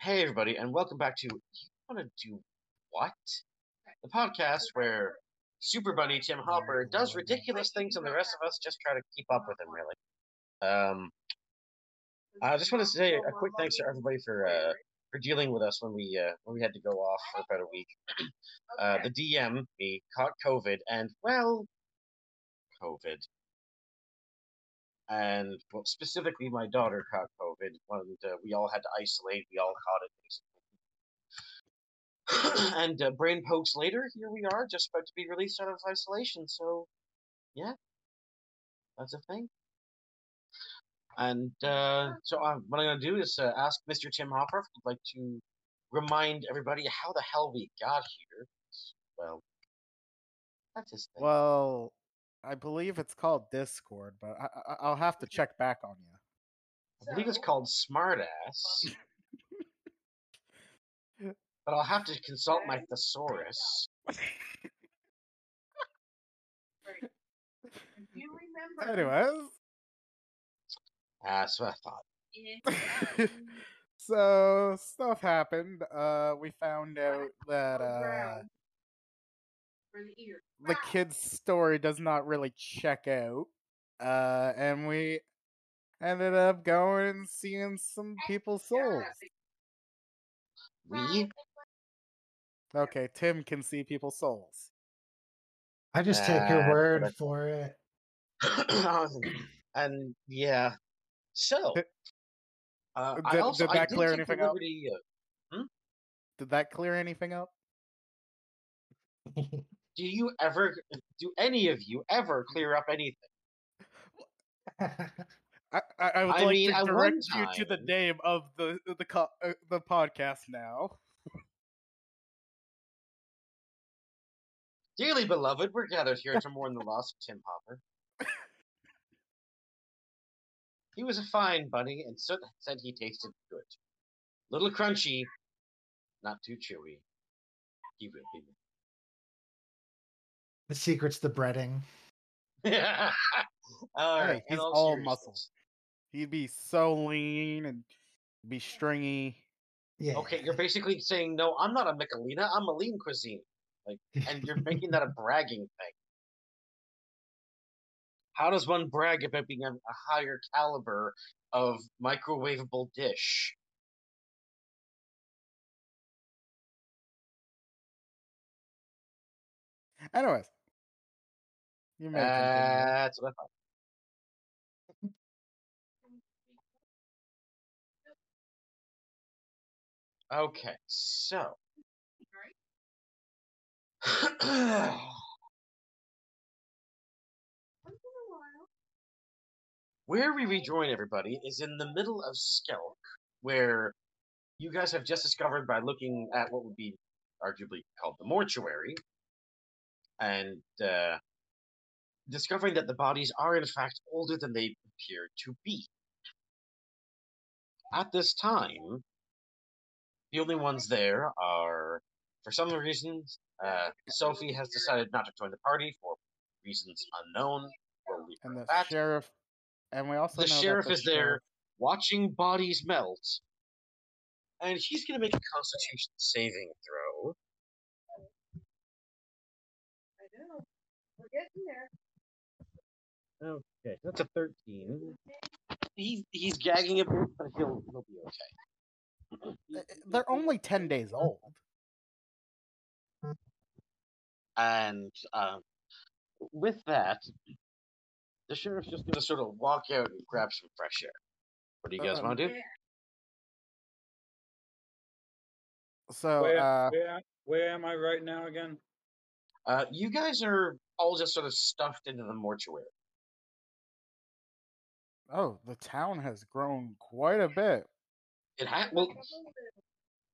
hey, everybody, and welcome back to You Want to Do What? The podcast where Super Bunny Tim Hopper does ridiculous things and the rest of us just try to keep up with him, really. Um, I just want to say a quick thanks to everybody for uh, for dealing with us when we uh, when we had to go off for about a week. Uh, the DM, me, caught COVID, and well, COVID and well, specifically my daughter caught COVID, and uh, we all had to isolate. We all caught it basically. and uh, brain pokes later, here we are, just about to be released out of isolation. So, yeah, that's a thing. And uh, so, uh, what I'm going to do is uh, ask Mr. Tim Hopper if he'd like to remind everybody how the hell we got here. Well, that's his thing. Well, I believe it's called Discord, but I, I, I'll have to check back on you. I believe it's called Smartass. but I'll have to consult my thesaurus. You remember? Anyways, That's what I thought. so stuff happened. Uh, we found out that uh, For the kid's story does not really check out. Uh, and we ended up going and seeing some people's souls. We? Okay, Tim can see people's souls. I just take your Uh, word but- for it. and yeah. So, uh, I Did- also did I that did clear take the anything up? liberty, uh, Did that clear anything up? do you ever, do any of you ever clear up anything? I, I, I would I like mean, to at one direct you to the name of the the co- uh, the podcast now. Dearly beloved, we're gathered here to mourn the loss of Tim Hopper. He was a fine bunny, and Soot said he tasted good. Little crunchy, not too chewy. He will the secret's the breading. Yeah. all right. Hey, he's all all seriousness. muscles. He'd be so lean and be stringy. Yeah. Okay, you're basically saying, no, I'm not a Michelina, I'm a lean cuisine. Like, and you're making that a bragging thing. How does one brag about being a, a higher caliber of microwavable dish? Anyways, you may continue. That's what I thought. Okay, so. Once in a while. Where we rejoin everybody is in the middle of Skelk, where you guys have just discovered by looking at what would be arguably called the mortuary, and uh, discovering that the bodies are in fact older than they appear to be. At this time, the only ones there are, for some reasons, uh, Sophie has decided not to join the party for reasons unknown. We'll leave and the that. sheriff, and we also The know that sheriff the is there watching bodies melt, and he's going to make a Constitution saving throw. I know. We're getting there. Okay, that's a thirteen. He's he's gagging a bit, but he'll he'll be okay. Uh, They're only ten days old. And um, with that, the sheriff's just going to sort of walk out and grab some fresh air. What do you guys Uh-uh. want to do? So, where, uh, where, where am I right now again? Uh, you guys are all just sort of stuffed into the mortuary. Oh, the town has grown quite a bit. It ha- well,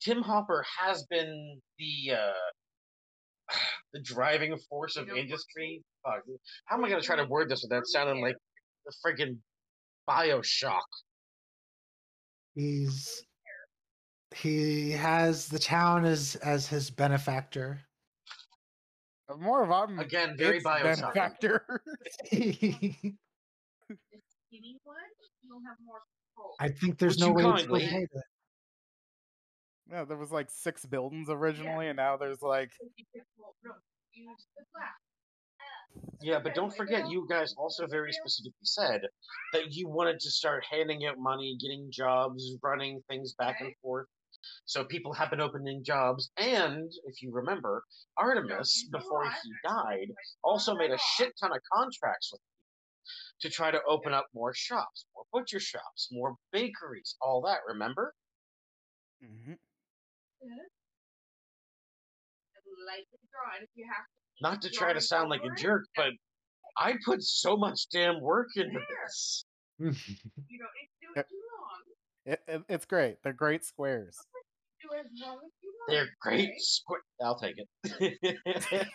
Tim Hopper has been the uh, the driving force of industry. Fuck, how am I going to try to word this without sounding like the friggin' Bioshock? He's he has the town as as his benefactor. Uh, More of I'm Again, very its Bioshock. benefactor. The skinny one, you'll have more I think there's Would no way kindly- to hate it. Yeah, there was like six buildings originally, and now there's like No, use the glass. Yeah, but don't forget, you guys also very specifically said that you wanted to start handing out money, getting jobs, running things back and forth. So people have been opening jobs, and if you remember, Artemis, before he died, also made a shit ton of contracts with people to try to open up more shops, more butcher shops, more bakeries, all that. Remember? mhm. Lightly draw, if you have to. Not to try to sound like a jerk, but I put so much damn work into this. You don't do it it, it, it's great. They're great squares. Do as long as you want. They're great. squares. I'll take it.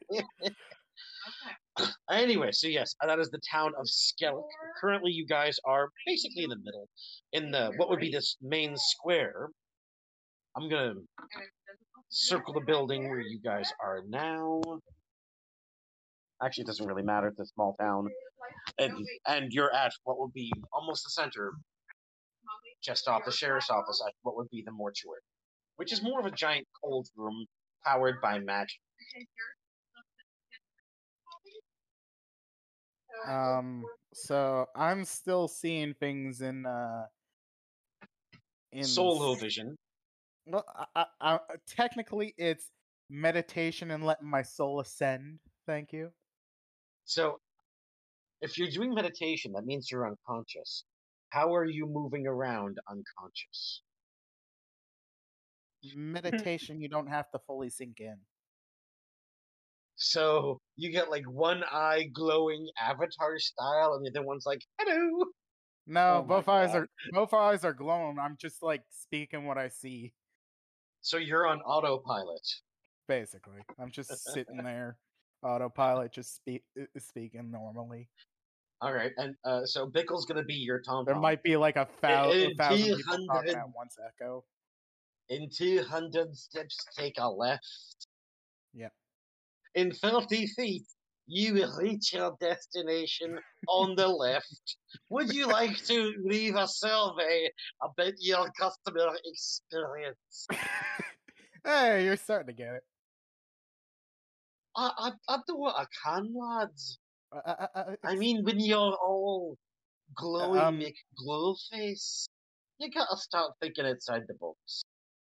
Okay. Anyway, so yes, that is the town of Skelk. Currently, you guys are basically in the middle, in the what would be this main square. I'm gonna And it doesn't look circle the building where you guys are now. Actually, it doesn't really matter. It's a small town, and and you're at what would be almost the center, just off the sheriff's office, at what would be the mortuary, which is more of a giant cold room powered by magic. Um, so I'm still seeing things in uh in Solo vision. Well, I, I, I, technically, it's meditation and letting my soul ascend. Thank you. So, if you're doing meditation, that means you're unconscious. How are you moving around unconscious? Meditation, you don't have to fully sink in. So you get like one eye glowing avatar style, and the other one's like, "Hello." No, Oh both eyes God. are both eyes are glowing. I'm just like speaking what I see. So you're on autopilot. Basically, I'm just sitting there, autopilot, just speak uh, speaking normally. All right, and uh, so Bickle's gonna be your tom There might be like a, thou- a in thousand people talking 200 at once echo. In two hundred steps, take a left. In thirty feet, you will reach your destination on the left. Would you like to leave a survey about your customer experience? hey, you're starting to get it. I, I, I do what I can, lads. Uh, uh, uh, I mean, when you're all glowing, Um, make glow face, you gotta start thinking outside the box.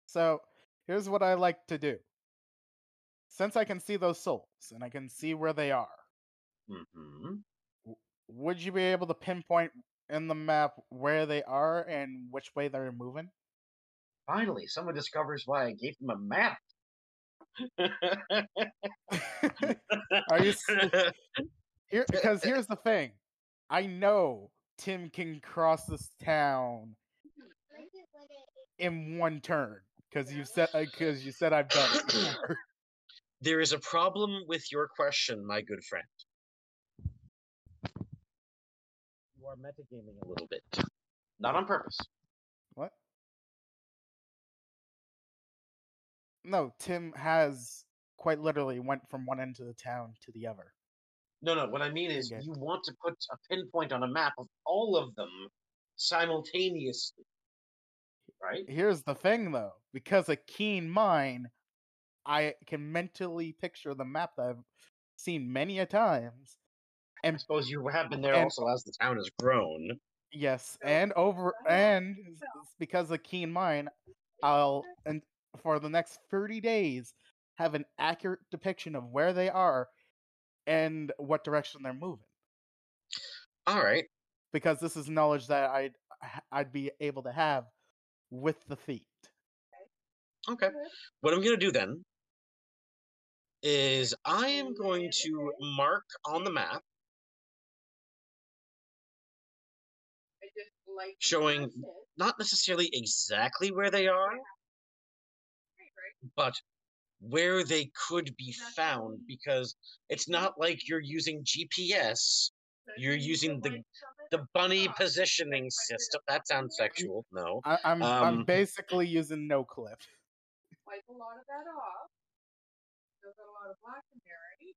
So here's what I like to do. Since I can see those souls and I can see where they are, hmm would you be able to pinpoint in the map where they are and which way they're moving? Finally, someone discovers why I gave them a map. are you here? Because here's the thing. I know Tim can cross this town in one turn because you said because you said I've done it. Before. there is a problem with your question, my good friend. You are metagaming a little bit. Not on purpose. What? No, Tim has quite literally went from one end of the town to the other. No, no, what I mean is Okay. you want to put a pinpoint on a map of all of them simultaneously. Right? Here's the thing though, because a keen mind, I can mentally picture the map that I've seen many a times. I suppose you have been there And- also as the town has grown. Yes, and over and s- s- because of keen mind, I'll and for the next 30 days have an accurate depiction of where they are and what direction they're moving. All right. Because this is knowledge that I'd h- I'd be able to have with the feat. Okay. What I'm going to do then is I am going to mark on the map I just like Showing- not necessarily exactly where they are, but where they could be found because it's not like you're using GPS. You're using the the bunny positioning system. That sounds sexual. No. I, I'm I'm Um, basically using no clip. Wipe a lot of that off. Still got a lot of black in there, right?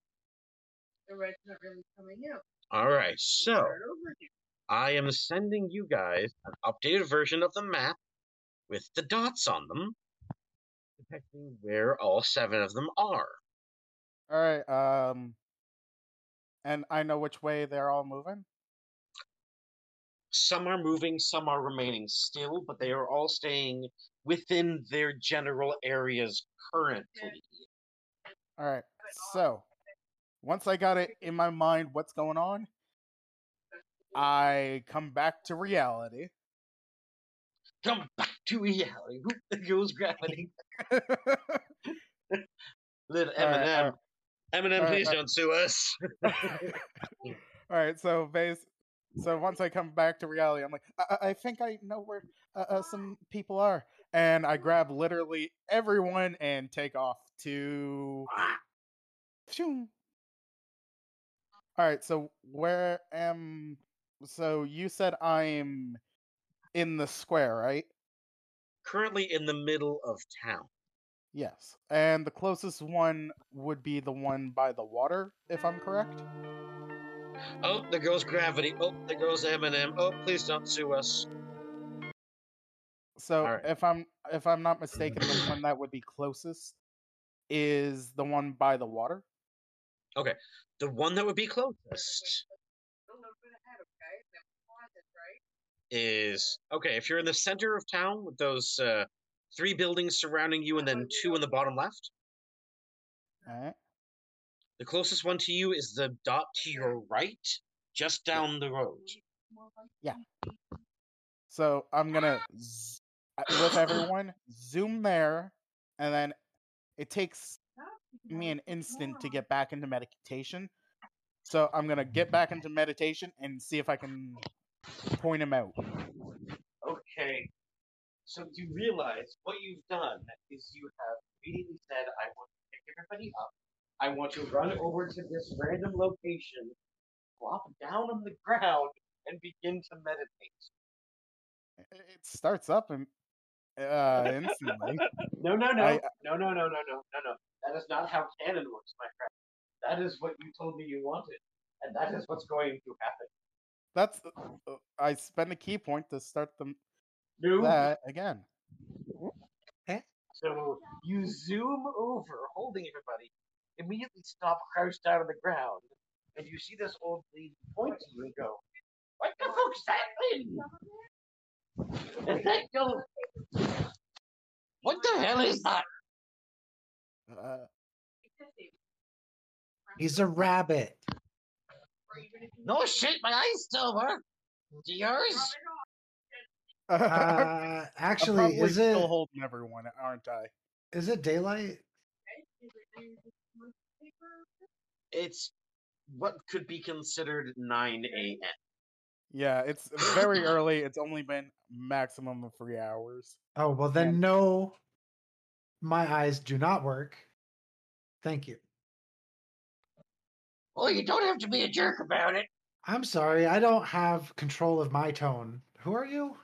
The red's not really coming out. All right. So Start over again. I am sending you guys an updated version of the map with the dots on them, depicting where all seven of them are. All right. Um, and I know which way they're all moving. Some are moving, some are remaining still, but they are all staying within their general areas currently. All right. So, once I got it in my mind what's going on, I come back to reality. Come back to reality. Whoop, there goes gravity. Little Eminem. all Eminem, All right, please all- don't sue us. All right. So, base. So once I come back to reality, I'm like, I, I- I think I know where uh, uh, some people are, and I grab literally everyone and take off to. Ah. Phew. All right. So where am? So you said I'm in the square, right? Currently in the middle of town. Yes. And the closest one would be the one by the water, if I'm correct. Oh, there goes gravity. Oh, there goes Eminem. Oh, please don't sue us. So Alright. if I'm if I'm not mistaken, the one that would be closest is the one by the water. Okay, the one that would be closest A little bit ahead, okay? Them closets, right? is okay. If you're in the center of town with those uh, three buildings surrounding you, and then two in the bottom left, Alright. the closest one to you is the dot to your right, just down the road. Yeah. So I'm gonna z- Uh, with everyone zoom there, and then it takes me an instant to get back into meditation. So I'm gonna get back into meditation and see if I can point him out. Okay. So you realize what you've done is you have immediately said, I want to pick everybody up. I want to run over to this random location, flop down on the ground, and begin to meditate. It it starts up and uh, instantly. No, no, no. I- no, no, no, no, no, no, no. That is not how canon works, my friend. That is what you told me you wanted. And that is what's going to happen. That's uh, I spend a ki point to start the No. that again. So you zoom over, holding everybody, immediately stop crouched down on the ground, and you see this old lady point to you and go, What the fuck's that thing? And then go, What the hell is that? Uh, He's a rabbit. No shit, my eyes still work. Do yours? Uh, actually, probably is it still holding everyone, aren't I? is it daylight? It's what could be considered 9 a.m. Yeah, it's very early. It's only been maximum of three hours. Oh well, then And- no. My eyes do not work. Thank you. Well, you don't have to be a jerk about it. I'm sorry, I don't have control of my tone. Who are you?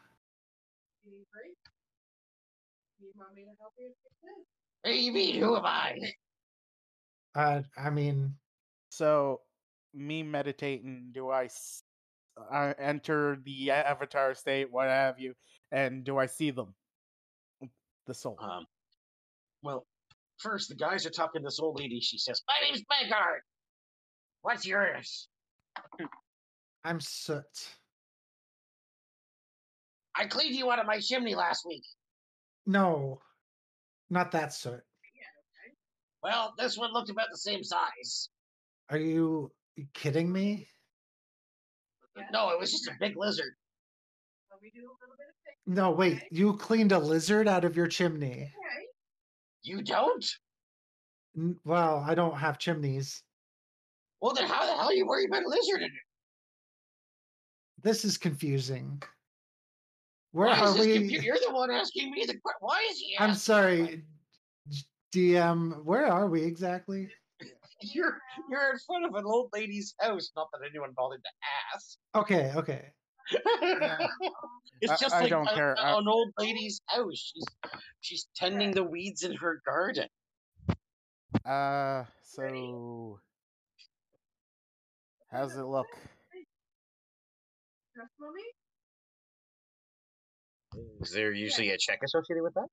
You need? You want me to help you fix? What do you mean, who am I? Uh, I mean, So, me meditating, do I, s- I enter the avatar state, what have you, and do I see them? The soul. Um, well, first, the guys are talking to this old lady. She says, My name's Megard. What's yours? I'm soot. I cleaned you out of my chimney last week. No, not that soot. Well, this one looked about the same size. Are you kidding me? No, it was just a big lizard. Let me do a little bit of fixing. No, wait. You cleaned a lizard out of your chimney. You don't? N- Well, I don't have chimneys. Well, then how the hell are you worried about a lizard in it? This is confusing. Where Why are is this we? confu- You're the one asking me the question. Why is he I'm asking? sorry, G- DM. Where are we exactly? You're you're in front of an old lady's house. Not that anyone bothered to ask. Okay, okay. it's I- just I like don't a- care. I- an old lady's house. She's she's tending the weeds in her garden. Uh, so. How's it look? Trust mommy? Is there usually a check associated with that?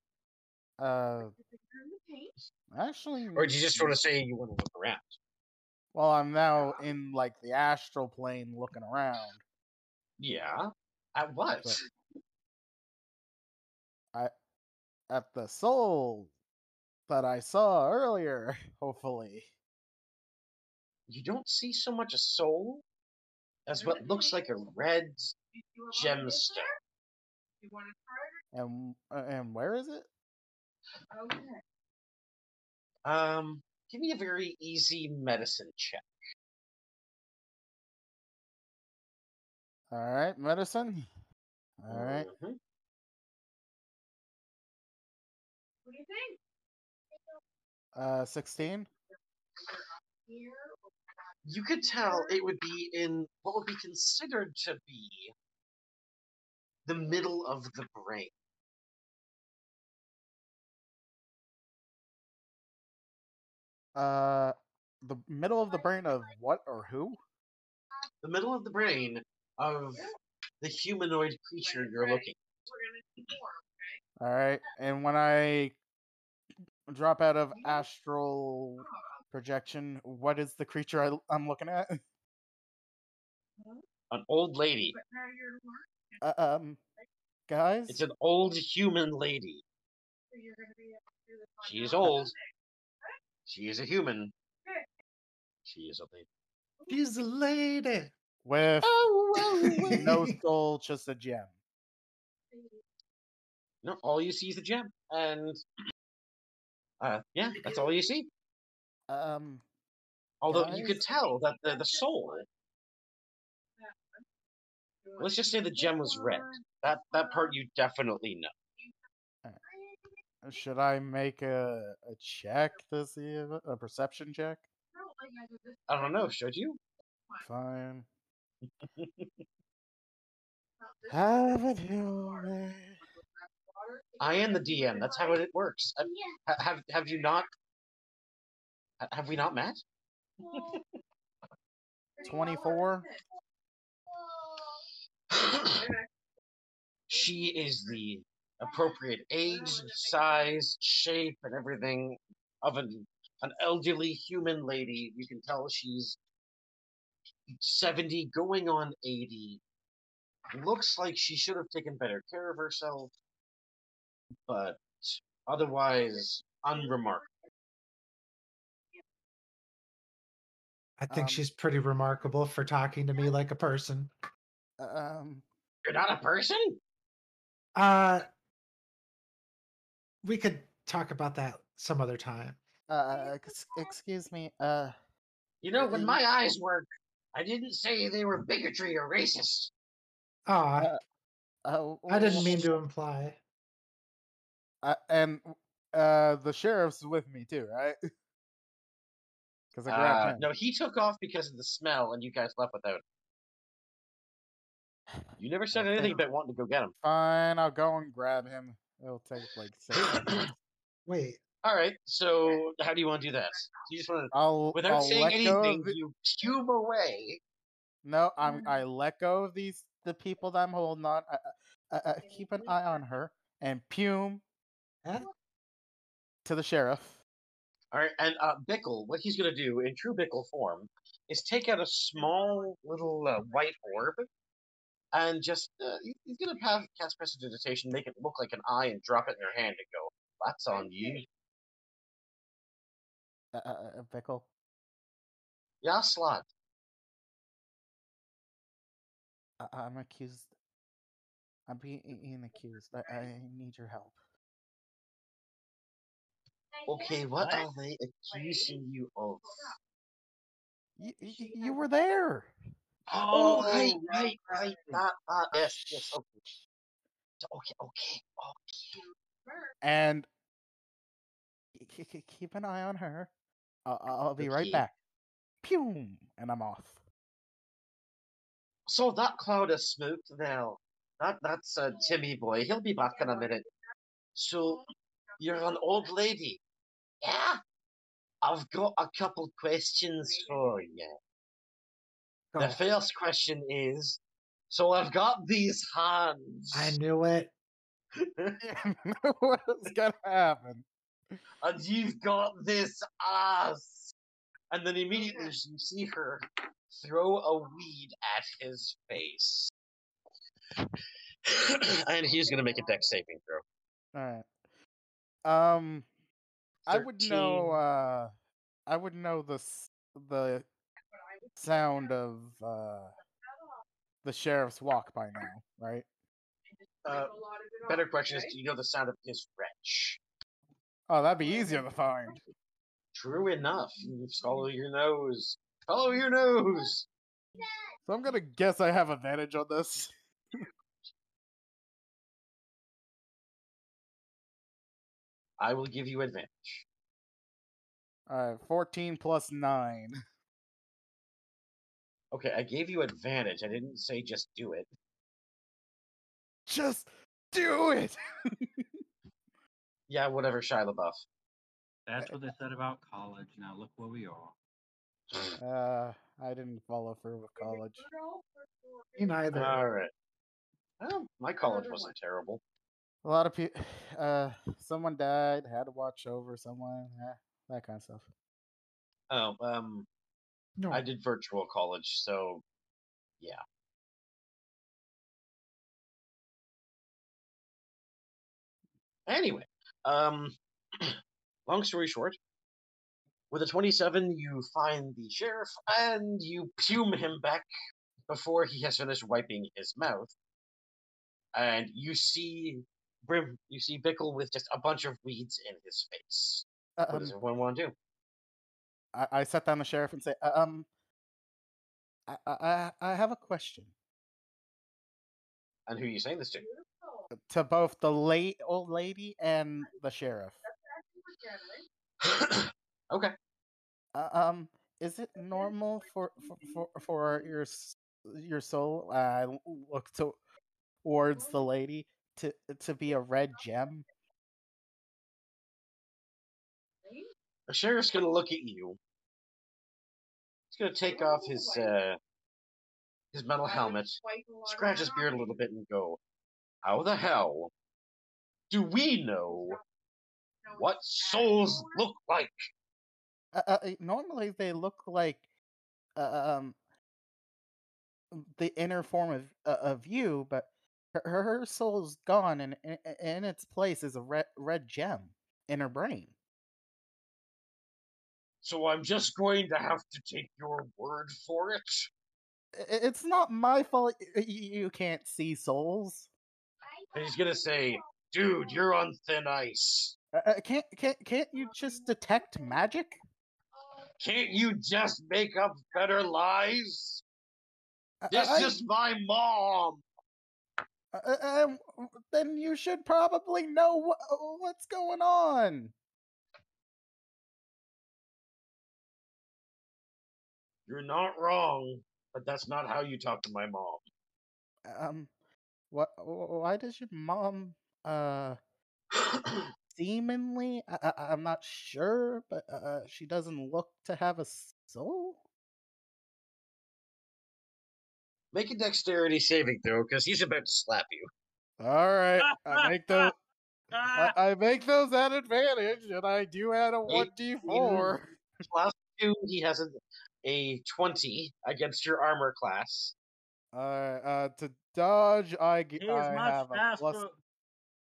Uh, Is it in the paint? actually, Or do you just want to say you want to look around? well, I'm now in like the astral plane, looking around. Yeah. At what? So- at the soul that I saw earlier. Hopefully, You don't see so much a soul as what looks like a red Do you want me to get gemstone. there? You want to try and uh, and where is it? it? Okay. Um, give me a very easy medicine check. All right, medicine. All right, Mhm. What do you think? uh, sixteen. You could tell it would be in what would be considered to be the middle of the brain. Uh, the middle of the brain of what or who? The middle of the brain of the humanoid creature you're looking. we're gonna do more, okay? All right, and when I drop out of astral projection, what is the creature I, I'm looking at? An old lady. But now you're to learn, Uh, um, guys. It's an old human lady. so you're gonna be able to do this on She your is own. old. She is a human. She is a lady. She's a lady. with Oh, no soul, just a gem. No, all you see is the gem, and uh, yeah, that's all you see. Um, Although you could tell that the the soul. Let's just say the gem was red. That that part you definitely know. Should I make a a check to see if, a perception check? I don't know. Should you? Fine. Have it your. I am the DM. That's how it works. Uh, ha- Have have you not? Have we not met? 24? she is the appropriate age, size, shape, and everything of an an elderly human lady. You can tell she's seventy, going on eighty. Looks like she should have taken better care of herself, but otherwise unremarkable. I think Um, she's pretty remarkable for talking to me like a person. Um, You're not a person. Uh we could talk about that some other time. uh, excuse me. Uh, You know, when my eyes work, I didn't say they were bigotry or racist. Ah, uh I didn't mean to imply. Uh, and uh, the sheriff's with me too, right? Because I grabbed Uh, him. no, he took off because of the smell, and you guys left without him. You never said anything about wanting to go get him. Fine, I'll go and grab him. It'll take like six. Wait, All right, so how do you want to do that? You just want to, I'll without I'll saying anything, the- you cube away. No, I'm I let go of these the people that I'm holding on. I, I, I, I keep an eye on her and pume Huh? to the sheriff. All right, and uh, Bickle, what he's going to do in true Bickle form is take out a small little uh, white orb and just, uh, he's going to cast prestidigitation, make it look like an eye, and drop it in her hand and go, that's on you. Uh, uh, uh, Bickle. Yeah, slot. I, I'm accused. I'm being accused. I, I need your help. Okay, what are they accusing you of? You, you, you were there. Oh, right, right, right. That, that, yes, yes, okay. Okay, okay, okay. and k- k- keep an eye on her. I'll, I'll be right back. Pew, and I'm off. So that cloud of smoke there, that that's uh, Timmy boy. He'll be back in a minute. So you're an old lady, yeah? I've got a couple questions for you. The first question is, So I've got these hands. I knew it. what is gonna happen? and you've got this ass. And then immediately you see her throw a weed at his face. and he's gonna make a Dex saving throw. All right. Um, I would know. Uh, I would know the the sound of uh the sheriff's walk by now, right? Uh, better question is, do you know the sound of his wrench? Oh, that'd be easier to find. True enough. You follow your nose. Follow your nose. So I'm gonna guess I have advantage on this. I will give you advantage. All right, 14 plus nine. Okay, I gave you advantage. I didn't say just do it. Just do it. Yeah, whatever, Shia LaBeouf. That's what they said about college. Now look where we are. Uh, I didn't follow through with college. Me neither. All right. Well, my college wasn't terrible. A lot of people. Uh, someone died. Had to watch over someone. Yeah, that kind of stuff. Oh, um, no. I did virtual college, so yeah. Anyway, um, long story short, with a 27, you find the sheriff and you pume him back before he has finished wiping his mouth. And you see Brim, you see Bickle with just a bunch of weeds in his face. Uh, What um, does everyone want to do? I, I sat down the sheriff and say, "Uh, um, I, I, I I have a question And who are you saying this to? to both the late old lady and the sheriff. okay. Uh, um, is it normal for for for, for your your soul? Uh, look to, towards the lady to to be a red gem. The sheriff's gonna look at you. He's gonna take off his uh his metal helmet, scratch his beard a little bit, and go, "How the hell do we know what souls look like?" Uh, uh, uh, normally they look like uh, um the inner form of uh, of you, but her, her soul's gone, and in, in its place is a red red gem in her brain. So I'm just going to have to take your word for it. It's not my fault you can't see souls. He's gonna say, "Dude, you're on thin ice. Uh, uh, can't can't can't you just detect magic? Can't you just make up better lies? This I- is my mom." Uh, uh, um, then you should probably know what, what's going on. You're not wrong, but that's not how you talk to my mom. Um, what? Why does your mom uh seemingly? I, I, I'm not sure, but uh, she doesn't look to have a soul. Make a dexterity saving throw because he's about to slap you. All right, I make those. I, I make those at advantage, and I do add a one d four. Plus two, he has a, a 20 against your armor class. Alright, uh, to dodge, I, g- He is I much have a plus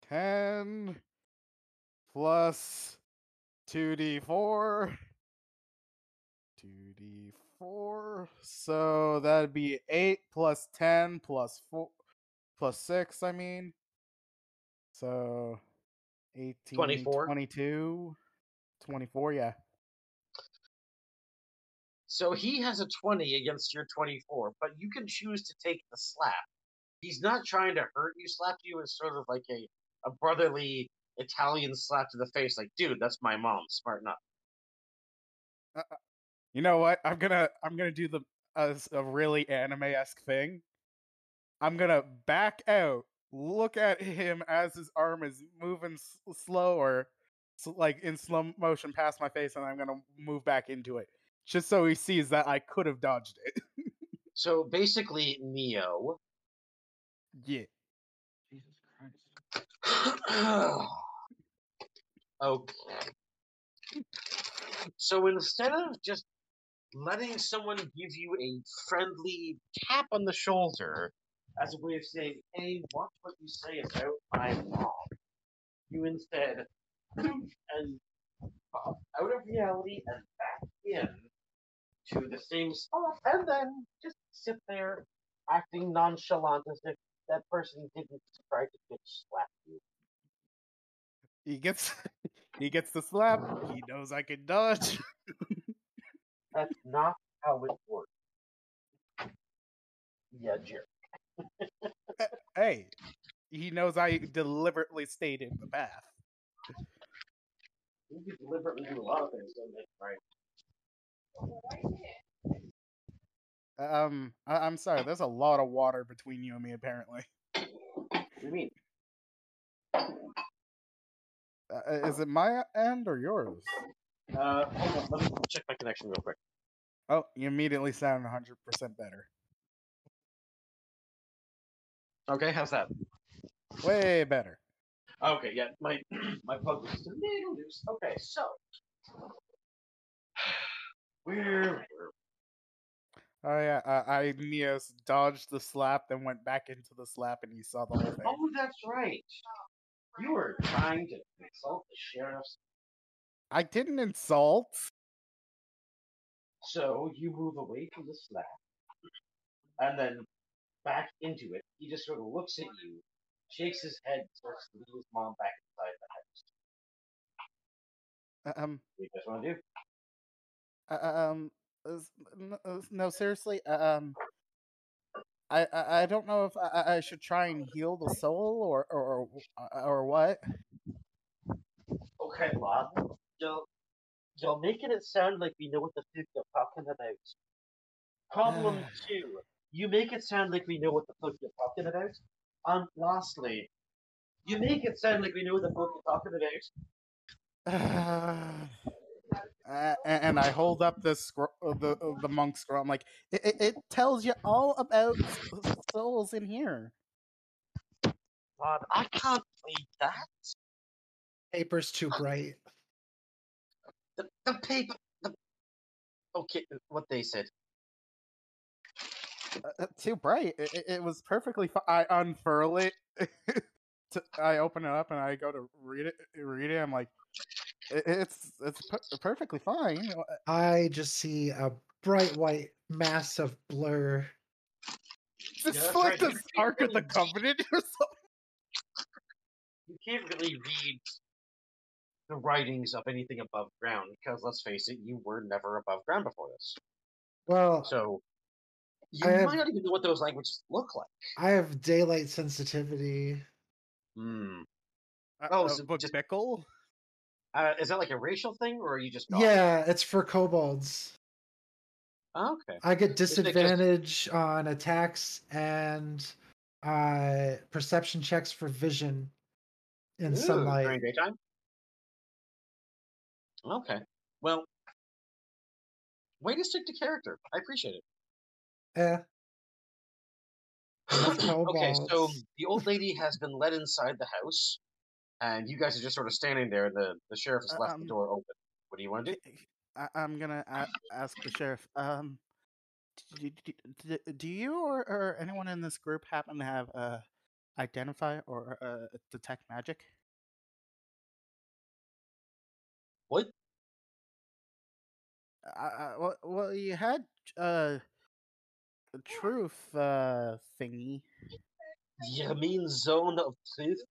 10 plus 2d4. 2d4. So that'd be 8 plus 10 plus 4 plus 6, I mean. So 18, 24. 22, 24, yeah. So he has a 20 against your 24, but you can choose to take the slap. He's not trying to hurt you, slap you is sort of like a, a brotherly Italian slap to the face, like, dude, that's my mom, smarten up. Uh, uh, you know what? I'm gonna I'm gonna do the s- a really anime esque thing. I'm gonna back out, look at him as his arm is moving s- slower, like in slow motion past my face, and I'm gonna move back into it, just so he sees that I could have dodged it. So basically, Neo, Yeah. Jesus Christ. okay. So instead of just letting someone give you a friendly tap on the shoulder as a way of saying, hey, watch what you say about my mom, you instead and pop out of reality and back in to the same spot and then just sit there acting nonchalant as if that person didn't try to bitch slap you. He gets he gets the slap. He knows I can dodge. That's not how it works. Yeah, jerk. hey, he knows I deliberately stayed in the path. You deliberately do a lot of things, don't they? Right? Um, I- I'm sorry. There's a lot of water between you and me, apparently. What do you mean? Uh, is it my end or yours? Uh, hold on, let me check my connection real quick. Oh, you immediately sound 100% better. Okay, how's that? Way better. Okay, yeah, my my plug was a little loose. Okay, so where Oh yeah, uh, I Neos dodged the slap, then went back into the slap, and you saw the whole thing. Oh, that's right. You were trying to insult the sheriff's, I didn't insult. so you move away from the slap, and then back into it. He just sort of looks at you, shakes his head, starts to lead his mom back inside the house. Uh, Um, What do you guys want to do? Uh, um, uh, no, seriously. uh, Um, I, I I don't know if I, I- should try and heal the soul or or or, or what. Okay, lad. You're, you're making it sound like we know what the fuck you're talking about. Problem two, you make it sound like we know what the fuck you're talking about. And lastly, you make it sound like we know what the fuck you're talking about. Uh, a- and I hold up the scro- uh, the uh, the monk scroll. I'm like, it, it, it tells you all about souls in here. Lad, I can't read that. Paper's too bright. The, the paper. The... Okay, what they said. Uh, uh, too bright. It, it, it was perfectly fine. I unfurl it. to, I open it up and I go to read it. Read it. I'm like, it, it's it's per- perfectly fine. I just see a bright white mass of blur. It's that's like right, the you Ark of the really- Covenant or something. You can't really read the writings of anything above ground because, let's face it, you were never above ground before this. Well, So you I have- might not even know what those languages look like. I have daylight sensitivity. Hmm. Uh, Oh, uh, so but just- Bickle? Uh, is that like a racial thing, or are you just? Yeah, it's for kobolds. Oh, okay. I get it just- disadvantage on attacks and uh perception checks for vision in Ooh, sunlight. during daytime. Okay. Well, way to stick to character. I appreciate it. Yeah. Okay, so the old lady has been led inside the house, and you guys are just sort of standing there. The the sheriff has left the Um, door open. What do you want to do? I, I'm gonna a- ask the sheriff. Um, do, do, do, you or, or anyone in this group happen to have uh, identify or uh, detect magic? What? Uh, uh, well, well, you had uh, a truth uh thingy. You mean zone of truth?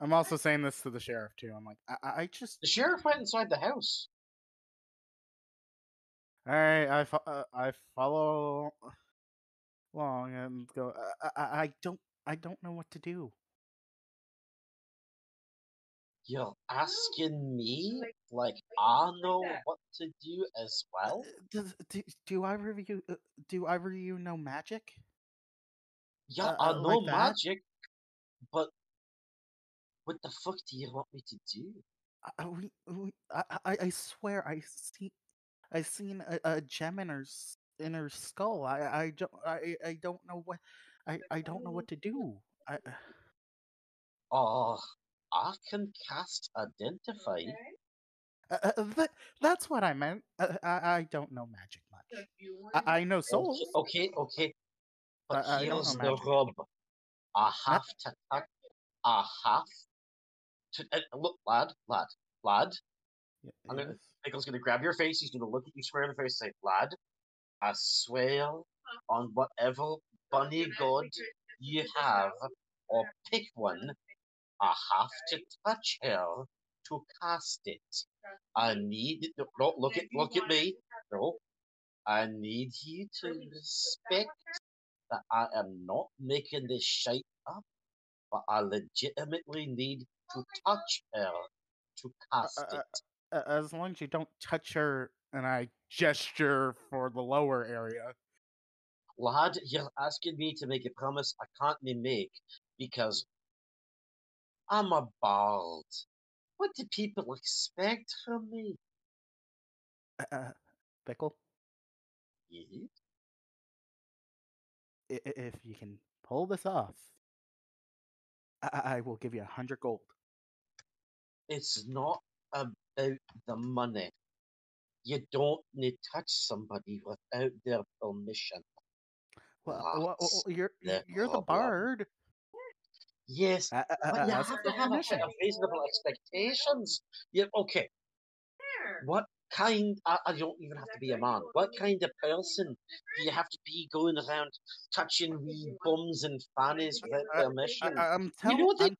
I'm also saying this to the sheriff too. I'm like, I, I- I just The sheriff went inside the house. All right, I fo- uh, I follow along and go. I, I I don't I don't know what to do. You're asking me like I know what to do as well? Does do, do either of you uh, do either of you know magic? Yeah, uh, I uh, know like magic, but what the fuck do you want me to do? I, we, we, I, I swear I see I seen a, a gem in her in her skull. I I don't I, I don't know what I, I don't know what to do. I Oh, I can cast Identify. Okay. uh, uh, that, that's what I meant. Uh, I I don't know magic much. if you want I, I know souls. Okay, okay. But I- I here's the rub. I have to. I have to. uh, look, lad, lad, lad. I'm gonna- Michael's gonna grab your face. He's gonna look at you square in the face and say, "Lad, I swear on whatever bunny god you have, or pick one, I have to touch her to cast it. I need no, no look at look at me. No, I need you to respect that I am not making this shite up, but I legitimately need to touch her to cast uh, it. Uh, as long as you don't touch her and I gesture for the lower area. Lad, you're asking me to make a promise I can't make because I'm a bard. What do people expect from me? Uh, Bickle, i- if you can pull this off, I, I I will give you a hundred gold. It's not about the money. You don't need to touch somebody without their permission. Well, well, well, you're the you're the bard. Yes, Uh, uh, uh, but you ask have to have a permission. of reasonable expectations. Yeah, okay. What kind? I, I don't even have to be a man. What kind of person do you have to be going around touching wee bums and fannies without I- permission? I, I'm you telling know they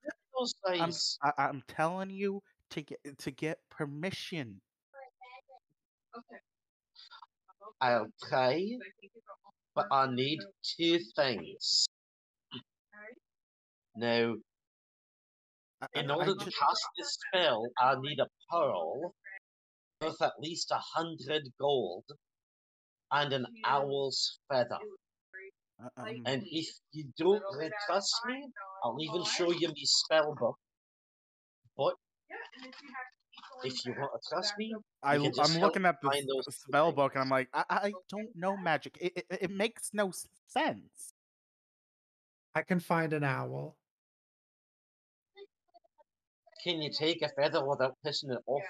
I'm, I'm. I, I'm telling you to get to get permission. Okay. I'll try, I think it's almost but I need two things. Now, in I- I order to cast this spell, I need a pearl worth at least a hundred gold and an owl's feather. And if you don't trust me, I'll even show you my spell book. But if you have people in if you there, want to trust me, I, you can just I'm looking at the find those s- two spell things. book and I'm like, I, I don't know magic. It, it, it makes no sense. I can find an owl. can you take a feather without pissing it off?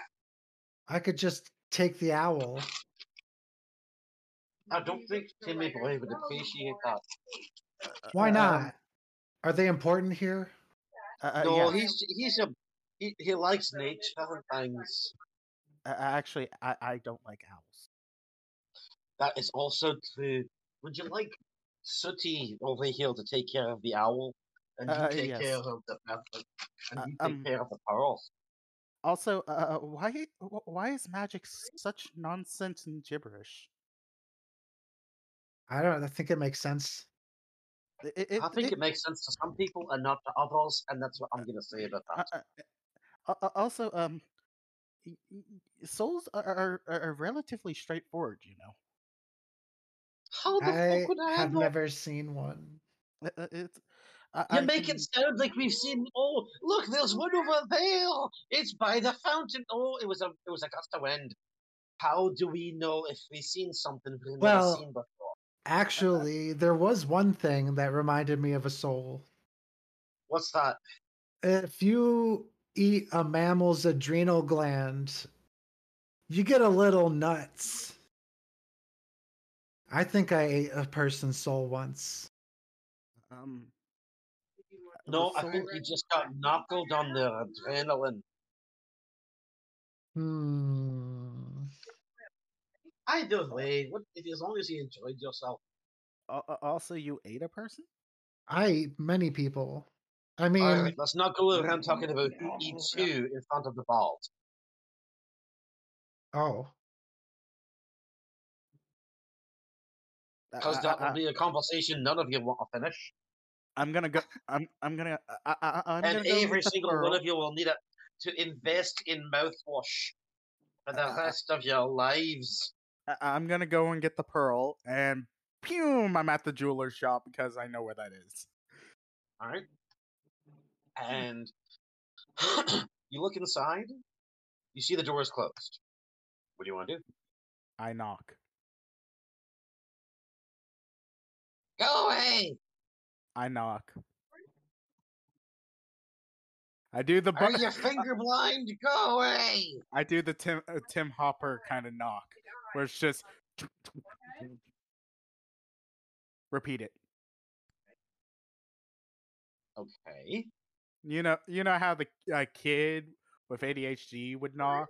I could just take the owl. I don't think Timmy Boy would appreciate that. Why Uh, not? um, Are they important here? Uh, uh, no, yes. he's he's a he, he likes nature and things. Uh, actually, I, I don't like owls. That is also true. Would you like Sooty over here to take care of the owl, and you Uh, take yes. care of the feather, and Uh, you take um, care of the pearl? Also, uh, why why is magic such nonsense and gibberish? I don't. I think it makes sense. It, it, I think it- it makes sense to some people and not to others, and that's what I'm gonna say about that. uh, uh, also, um, souls are, are are relatively straightforward. You know, How the I fuck would I have never seen one. Uh, uh, it's. I, You I make it sound like we've seen. Oh, look, there's one over there. It's by the fountain. Oh, it was a it was a gust of wind. How do we know if we've seen something we've never seen before? Actually, there was one thing that reminded me of a soul. What's that? If you eat a mammal's adrenal gland, you get a little nuts. I think I ate a person's soul once. um. if you want- No, I think soul- you just got knuckled on the adrenaline. Hmm. Either way, what if as long as you enjoyed yourself? al- al- Also, you ate a person. I eat many people. I mean, All right, let's not go around talking about who eats who in front of the bard. oh, Because that will be a conversation none of you want to finish. I'm gonna go. I'm. I'm gonna. I, I, I'm and gonna go every with single pearl. one of you will need it to invest in mouthwash for the Uh, rest of your lives. I- I'm gonna go and get the pearl, and pew! I'm at the jeweler's shop because I know where that is. All right. And you look inside. You see the door is closed. What do you want to do? I knock. Go away! I knock. I do the Are you finger blind? Go away! I do the Tim uh, Tim Hopper kind of knock, where it's just repeat it. Okay. You know, you know how the uh, kid with ADHD would knock,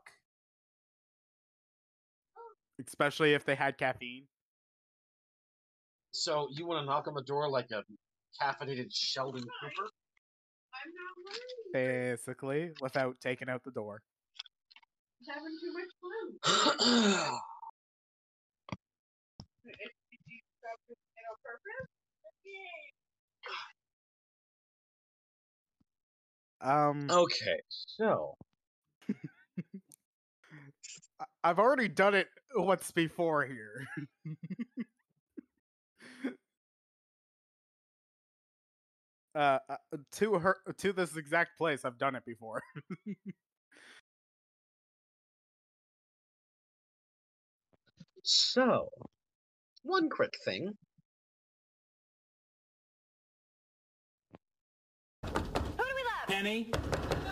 especially if they had caffeine. So you want to knock on the door like a caffeinated Sheldon Cooper? I'm not worried. Basically, without taking out the door. Having too much fun. Did you stop doing it on purpose? Yay. Um, okay, so I've already done it once before here. uh, uh, to her to this exact place, I've done it before. so one quick thing. Who do we love? Penny, Who do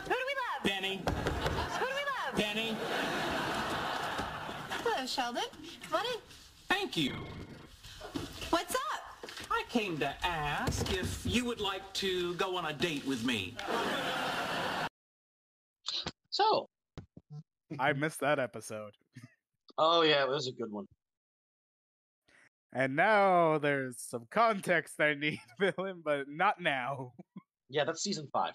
we love? Penny, Who do we love? Penny. Hello, Sheldon. Come on in. Thank you. What's up? I came to ask if you would like to go on a date with me. So, I missed that episode, oh yeah, it was a good one. And now there's some context I need to fill in, but not now. Yeah, that's season five.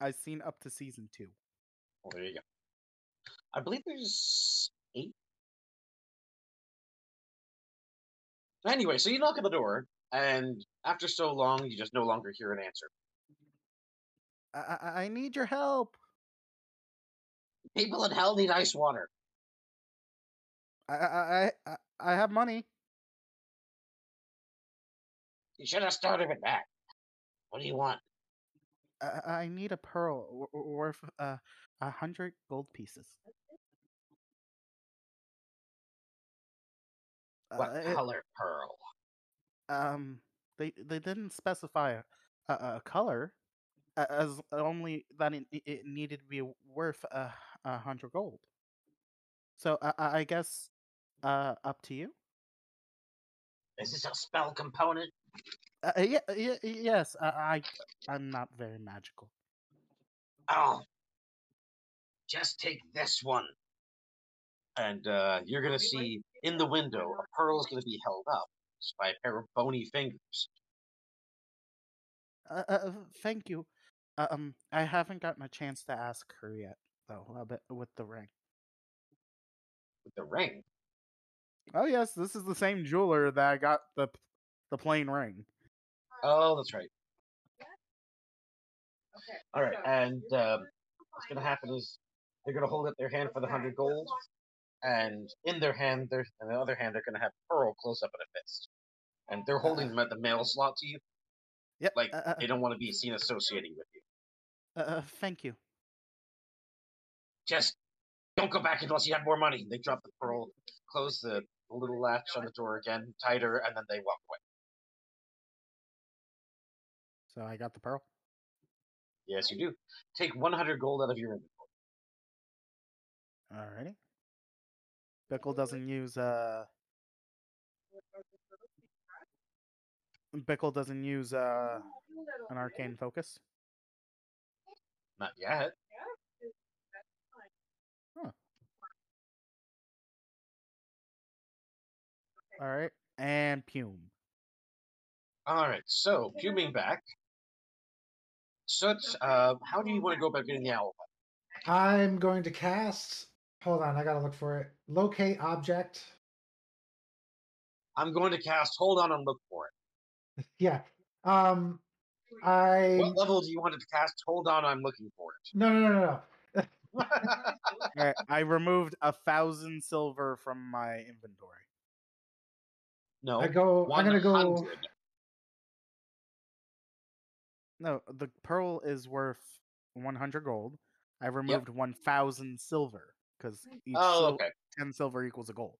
I've seen up to season two. Oh, there you go. I believe there's eight. Anyway, so you knock on the door, and after so long, you just no longer hear an answer. I, I, I need your help. People in hell need ice water. I, I, I- I have money. You should have started with that. What do you want? I, I need a pearl worth uh, a hundred gold pieces. What Uh, it- color pearl? um, they they didn't specify a, a, a color, as only that it, it needed to be worth a, a hundred gold. So I, I I guess uh up to you. Is this a spell component? Uh, yeah, yeah, yes. I, I I'm not very magical. Oh, just take this one. And uh, you're gonna see in the window a pearl is gonna be held up by a pair of bony fingers. Uh, uh, thank you. Uh, Um, I haven't gotten a chance to ask her yet, though. A bit with the ring. with the ring. Oh yes, this is the same jeweler that I got the the plain ring. Oh, that's right. Okay. All right, so and you're um, what's gonna happen is they're gonna hold up their hand for the hundred gold, and in their hand, they're in the other hand, they're gonna have pearl close up in a fist, and they're holding them at the mail slot to you. Yep. Like uh, uh, they don't want to be seen associating with you. uh, uh, thank you. Just don't go back unless you have more money. They drop the pearl, close the little latch on the door again tighter, and then they walk away. So I got the pearl. Yes, you do. Take 100 gold out of your inventory. Alrighty. Bickle doesn't use uh. Bickle doesn't use uh an arcane focus. Not yet. All right, and Pume. All right. So, Puming back. Soot, uh, how do you want to go about getting the owl? I'm going to cast. Hold on, I gotta look for it. Locate object. I'm going to cast. Hold on and look for it. Yeah. Um. I What level do you want it to cast? Hold on, I'm looking for no no no no no. it. All right, I removed a thousand silver from my inventory. no. I go. I'm gonna go. 100. No, the pearl is worth 100 gold. I removed 1,000 silver because each Oh, sil- okay. 10 silver equals a gold.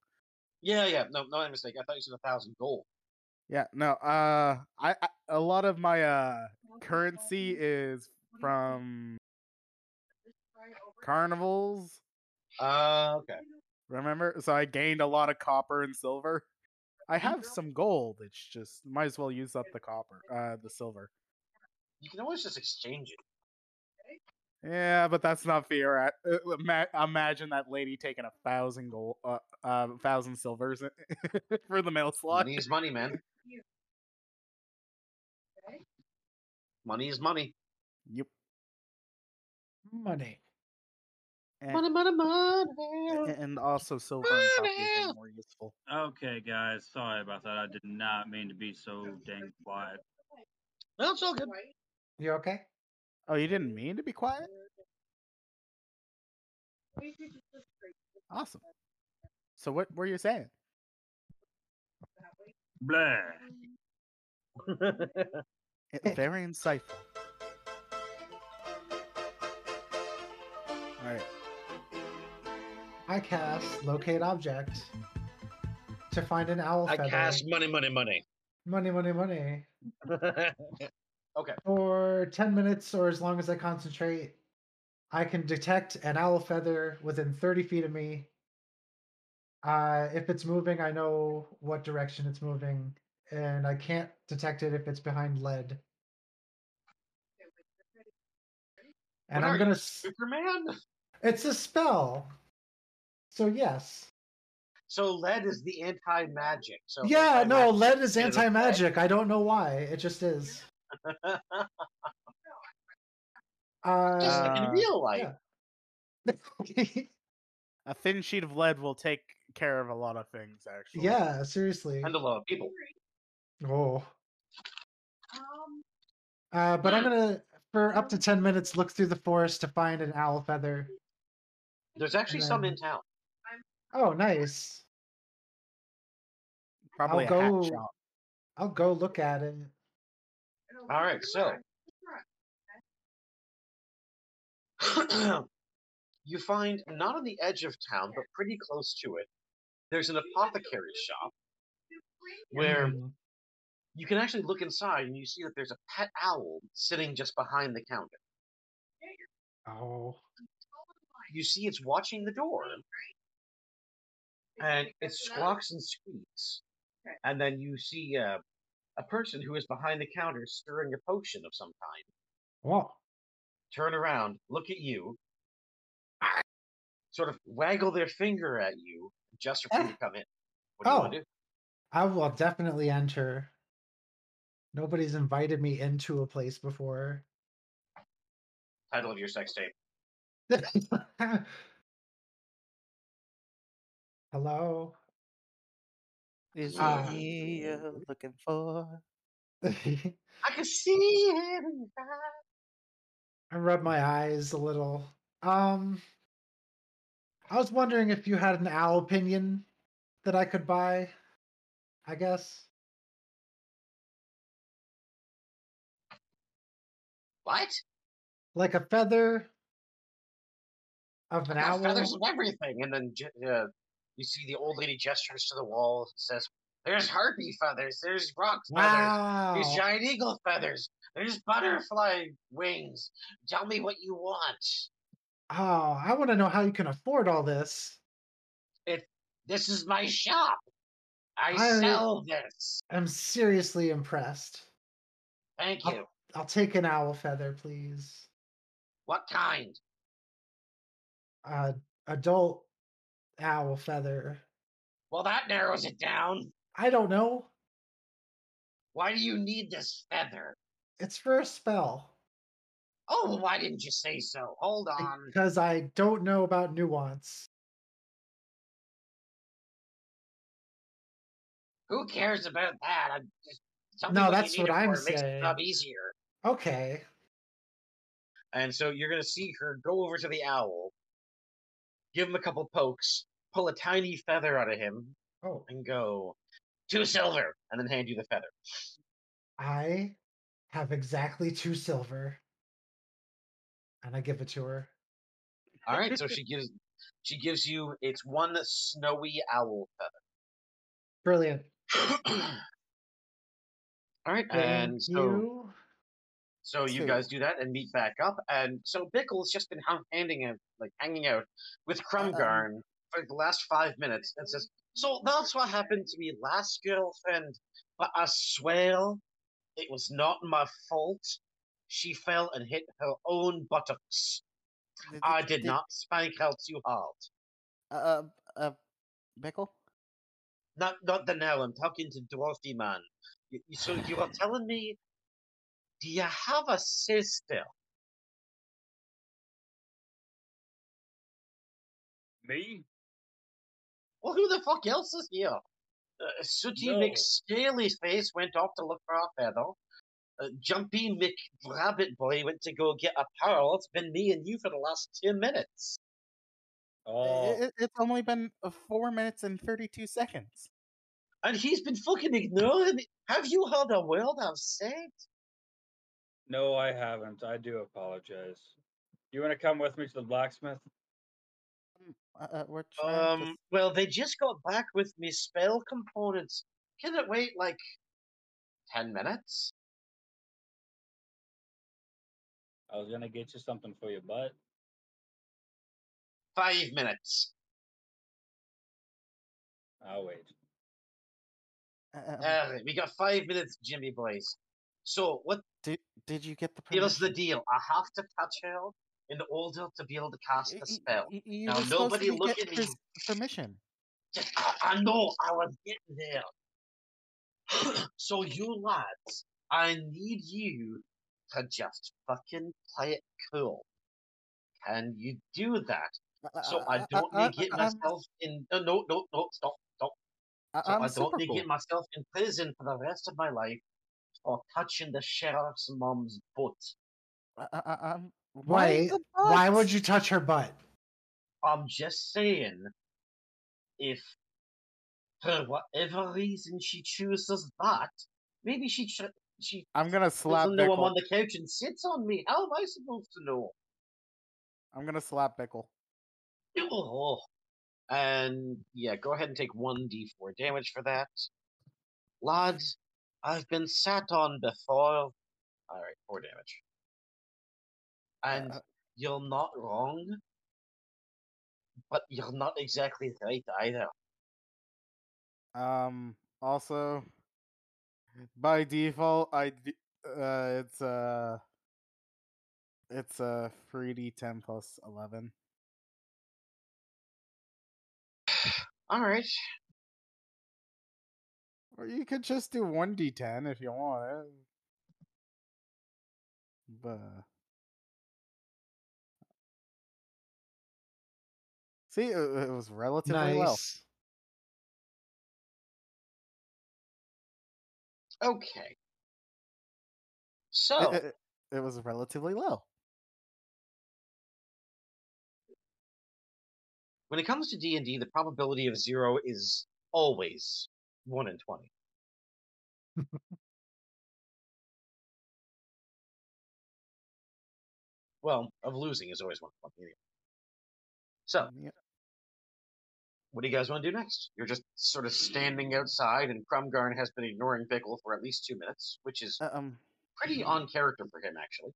Yeah, yeah. No, no mistake. I thought you said a thousand gold. Yeah, no. Uh, I, I a lot of my uh currency is from carnivals. Uh, okay. Remember? So I gained a lot of copper and silver. I have some gold. It's just might as well use up the copper, uh, the silver. You can always just exchange it. Yeah, but that's not fair. At uh, imagine that lady taking a thousand gold, uh, uh, thousand silvers for the mail slot. Money is money, man. Money is money. Yep. Money. And, Money, money, money. and also silver and copper are more useful. Okay, guys, sorry about that. I did not mean to be so dang quiet. That's it's all good. You okay? Oh, you didn't mean to be quiet? Awesome. So what were you saying? Blah. Very insightful. All right. I cast locate object to find an owl I feather. cast money, money, money. Money, money, money. okay. For 10 minutes or as long as I concentrate, I can detect an owl feather within 30 feet of me. Uh, if it's moving, I know what direction it's moving, and I can't detect it if it's behind lead. And What I'm gonna. Superman? It's a spell. So yes. So lead is the anti-magic. So yeah, no, lead is anti-magic. I don't know why. It just is. Lead. Uh, Just like in Uh, real life. yeah. A thin sheet of lead will take care of a lot of things, actually. yeah, seriously. And a lot of people. Oh. Um, Uh, but I'm gonna, for up to ten minutes, look through the forest to find an owl feather. There's actually And some in town. Oh, nice. Probably I'll a go- hat shop. I'll go look at it. All right, so you find not on the edge of town, but pretty close to it. There's an apothecary shop where Hmm. you can actually look inside and you see that there's a pet owl sitting just behind the counter. Oh. You see it's watching the door, and it squawks and squeaks. And then you see uh, a person who is behind the counter stirring a potion of some kind. Whoa. Turn around, look at you, sort of waggle their finger at you, just for you to eh. come in. What do you oh. want to do? I will definitely enter. Nobody's invited me into a place before. Title of your sex tape. Hello. Is Ah. it me you're looking for? I can see it. in your eyes. I rub my eyes a little. Um, I was wondering if you had an owl opinion that I could buy. I guess. What? Like a feather of an owl. feathers of everything. And then uh, you see the old lady gestures to the wall and says, There's harpy feathers, there's roc feathers, Wow. there's giant eagle feathers, there's butterfly wings. Tell me what you want. Oh, I want to know how you can afford all this. It, This is my shop. I, I- sell this. I'm seriously impressed. Thank I'll- you. I'll take an owl feather, please. What kind? Uh, adult owl feather. Well, that narrows it down. I don't know. Why do you need this feather? It's for a spell. Oh, well, why didn't you say so? Hold on. Because I don't know about nuance. Who cares about that? I'm just, No, that's what I'm. It makes the saying. job easier. Okay. And so you're gonna see her go over to the owl, give him a couple pokes, pull a tiny feather out of him, Oh, and go two silver, and then hand you the feather. I have exactly two silver. And I give it to her. All right, so she gives she gives you it's one snowy owl feather. Brilliant. All right, Thank and so you. so you guys do that and meet back up, and so Bickle's just been hang- handing out, like hanging out with Um, Krumgarn for the last five minutes, and says, "So that's what happened to me last girlfriend, but I swear it was not my fault. She fell and hit her own buttocks. I did not spank her too hard. Uh, uh, Bickle? Not not the now. I'm talking to Dorothy man. You, you- so you are telling me? Do you have a sister? Me? Well, who the fuck else is here? Uh, Sooty No. McScaly's face went off to look for a feather. Uh, Jumpy McRabbit Boy went to go get a pearl. It's been me and you for the last ten minutes. Oh, It, it's only been uh, four minutes and 32 seconds. And he's been fucking ignoring me. Have you heard a word I've said? no, I haven't. I do apologize. You want to come with me to the blacksmith? Uh, we're trying to Um, well, they just got back with me spell components. Can it wait like ten minutes? I was gonna get you something for your butt. Five minutes. I'll wait. uh, um, Alright, we got five minutes, Jimmy boys. So what did, did you get the here's the deal. I have to touch her in order to be able to cast the spell. y- you Now, nobody look at me. permission. I, I know I was getting there. so you lads, I need you to just fucking play it cool. Can you do that? So Uh, I uh, don't uh, need to get uh, myself in. No, no, no, no, stop, stop. So I'm I don't need cool. get myself in prison for the rest of my life for touching the sheriff's mom's butt. I- I- I- I'm- why Wait, the why would you touch her butt? I'm just saying, if for whatever reason she chooses that, maybe she ch- she I'm gonna slap doesn't know I'm on the couch and sits on me. How am I supposed to know? I'm gonna slap Bickle. Oh. And yeah, go ahead and take one d4 damage for that. Lads, I've been sat on before. Alright, 4 damage. And Uh, you're not wrong, but you're not exactly right either. Um. Also, by default, I uh, it's uh, it's a three d ten plus eleven. Alright. Or you could just do one d ten if you want it. But see, it, it was relatively well. Nice. Okay. So, It, it, it was relatively low. when it comes to D&D, the probability of 0 is always 1 in 20. well, of losing is always 1 in 20. So, Yeah. What do you guys want to do next? You're just sort of standing outside, and Krumgarn has been ignoring Bickle for at least two minutes, which is Uh, Um. pretty on character for him, actually.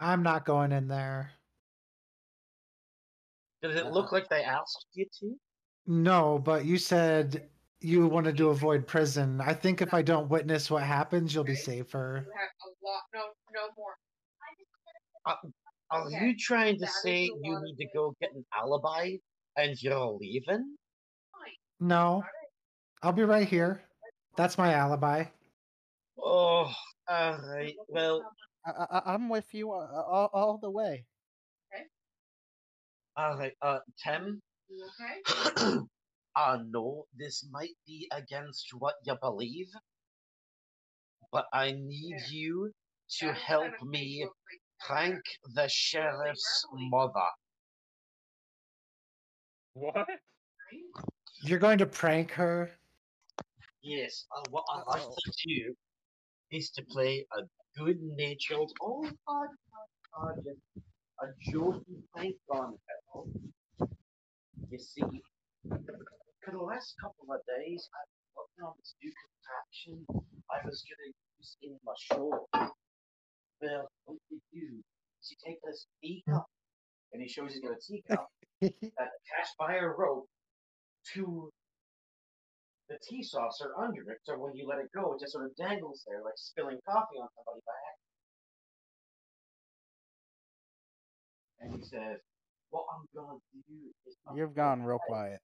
I'm not going in there. Did it look like they asked you to? No, but you said you wanted to avoid prison. I think if I don't witness what happens, you'll be safer. You have a lot. No, no more. Are Okay, you trying to that is say you need to go get an alibi and you're leaving? No, I'll be right here. That's my alibi. Oh, alright. Well, I, I, I'm with you uh, all, all the way. alright. Uh, Tim, You okay? I know this might be against what you believe, but I need Yeah. you to That's help me prank the sheriff's mother. What? You're going to prank her? Yes, uh, what I'd like Uh-oh. to do is to play a good-natured, oh my god, god, just a jokey prank on her. You see, for the last couple of days, I've been working on this new contraption. I was gonna use in my show. Well, what you do is you take this teacup, and he shows he's got a teacup that attached by a rope to the tea saucer under it, so when you let it go, it just sort of dangles there, like spilling coffee on somebody by accident. And he says, "What I'm gonna do is I'm You've gone real take- quiet.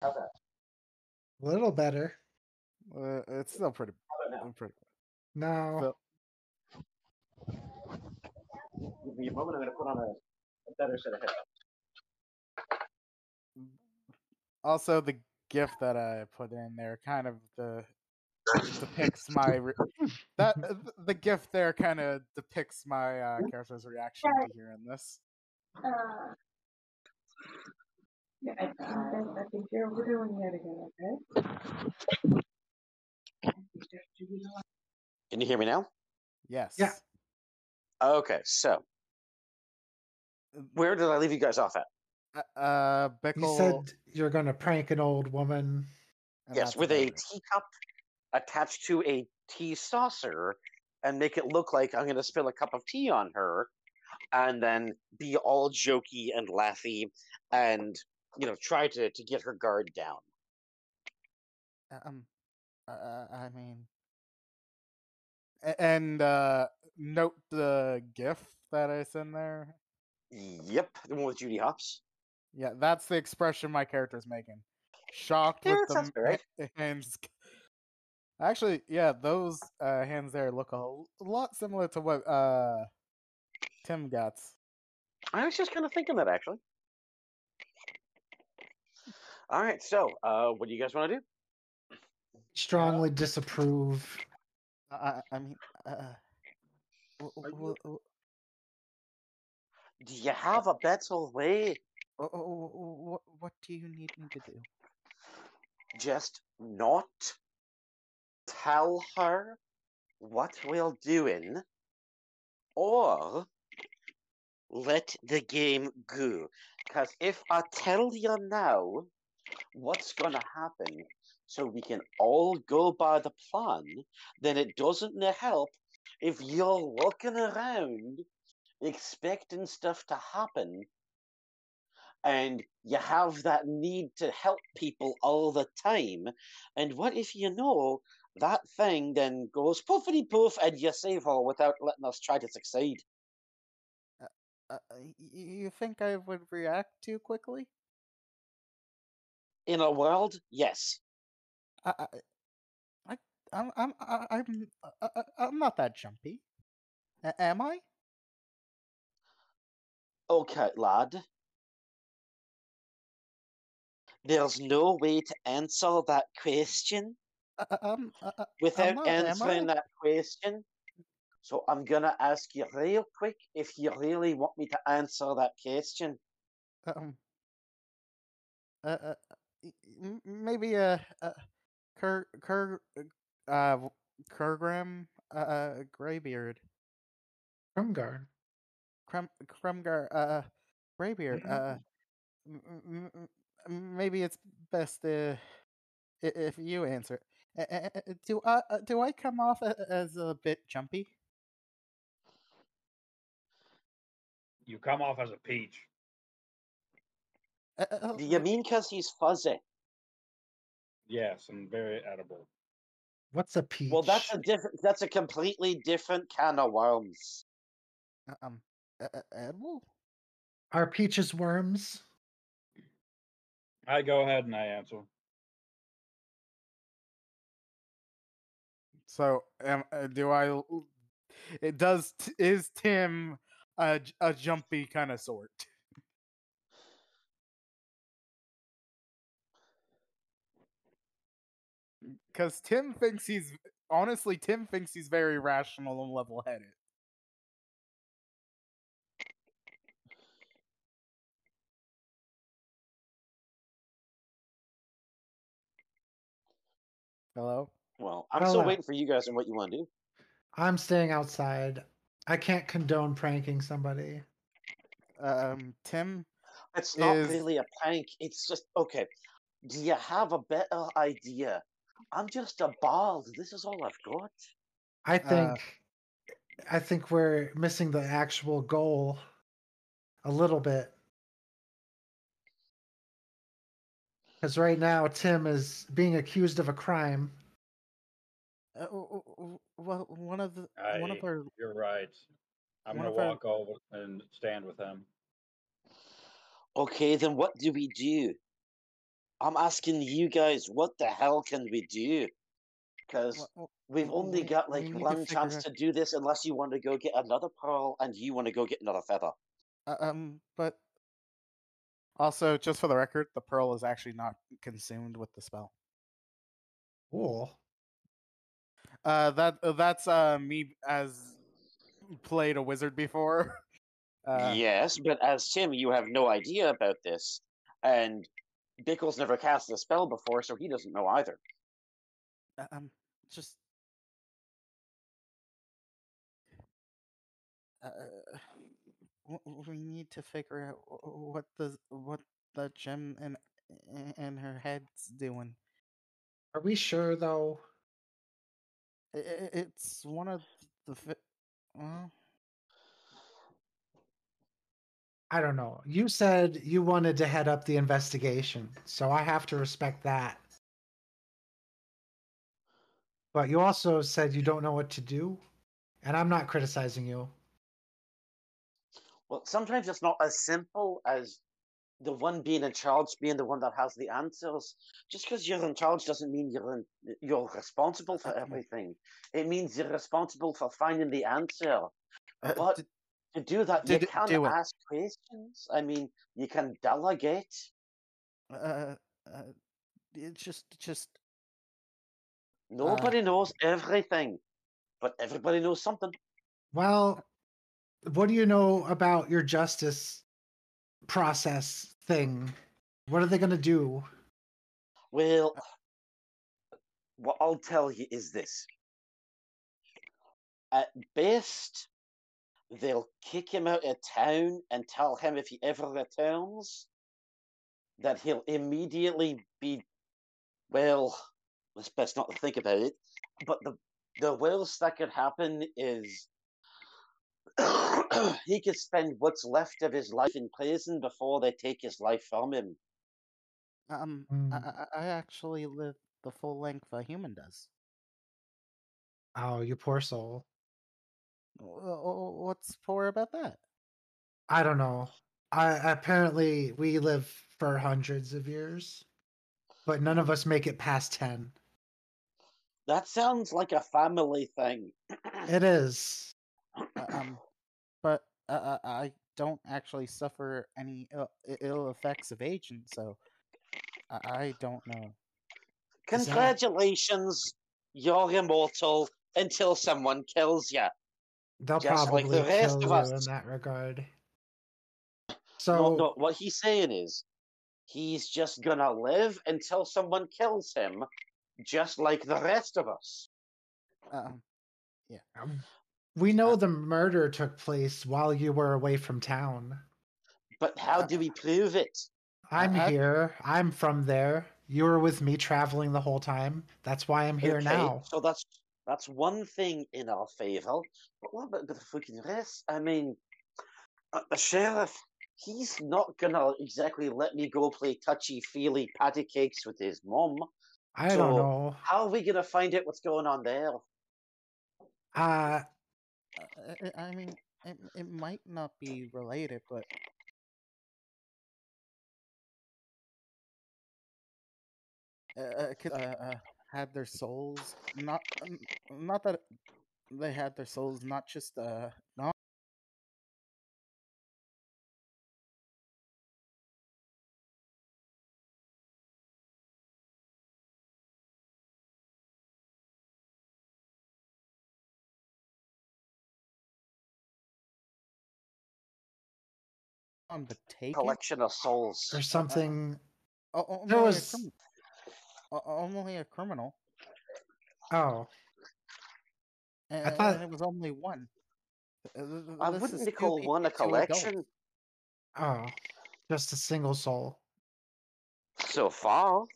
How's that? A little better. Uh, it's still pretty, How about now? pretty. No. So- Give me a moment. I'm gonna put on a, a better set of headphones. Also, the GIF that I put in there kind of the depicts my re- that the GIF there kind of depicts my uh, character's reaction to hearing this. Uh, yeah, I think, I think you're overdoing it again, okay? I think that should be the last- Can you hear me now? Yes. Yeah. Okay, so where did I leave you guys off at? Uh, uh You said you're going to prank an old woman. yes, with a it. teacup attached to a tea saucer and make it look like I'm going to spill a cup of tea on her and then be all jokey and laughy and, you know, try to, to get her guard down. Um, uh, I mean, and uh, note the GIF that I send there. Yep, the one with Judy Hopps. Yeah, that's the expression my character's making. Shocked Yeah, with the about right. hands. Actually, yeah, those uh, hands there look a lot similar to what uh, Tim got. I was just kind of thinking that actually. All right, so uh, what do you guys want to do? Strongly disapprove. I, I- I mean, uh, w- w- Do you have a better way? what do you need me to do? Just not tell her what we're doing, or let the game go. Because if I tell you now what's gonna happen, so we can all go by the plan, then it doesn't help if you're walking around expecting stuff to happen and you have that need to help people all the time. And what if you know that thing then goes poofity poof and you save her without letting us try to succeed? Uh, y- you think I would react too quickly? In a world, yes. I I'm, I'm, I'm, I, I- I'm not that jumpy. A- am I? Okay, lad. There's no way to answer that question I'm, I, I- without not, answering that question. So I'm gonna ask you real quick if you really want me to answer that question. um, uh, uh, maybe uh, uh, Ker, Ker, uh, w- uh, uh, Graybeard, Krumgar. Crum, Crumgar, uh, Graybeard, uh, m- m- m- m- maybe it's best uh, if you answer. Uh, uh, uh, Do I uh, do I come off as a bit jumpy? You come off as a peach. Uh, uh, Do you mean because he's fuzzy? Yes, and very edible. What's a peach? Well, that's a different. That's a completely different can of worms. um, uh, uh. Are peaches worms? I go ahead and I answer. So, um, uh, do I? It does. Is Tim a, a jumpy kind of sort? Because Tim thinks he's honestly, Tim thinks he's very rational and level-headed. Hello. Well, I'm still waiting for you guys and what you want to do. I'm staying outside. I can't condone pranking somebody. Um, Tim. It's not Is- really a prank. It's just okay. Do you have a better idea I'm just a bard. This is all I've got. I Uh, think I think we're missing the actual goal a little bit. Because right now Tim is being accused of a crime. Uh, well, one of the one of our you're right. I'm gonna of our- walk over and stand with him. Okay, then what do we do? I'm asking you guys, what the hell can we do? Because w- w- we've w- only we- got like need to one chance out- to do this unless you want to go get another pearl and you want to go get another feather. uh, um, but also just for the record, the pearl is actually not consumed with the spell. Cool. Uh, that uh, that's uh me as played a wizard before. Uh, yes, but as Tim, you have no idea about this. And Bickle's never cast a spell before, so he doesn't know either. uh, um, just uh, w- w- we need to figure out wh- wh- what the what the gem in in her head's doing. Are we sure though? I- I- It's one of the well, I don't know. You said you wanted to head up the investigation, so I have to respect that. But you also said you don't know what to do, and I'm not criticizing you. Well, sometimes it's not as simple as the one being in charge being the one that has the answers. Just because you're in charge doesn't mean you're in, you're responsible for everything. It means you're responsible for finding the answer. uh, But d- to do that, you do- can do ask questions. I mean, you can delegate. uh, uh, it's just just Nobody knows everything, but everybody knows something. Well, what do you know about your justice process thing? What are they going to do? Well, what I'll tell you is this. At best, they'll kick him out of town and tell him if he ever returns that he'll immediately be, well, it's best not to think about it, but the, the worst that could happen is he could spend what's left of his life in prison before they take his life from him. um Hmm. I, I I actually live the full length a human does. Oh, you poor soul. Wh- wh- What's poor about that? I don't know. I apparently we live for hundreds of years, but none of us make it past 10. That sounds like a family thing. It is. Uh, um, but uh, uh, I don't actually suffer any Ill, ill effects of aging, so I, I don't know. Is that- Congratulations, you're immortal until someone kills you. They'll Just like probably the rest kill of you in that regard. So no, what he's saying is he's just gonna live until someone kills him, just like the rest of us. Um, um, we know the murder took place while you were away from town. But how Uh, do we prove it? I'm I- here. I'm from there. You were with me traveling the whole time. That's why I'm here Okay, now. So that's that's one thing in our favor. But what about the fucking rest? I mean, uh, the sheriff, he's not gonna exactly let me go play touchy feely patty cakes with his mom. I don't know. How are we gonna find out what's going on there? Uh, I, I- I mean, it, it might not be related, but uh, uh, 'cause, uh, uh, had their souls not not that they had their souls not just uh not on the take Collection of souls. or something. only, there a was- crim- o- only a criminal Oh, and, thought- and it was only one Uh, th- th- I this wouldn't is they two call pe- one a collection oh, just a single soul. so far.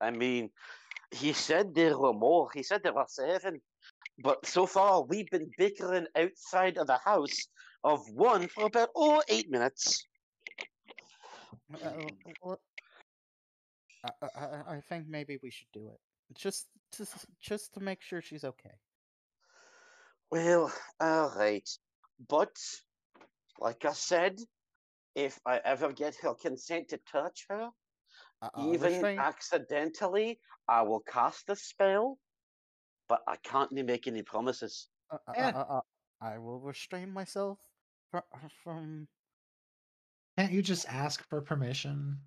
I mean, He said there were more. He said there were seven. But so far, we've been bickering outside of the house of one for about, oh, eight minutes. Uh, what- I, I, I- I think maybe we should do it. Just, just, just to make sure she's okay. Well, all right. But, like I said, if I ever get her consent to touch her, Uh, even restraint- accidentally, I will cast the spell. But I can't make any promises. uh, uh, uh, uh, I will restrain myself from, from Can't you just ask for permission?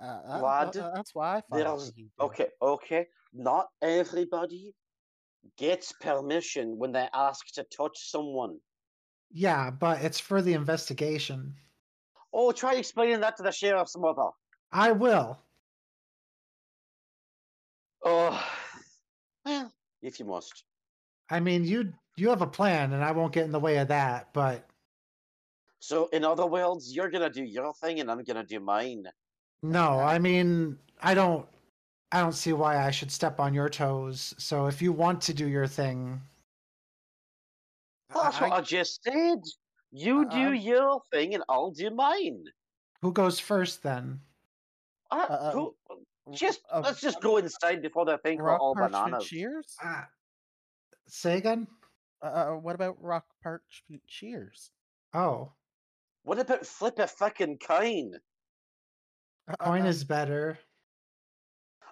Uh, Lad, uh, that's why I thought there's- he'd do it. Okay, okay. Not everybody gets permission when they ask to touch someone. Yeah, but it's for the investigation. Oh, try explaining that to the sheriff's mother. I will. Oh, well, if you must. I mean, you you have a plan, and I won't get in the way of that. But So, in other words, you're gonna do your thing and I'm gonna do mine. No, I mean, I don't. I don't see why I should step on your toes. So if you want to do your thing, That's what I- I just said. You I- do your thing and I'll do mine. who goes first then? Uh, Uh, who- just uh, let's just go inside before they think we're rock all parchment bananas. shears. Ah, say again. Uh, uh, what about rock parchment cheers? Oh, What about flip a fucking coin? Uh, uh, coin uh, is better.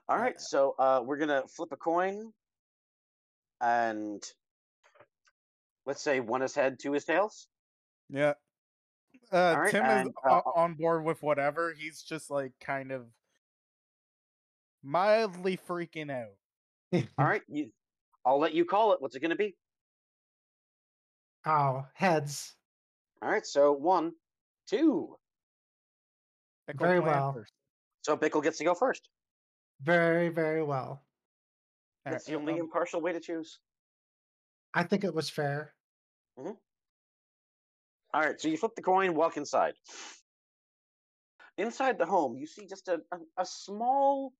All right, so uh, we're gonna flip a coin, and let's say one is head, two is tails. Yeah. Uh, Alright, Tim and, is uh, on board with whatever. He's just like kind of mildly freaking out. All right, you. I'll let you call it. What's it gonna be? Oh, heads. All right, so one, two. Bickle Very well. first. So Bickle gets to go first. Very, very well. That's the only um, impartial way to choose. I think it was fair. All right, so you flip the coin, walk inside. Inside the home, you see just a, a, a small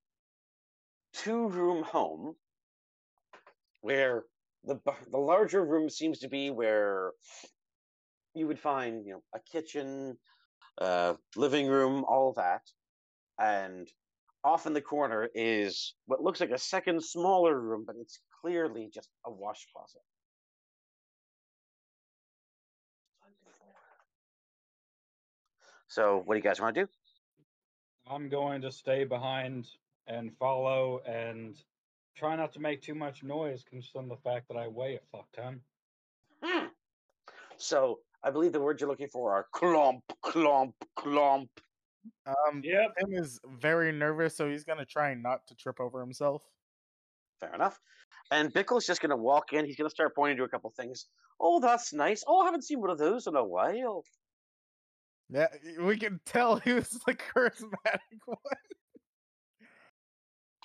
two room home where the, the larger room seems to be where you would find, you know, a kitchen, uh, living room, all that. And off in the corner is what looks like a second smaller room, but it's clearly just a wash closet. So, what do you guys want to do? I'm going to stay behind and follow and try not to make too much noise considering the fact that I weigh a fuck ton. Hmm. So, I believe the words you're looking for are clomp, clomp, clomp. Um, Yep. Tim is very nervous, so he's gonna try not to trip over himself. Fair enough. And Bickle's just going to walk in. He's going to start pointing to a couple things. Oh, that's nice. Oh, I haven't seen one of those in a while. Yeah, we can tell he was the charismatic one.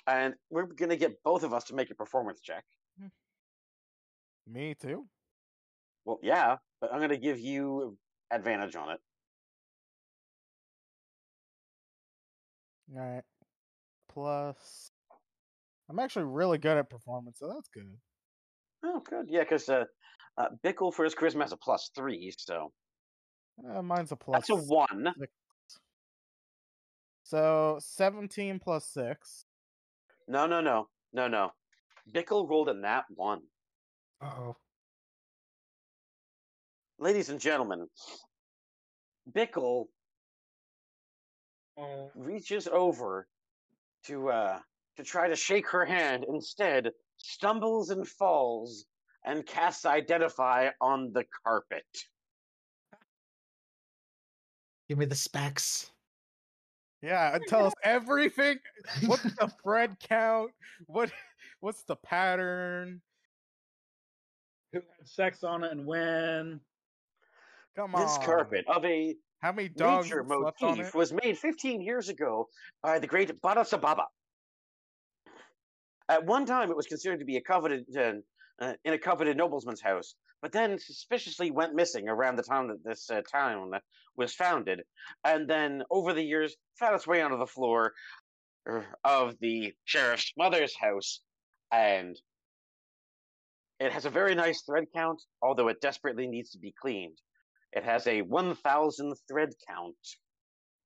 And we're going to get both of us to make a performance check. Me too. Well, yeah, but I'm going to give you advantage on it. All right. Plus, I'm actually really good at performance, so that's good. Oh, good. Yeah, because uh, uh, Bickle for his charisma has a plus three, so Uh, mine's a plus. that's a one. six. So 17 plus six. No, no, no, no, no. Bickle rolled a nat one. Oh. Ladies and gentlemen, Bickle Oh, reaches over to uh to try to shake her hand instead stumbles and falls and casts identify on the carpet Give me the specs. Yeah, tell us everything. What's the thread count? What what's the pattern? who had sex on it and when? Come on. this carpet of a How many dogs nature motif was made 15 years ago by the great Badasababa. At one time, it was considered to be a coveted uh, uh, in a coveted nobleman's house, but then suspiciously went missing around the time that this uh, town was founded, and then over the years found its way onto the floor er, of the sheriff's mother's house, and it has a very nice thread count, although it desperately needs to be cleaned. It has a 1,000 thread count,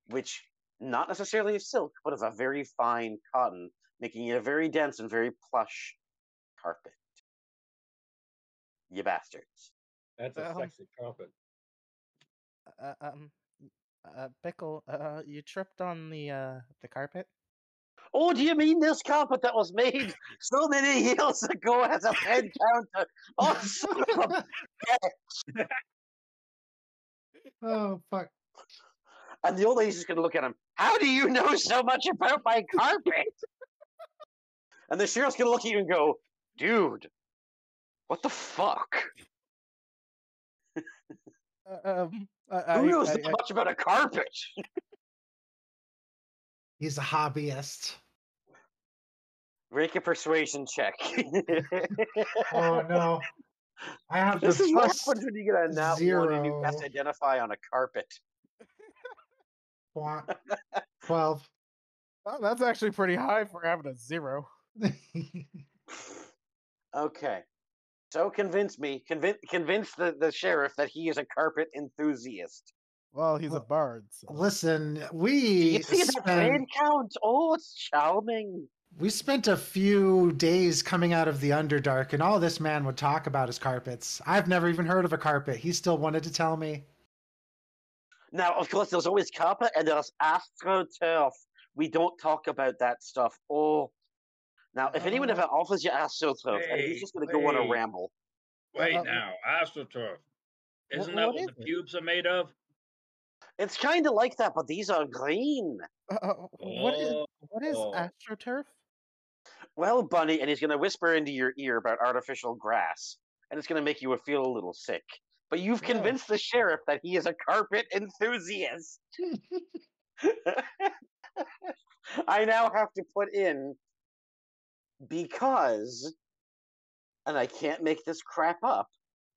which not necessarily of silk, but of a very fine cotton, making it a very dense and very plush carpet. You bastards. That's a Um, sexy carpet. Uh, um, uh, Pickle, uh, you tripped on the uh the carpet. Oh, do you mean this carpet that was made so many years ago has a head counter? Oh, son of a Oh fuck. And the old lady's just gonna look at him. How do you know so much about my carpet? and the sheriff's gonna look at you and go, dude, what the fuck? Uh, um, uh, Who I- knows I- that I- much about a carpet? He's a hobbyist. Make a persuasion check. Oh no. I have this to is what plus happens when you get a nat one and you have to identify on a carpet. twelve. Oh, that's actually pretty high for having a zero. Okay. So convince me, convince convince the, the sheriff that he is a carpet enthusiast. Well, he's a bard. So. Listen, Do we you see that thread spent, count? Oh, it's charming. We spent a few days coming out of the Underdark, and all this man would talk about is carpets. I've never even heard of a carpet. He still wanted to tell me. Now, of course, there's always carpet and there's astroturf. We don't talk about that stuff. Oh. Now, if anyone Uh, ever offers you astroturf, and he's just going to go on a ramble. Wait uh, now, AstroTurf. wh- Isn't that what what is the it? pubes are made of? It's kind of like that, but these are green. Uh, uh, what is Oh, what is oh. astroturf? Well, Bunny, and he's going to whisper into your ear about artificial grass, and it's going to make you feel a little sick. But you've convinced the sheriff that he is a carpet enthusiast. I now have to put in because, and I can't make this crap up.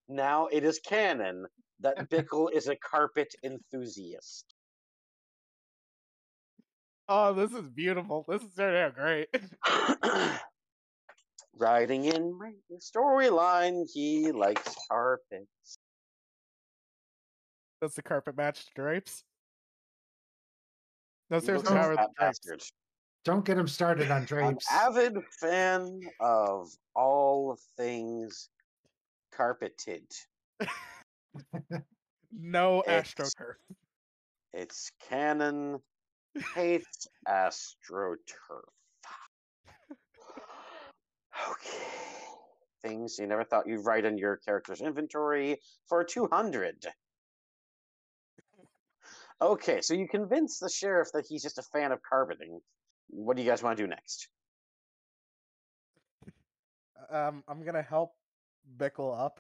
Now it is canon that Bickle is a carpet enthusiast. Oh, this is beautiful. This is turning out great. Writing in my storyline, he likes carpets. Does the carpet match the drapes? No, He seriously, looks how are the drapes? Don't get him started on An drapes. avid fan of all things carpeted. No It's- astroturf. It's canon. Hates astroturf. Okay. Things you never thought you'd write in your character's inventory for 200. Okay, so you convince the sheriff that he's just a fan of carpeting. What do you guys want to do next? Um, I'm gonna help Bickle up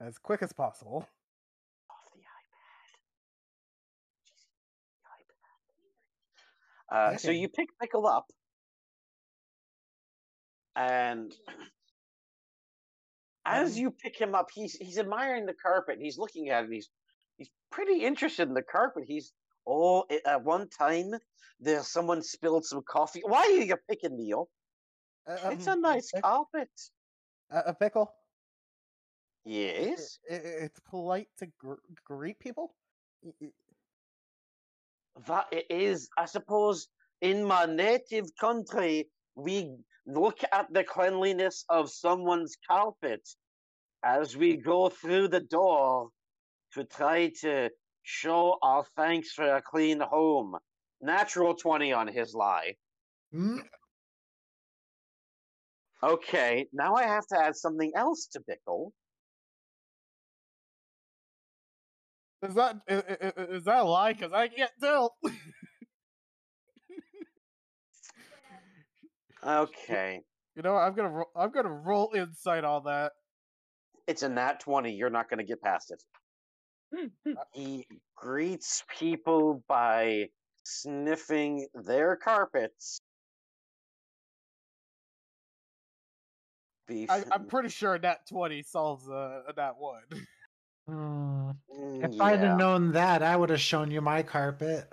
as quick as possible. Off the Uh, so you pick Pickle up, and as Um, you pick him up, he's he's admiring the carpet. He's looking at it. He's he's pretty interested in the carpet. He's oh, at one time there someone spilled some coffee. Why are you picking Neil? Uh, It's a um, nice Pick- carpet. uh, Pickle. Yes. i- it's polite to gr- greet people. That it is, I suppose, in my native country, we look at the cleanliness of someone's carpet as we go through the door to try to show our thanks for a clean home. Natural 20 on his lie. Hmm? Okay, now I have to add something else to Bickle. Is that i- i- i- is that a lie? Because I can't tell. Okay, you know, what, I'm gonna ro- I'm gonna roll insight on that. it's a nat 20. You're not going to get past it. Hmm, hmm. Uh he greets people by sniffing their carpets. Beef. I, I'm pretty sure nat twenty solves a, a nat one. Hmm. Mm, If I'd have known that, I would have shown you my carpet.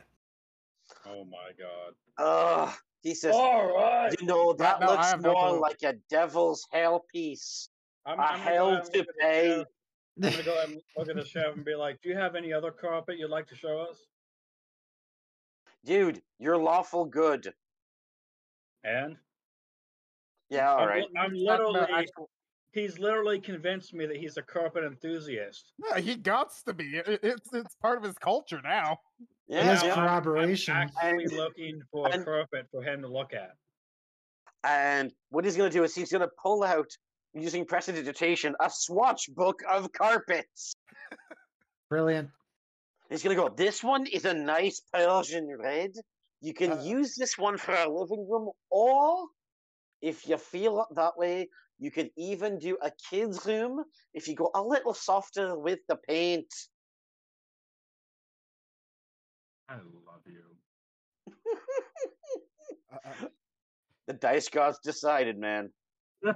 Oh my god. Ugh. He says, All right. "You know that no, looks have no more clue. like a devil's hell piece. I'm, A I'm gonna go hell ahead and to look at the pay." I'm gonna go ahead and look at the chef and be like, "Do you have any other carpet you'd like to show us?" Dude, you're lawful good. And Yeah, all I'm, right. I'm It's not literally. Actual- He's literally convinced me that he's a carpet enthusiast. Yeah, he gots to be. It- It's it's part of his culture now. Yeah, His yeah. Corroboration. I'm actually And- looking for a carpet for him to look at. And what he's going to do is he's going to pull out, using prestidigitation, a swatch book of carpets. Brilliant. He's going to go, this one is a nice Persian red. You can Uh, use this one for a living room, or if you feel it that way, you could even do a kid's room if you go a little softer with the paint. I love you. Uh, uh, The dice gods decided, man.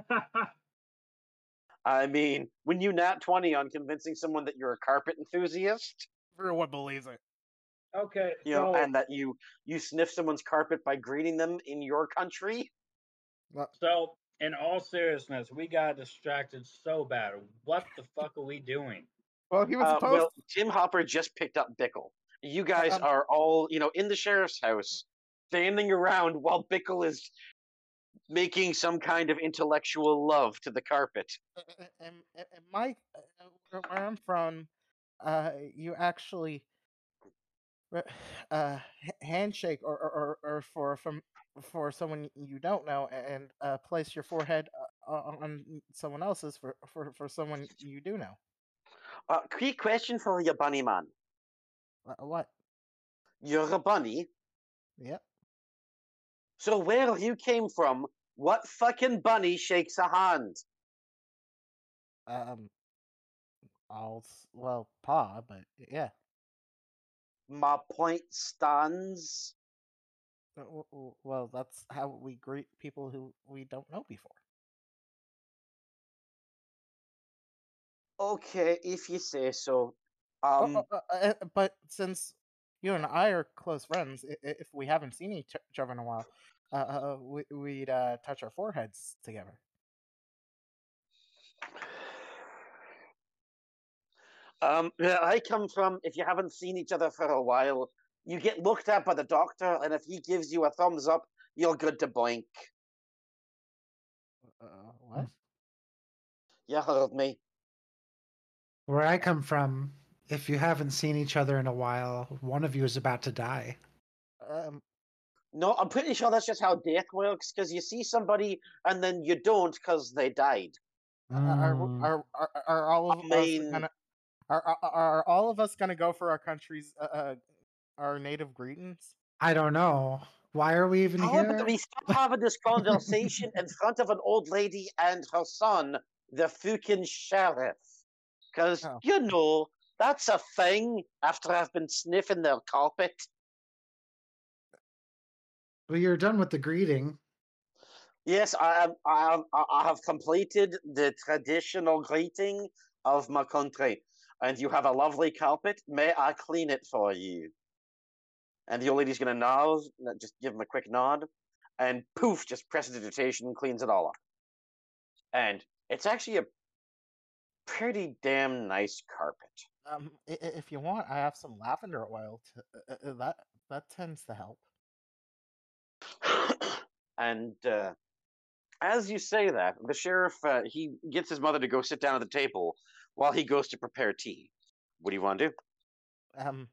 I mean, when you nat 20 on convincing someone that you're a carpet enthusiast, everyone believes it. okay, you know, so, and that you you sniff someone's carpet by greeting them in your country. so in all seriousness, we got distracted so bad. What the fuck are we doing? Well, he was Uh, supposed. well, Tim Hopper just picked up Bickle. You guys Um, are all, you know, in the sheriff's house, standing around while Bickle is making some kind of intellectual love to the carpet. and, and, and Mike, uh, where where I'm from, uh, you actually uh, handshake or, or, or, or for from for someone you don't know and uh, place your forehead uh, on on someone else's for, for, for someone you do know. Uh, quick question for you, bunny man. Uh, What? You're a bunny, Yep. so where you came from, what fucking bunny shakes a hand? Um. I'll well, paw, but yeah. My point stands. Uh, Well, that's how we greet people who we don't know before. Okay, if you say so. Oh, Um, oh, uh, uh, but since you and I are close friends, if we haven't seen each other in a while, uh, uh, we, we'd uh, touch our foreheads together. Um, where I come from, if you haven't seen each other for a while, you get looked at by the doctor, and if he gives you a thumbs up, you're good to blink. Uh, what? You heard me. Where I come from, if you haven't seen each other in a while, one of you is about to die. Um, No, I'm pretty sure that's just how death works, because you see somebody and then you don't because they died. uh, are, Mm. are, are, are all of I us gonna are, are, are all of us gonna go for our country's uh, uh, our native greetings? I don't know. Why are we even How here? about we stop having this conversation in front of an old lady and her son, the fucking sheriff? Because, Oh. you know, that's a thing after I've been sniffing their carpet. Well, you're done with the greeting. Yes, I am. I have. I have completed the traditional greeting of my country, and you have a lovely carpet. May I clean it for you? And the old lady's gonna nod, just give him a quick nod, and poof, just prestidigitation cleans it all up. And it's actually a pretty damn nice carpet. Um, if you want, I have some lavender oil. To, uh, uh, that that tends to help. and uh, as you say that, the sheriff uh, he gets his mother to go sit down at the table while he goes to prepare tea. What do you want to do? Um,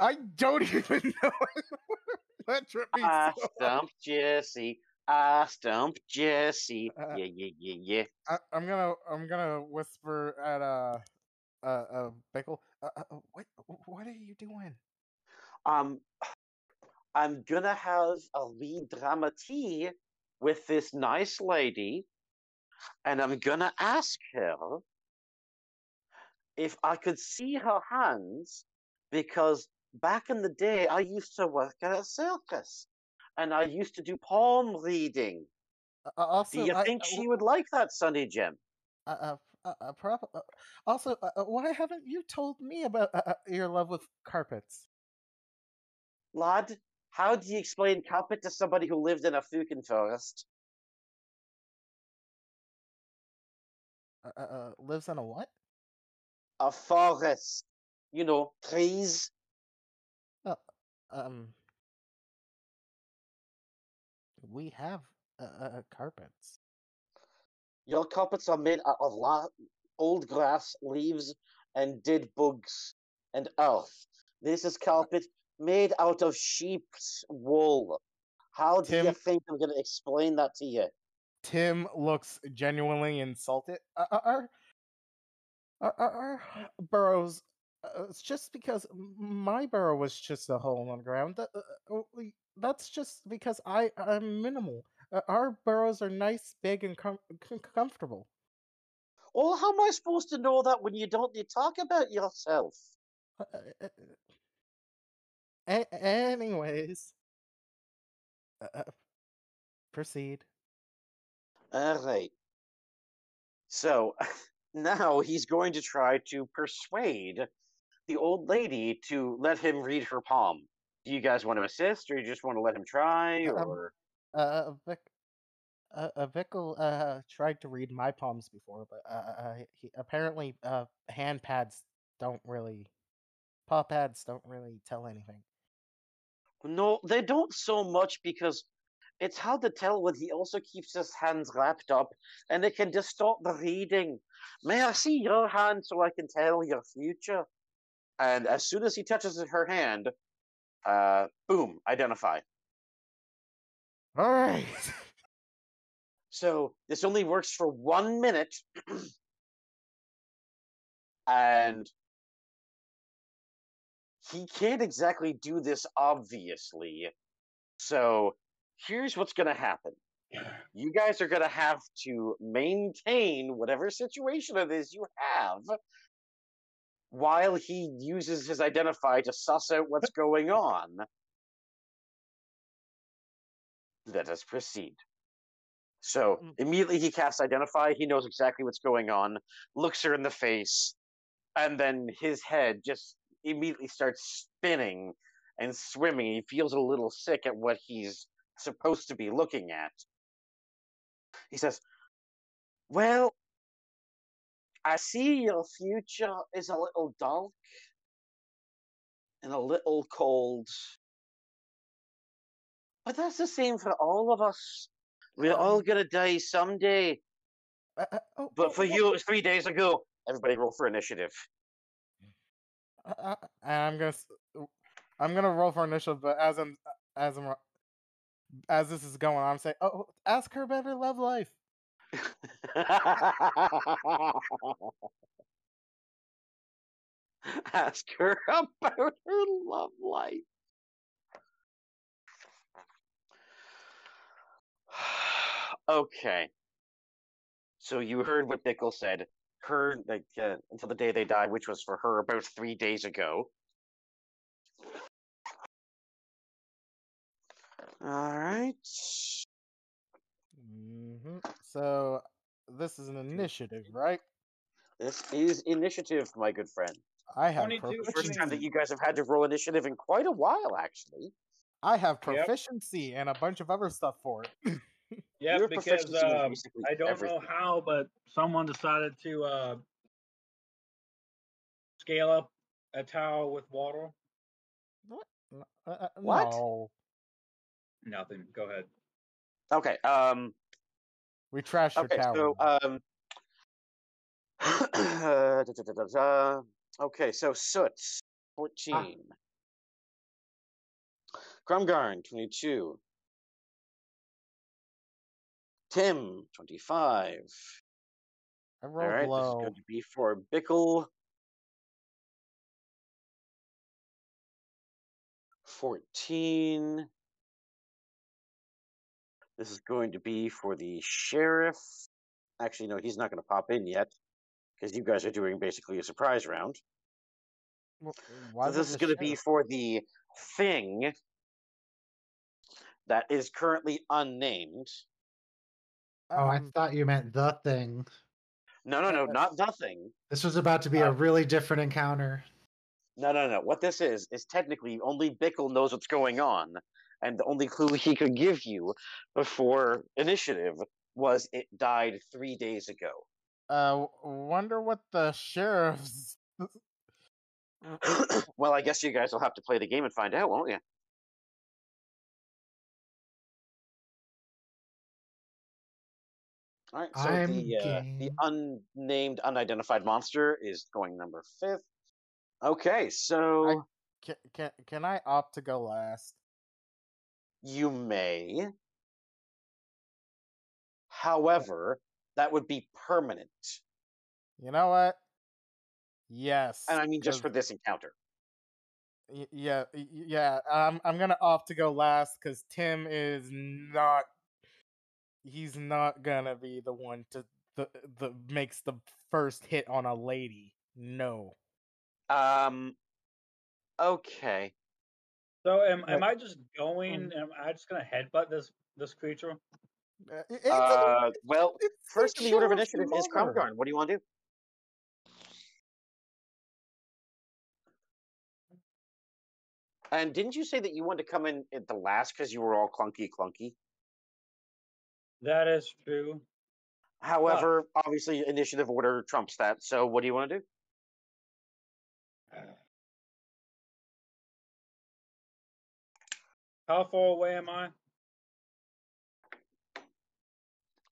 I don't even know. that trip I so stumped Jesse. I stumped Jesse. Uh, yeah, yeah, yeah, yeah. I, I'm gonna I'm gonna whisper at uh uh uh Bickle. Uh, uh, what what are you doing? Um, I'm gonna have a wee drama tea with this nice lady, and I'm gonna ask her if I could see her hands because back in the day I used to work at a circus and I used to do palm reading. Uh, uh, also, Do you I- think uh, she would like that, Sunny Jim? Uh, uh, uh, prob- uh, also, why haven't you told me about your love with carpets? Lad, How do you explain carpet to somebody who lived in a fucking forest? Uh, uh, uh, lives in a what? A forest. You know, trees. Um, we have uh, uh, carpets. Your carpets are made out of la- old grass, leaves, and dead bugs and earth. This is carpet made out of sheep's wool. How do you think I'm going to explain that to you? Tim looks genuinely insulted. Uh, uh, our, our, our, our burrows. Uh, it's just because my burrow was just a hole on the ground. That, uh, uh, that's just because I I'm minimal. Uh, our burrows are nice, big, and com- com- comfortable. Well, how am I supposed to know that when you don't you talk about yourself? Uh, a- anyways, proceed. All right. So now he's going to try to persuade the old lady to let him read her palm. Do you guys want to assist, or you just want to let him try, Um, or Uh, Vic, uh, uh, Vickle uh tried to read my palms before, but uh, uh he, apparently uh hand pads don't really, paw pads don't really tell anything. no? They don't so much because it's hard to tell when he also keeps his hands wrapped up, and it can distort the reading. May I see your hand so I can tell your future? And as soon as he touches her hand, uh, boom, identify. All right. So this only works for one minute. and he can't exactly do this obviously. So here's what's going to happen. You guys are going to have to maintain whatever situation it is you have while he uses his identify to suss out what's going on. Let us proceed. So Mm. immediately he casts identify. He knows exactly what's going on, looks her in the face, and then his head just immediately starts spinning and swimming. He feels a little sick at what he's supposed to be looking at. He says, Well, I see your future is a little dark and a little cold. But that's the same for all of us. We're all gonna die someday. Uh, uh, oh, But oh, for oh, you, it was three days ago. Everybody roll for initiative. uh, uh, and I'm gonna, I'm gonna roll for initiative, but as I'm, as I'm, as this is going on, I'm saying, oh, ask her about her love life. Ask her about her love life. okay. So you heard what Bickle said. Her like uh, until the day they died, which was for her about three days ago. All right. hmm So this is an initiative, right? This is initiative, my good friend. I have 22 The first time that you guys have had to roll initiative in quite a while, actually. I have Yep. proficiency and a bunch of other stuff for it. Yeah, because proficiency um, I don't everything. know how, but someone decided to uh, scale up a tower with water. What? uh, uh, What? No, Nothing. Go ahead. Okay. Um. We trashed your Okay. tower. So um. da, da, da, da, da. Okay. So Soot, fourteen. Krumgarn, twenty-two. Tim, twenty-five. I All rolled right. This is going to be for Bickle. Fourteen. This is going to be for the sheriff. Actually, no, he's not going to pop in yet because you guys are doing basically a surprise round. W- Why So this is going to be for the thing that is currently unnamed. Oh, I Um, thought you meant the thing. No, no, no, Uh, not the thing. This was about to be Uh, a really different encounter. No, no, no. What this is is technically only Bickle knows what's going on, and the only clue he could give you before initiative was it died three days ago. Uh, wonder what the sheriff's. well, I guess you guys will have to play the game and find out, won't you? All right, so I'm the uh, the unnamed, unidentified monster is going number fifth. Okay, so Can, can can I opt to go last? You may. However, that would be permanent, You know what? Yes. and I mean just for this encounter. y- yeah, yeah. I'm I'm gonna opt to go last because Tim is not. He's not gonna be the one to the the makes the first hit on a lady. No. Um. Okay. So am am I just going? Am I just gonna headbutt this this creature? Uh, i- it's a- Uh. Well, first in the order of initiative is mother. What do you want to do? And didn't you say that you wanted to come in at the last because you were all clunky clunky? That is true. However, obviously initiative order trumps that. So what do you want to do? How far away am I?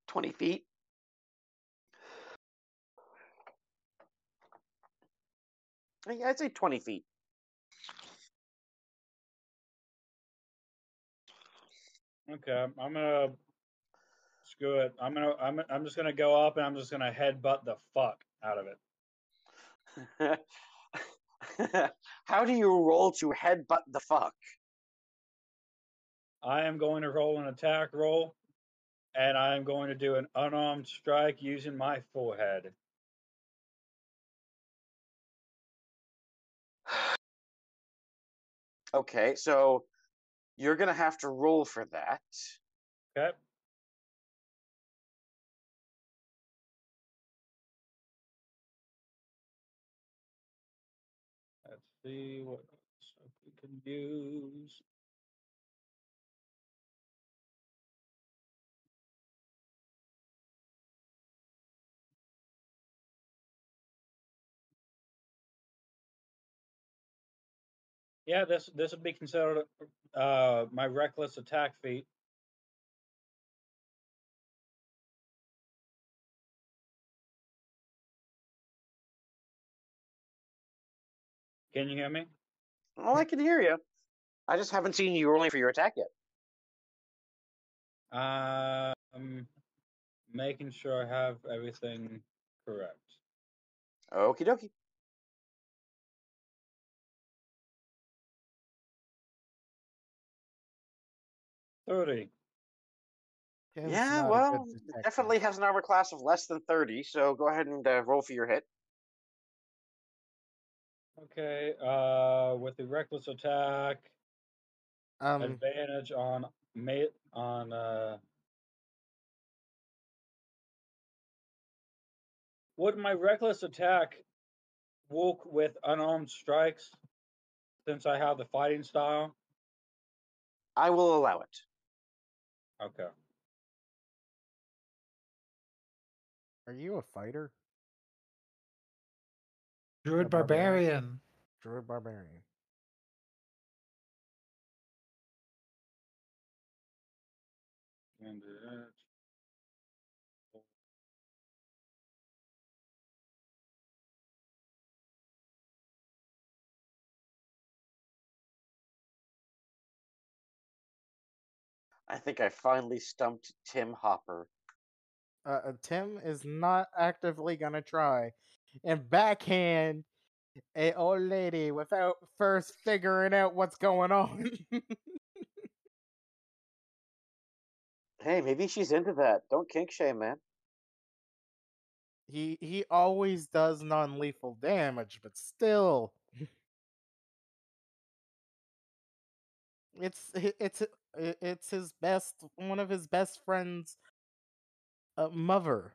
Twenty feet. I- I'd say twenty feet. Okay, I'm I'm gonna screw it. I'm gonna I'm I'm just gonna go up and I'm just gonna headbutt the fuck out of it. How do you roll to headbutt the fuck? I am going to roll an attack roll, and I am going to do an unarmed strike using my forehead. Okay, so you're gonna have to roll for that. Okay. Let's see what stuff we can use. Yeah, this this would be considered uh my reckless attack feat. Can you hear me? Oh, I can hear you. I just haven't seen you rolling for your attack yet. Um, making sure I have everything correct. Okie dokie. Thirty. Tim's yeah, not a good well, definitely has an armor class of less than 30, so go ahead and uh, roll for your hit. Okay. Uh, with the reckless attack, Um, advantage on mate on uh. Would my reckless attack work with unarmed strikes? Since I have the fighting style. I will allow it. Okay. are you a fighter? Druid A barbarian? barbarian. Druid barbarian. And that. I think I finally stumped Tim Hopper. Uh, uh, Tim is not actively gonna try and backhand a old lady without first figuring out what's going on. Hey, maybe she's into that. Don't kink shame, man. he he always does non-lethal damage, but still, it's it's it's his best one of his best friends, uh, mother.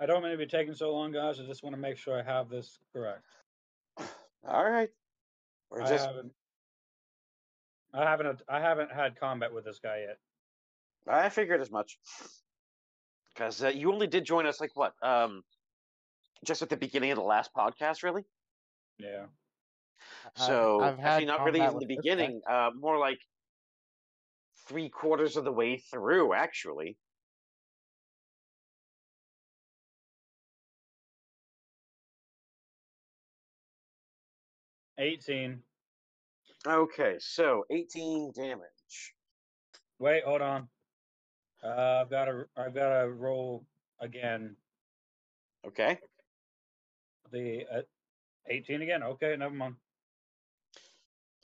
I don't mean to be taking so long, guys. I just want to make sure I have this correct. All right. Or I just haven't. I haven't. I haven't had combat with this guy yet. I figured as much. Because uh, you only did join us like what? Um, just at the beginning of the last podcast, really. Yeah. I've- So I've had actually, not really combat even the with this guy. beginning. Uh, more like three quarters of the way through, actually. Eighteen. Okay, so 18 damage. Wait, hold on. Uh, I've got to. I've got to roll again. Okay. The uh, eighteen again. Okay, never mind.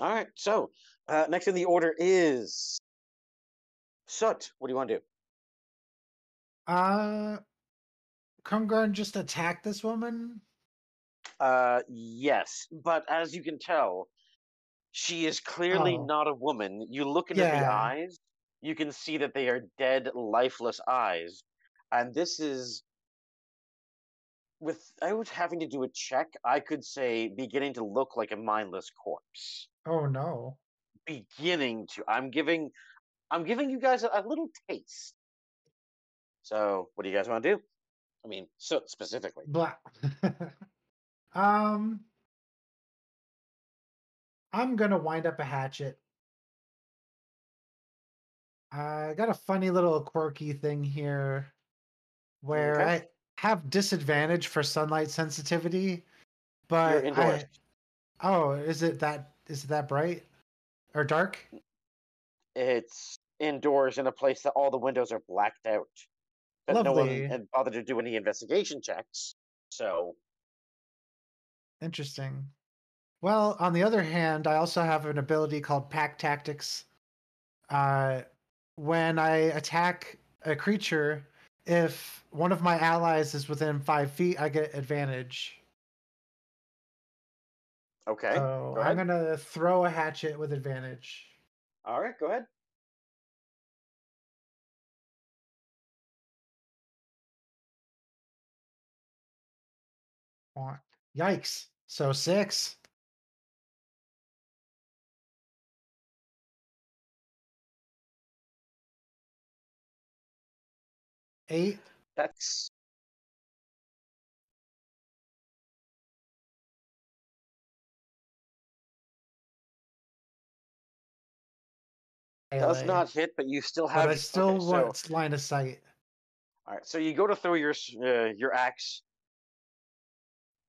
All right. So uh, next in the order is Soot. What do you want to do? Uh, Krumgarn just attacked this woman. Uh, yes, but as you can tell, she is clearly Oh. not a woman. You look into the eyes, you can see that they are dead, lifeless eyes, and this is. Without having to do a check, I could say beginning to look like a mindless corpse. Oh no. Beginning to. I'm giving, I'm giving you guys a, a little taste. So, what do you guys want to do? I mean, so specifically. Blah. um, I'm gonna wind up a hatchet. I got a funny little quirky thing here where Okay. I have disadvantage for sunlight sensitivity, but. I, oh, is it that is it that bright or dark? It's indoors in a place that all the windows are blacked out. But no one Lovely. had bothered to do any investigation checks. So, Interesting. Well, on the other hand, I also have an ability called Pack Tactics. Uh, when I attack a creature, if one of my allies is within five feet, I get advantage. Okay. so go I'm gonna throw a hatchet with advantage. All right, go ahead. Yikes! So six. Eight. That's does not hit, but you still have. But. I still okay, so, line of sight. all right, so you go to throw your uh, your axe.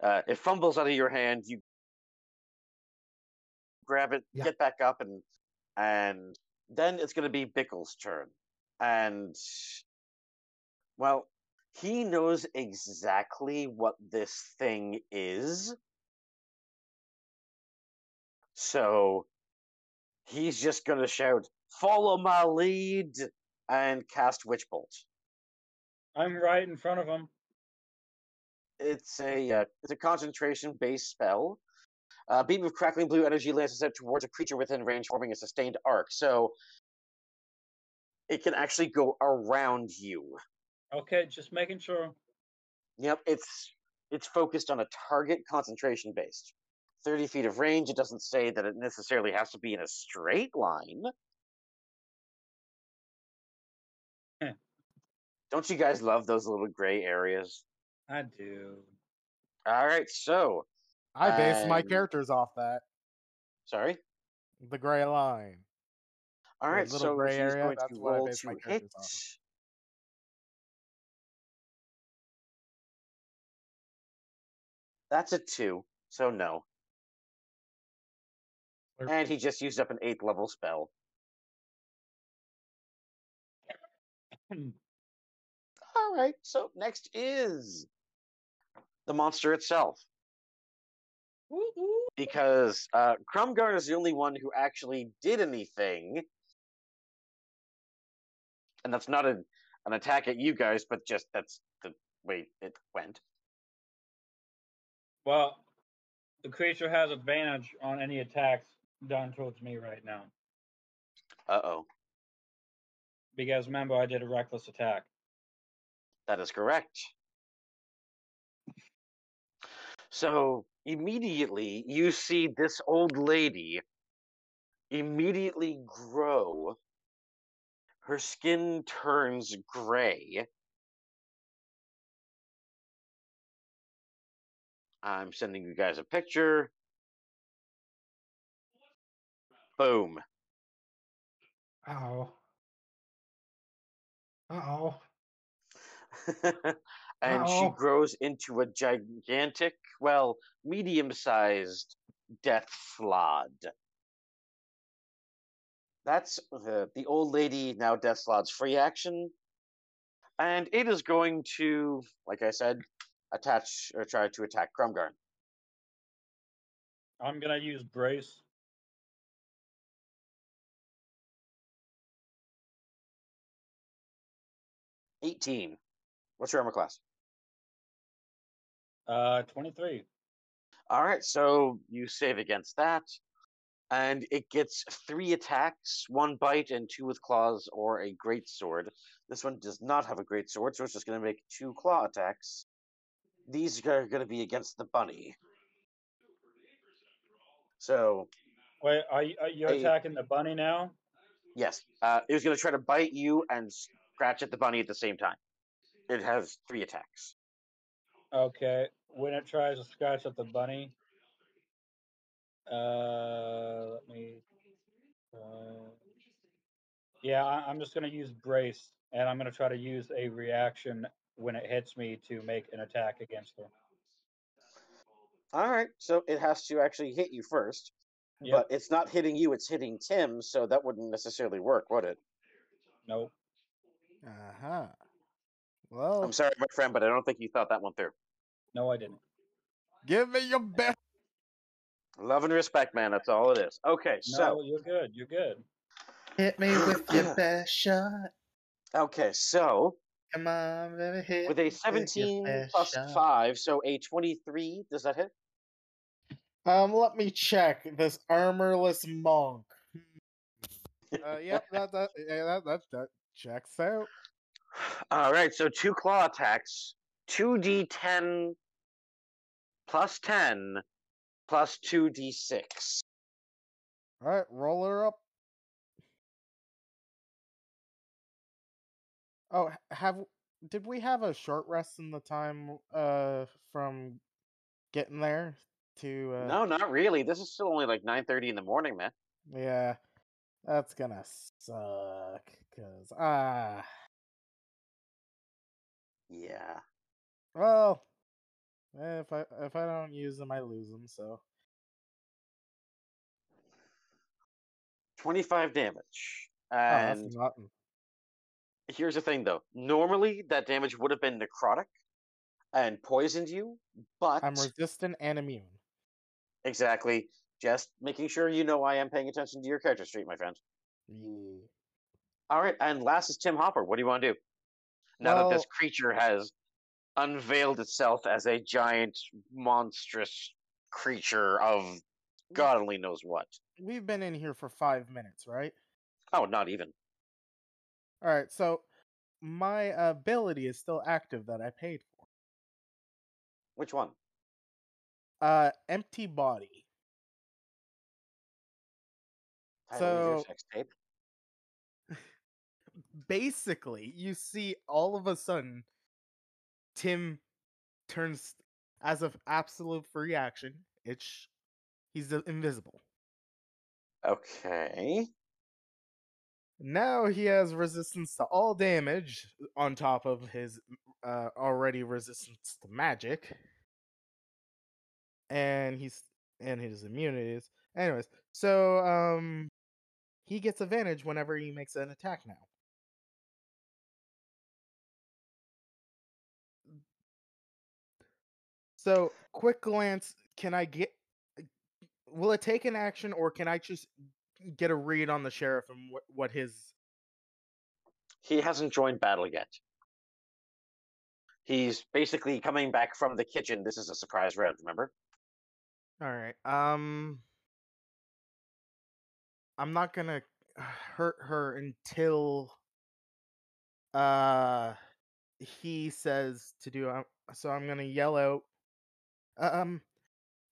Uh, it fumbles out of your hand. You grab it, Yeah. get back up, and and then it's going to be Bickle's turn. And well, he knows exactly what this thing is. So he's just going to shout, "Follow my lead!" and cast Witch Bolt. I'm right in front of him. It's a uh, it's a concentration based spell. A beam of crackling blue energy lances out towards a creature within range, forming a sustained arc. So it can actually go around you. Okay, just making sure. Yep, it's it's focused on a target concentration based. 30 feet of range. It doesn't say that it necessarily has to be in a straight line. Don't you guys love those little gray areas? I do. All right, so I base my um, characters off that. sorry. The gray line. All The so gray he's area, going that's to what I roll base my to hit. characters off. That's a two, so no. Or- And he just used up an eighth level spell. All right, so next is the monster itself. Because uh, Krumgarn is the only one who actually did anything. And that's not a, an attack at you guys, but just that's the way it went. Well, the creature has advantage on any attacks done towards me right now. Uh oh. Because remember, I did a reckless attack. That is correct. So immediately you see this old lady immediately grow. Her skin turns gray. I'm sending you guys a picture. Boom. Uh-oh. Uh-oh. and she oh. grows into a gigantic, well, medium sized death slaad. That's the, the old lady, now Death Slaad's free action. And it is going to, like I said, attach or try to attack Krumgarn. I'm gonna use brace. Eighteen. What's your armor class? Uh, 23. All right, so you save against that, and it gets three attacks: one bite and two with claws, or a great sword. This one does not have a great sword, so it's just going to make two claw attacks. These are going to be against the bunny. So Wait, are you, are you Hey. attacking the bunny now? yes, uh, it was going to try to bite you and scratch at the bunny at the same time. It has three attacks. Okay. When it tries to scratch at the bunny, uh, let me. Uh, yeah, I, I'm just gonna use brace, and I'm gonna try to use a reaction when it hits me to make an attack against her. All right, so it has to actually hit you first, Yep. but it's not hitting you; it's hitting Tim. So that wouldn't necessarily work, would it? Nope. Uh huh. Well, I'm sorry, my friend, but I don't think you thought that one through. No, I didn't. give me your best. Love and respect, man. That's all it is. Okay, No, so you're good. You're good. Hit me with your best shot. okay, so Come on, baby, hit with a 17 best plus shot. five, so a 23. Does that hit? Um, let me check this armorless monk. Uh, yeah, that that yeah, that that that checks out. All right, so two claw attacks, two d10 plus 10 plus two d6. All right, roll her up. Oh, have did we have a short rest in the time uh from getting there to uh No, not really. This is still only like 9:30 in the morning, man. yeah. That's gonna suck cuz ah Yeah. well eh, if I if I don't use them I lose them so 25 damage. oh, And nothing. here's the thing though. Normally that damage would have been necrotic and poisoned you, but I'm resistant and immune. exactly just making sure you know I am paying attention to your character street, my friend. Yeah. All right, and last is Tim Hopper. What do you want to do? Now that this creature has unveiled itself as a giant, monstrous creature of God only knows what. We've been in here for 5 minutes, right? Oh, not even. All right, so my ability is still active that I paid for. Which one? Uh, empty body. Your So- sex tape. Basically, you see all of a sudden, Tim turns as of absolute free action. It's he's invisible. Okay. Now he has resistance to all damage on top of his uh, already resistance to magic, and he's and his immunities. Anyways, so um, he gets advantage whenever he makes an attack now. So, quick glance. Can I get? Will it take an action, or can I just get a read on the sheriff and what, what his He hasn't joined battle yet. He's basically coming back from the kitchen. This is a surprise round, remember? All right. Um I'm not going to hurt her until uh he says to do um, so I'm going to yell out um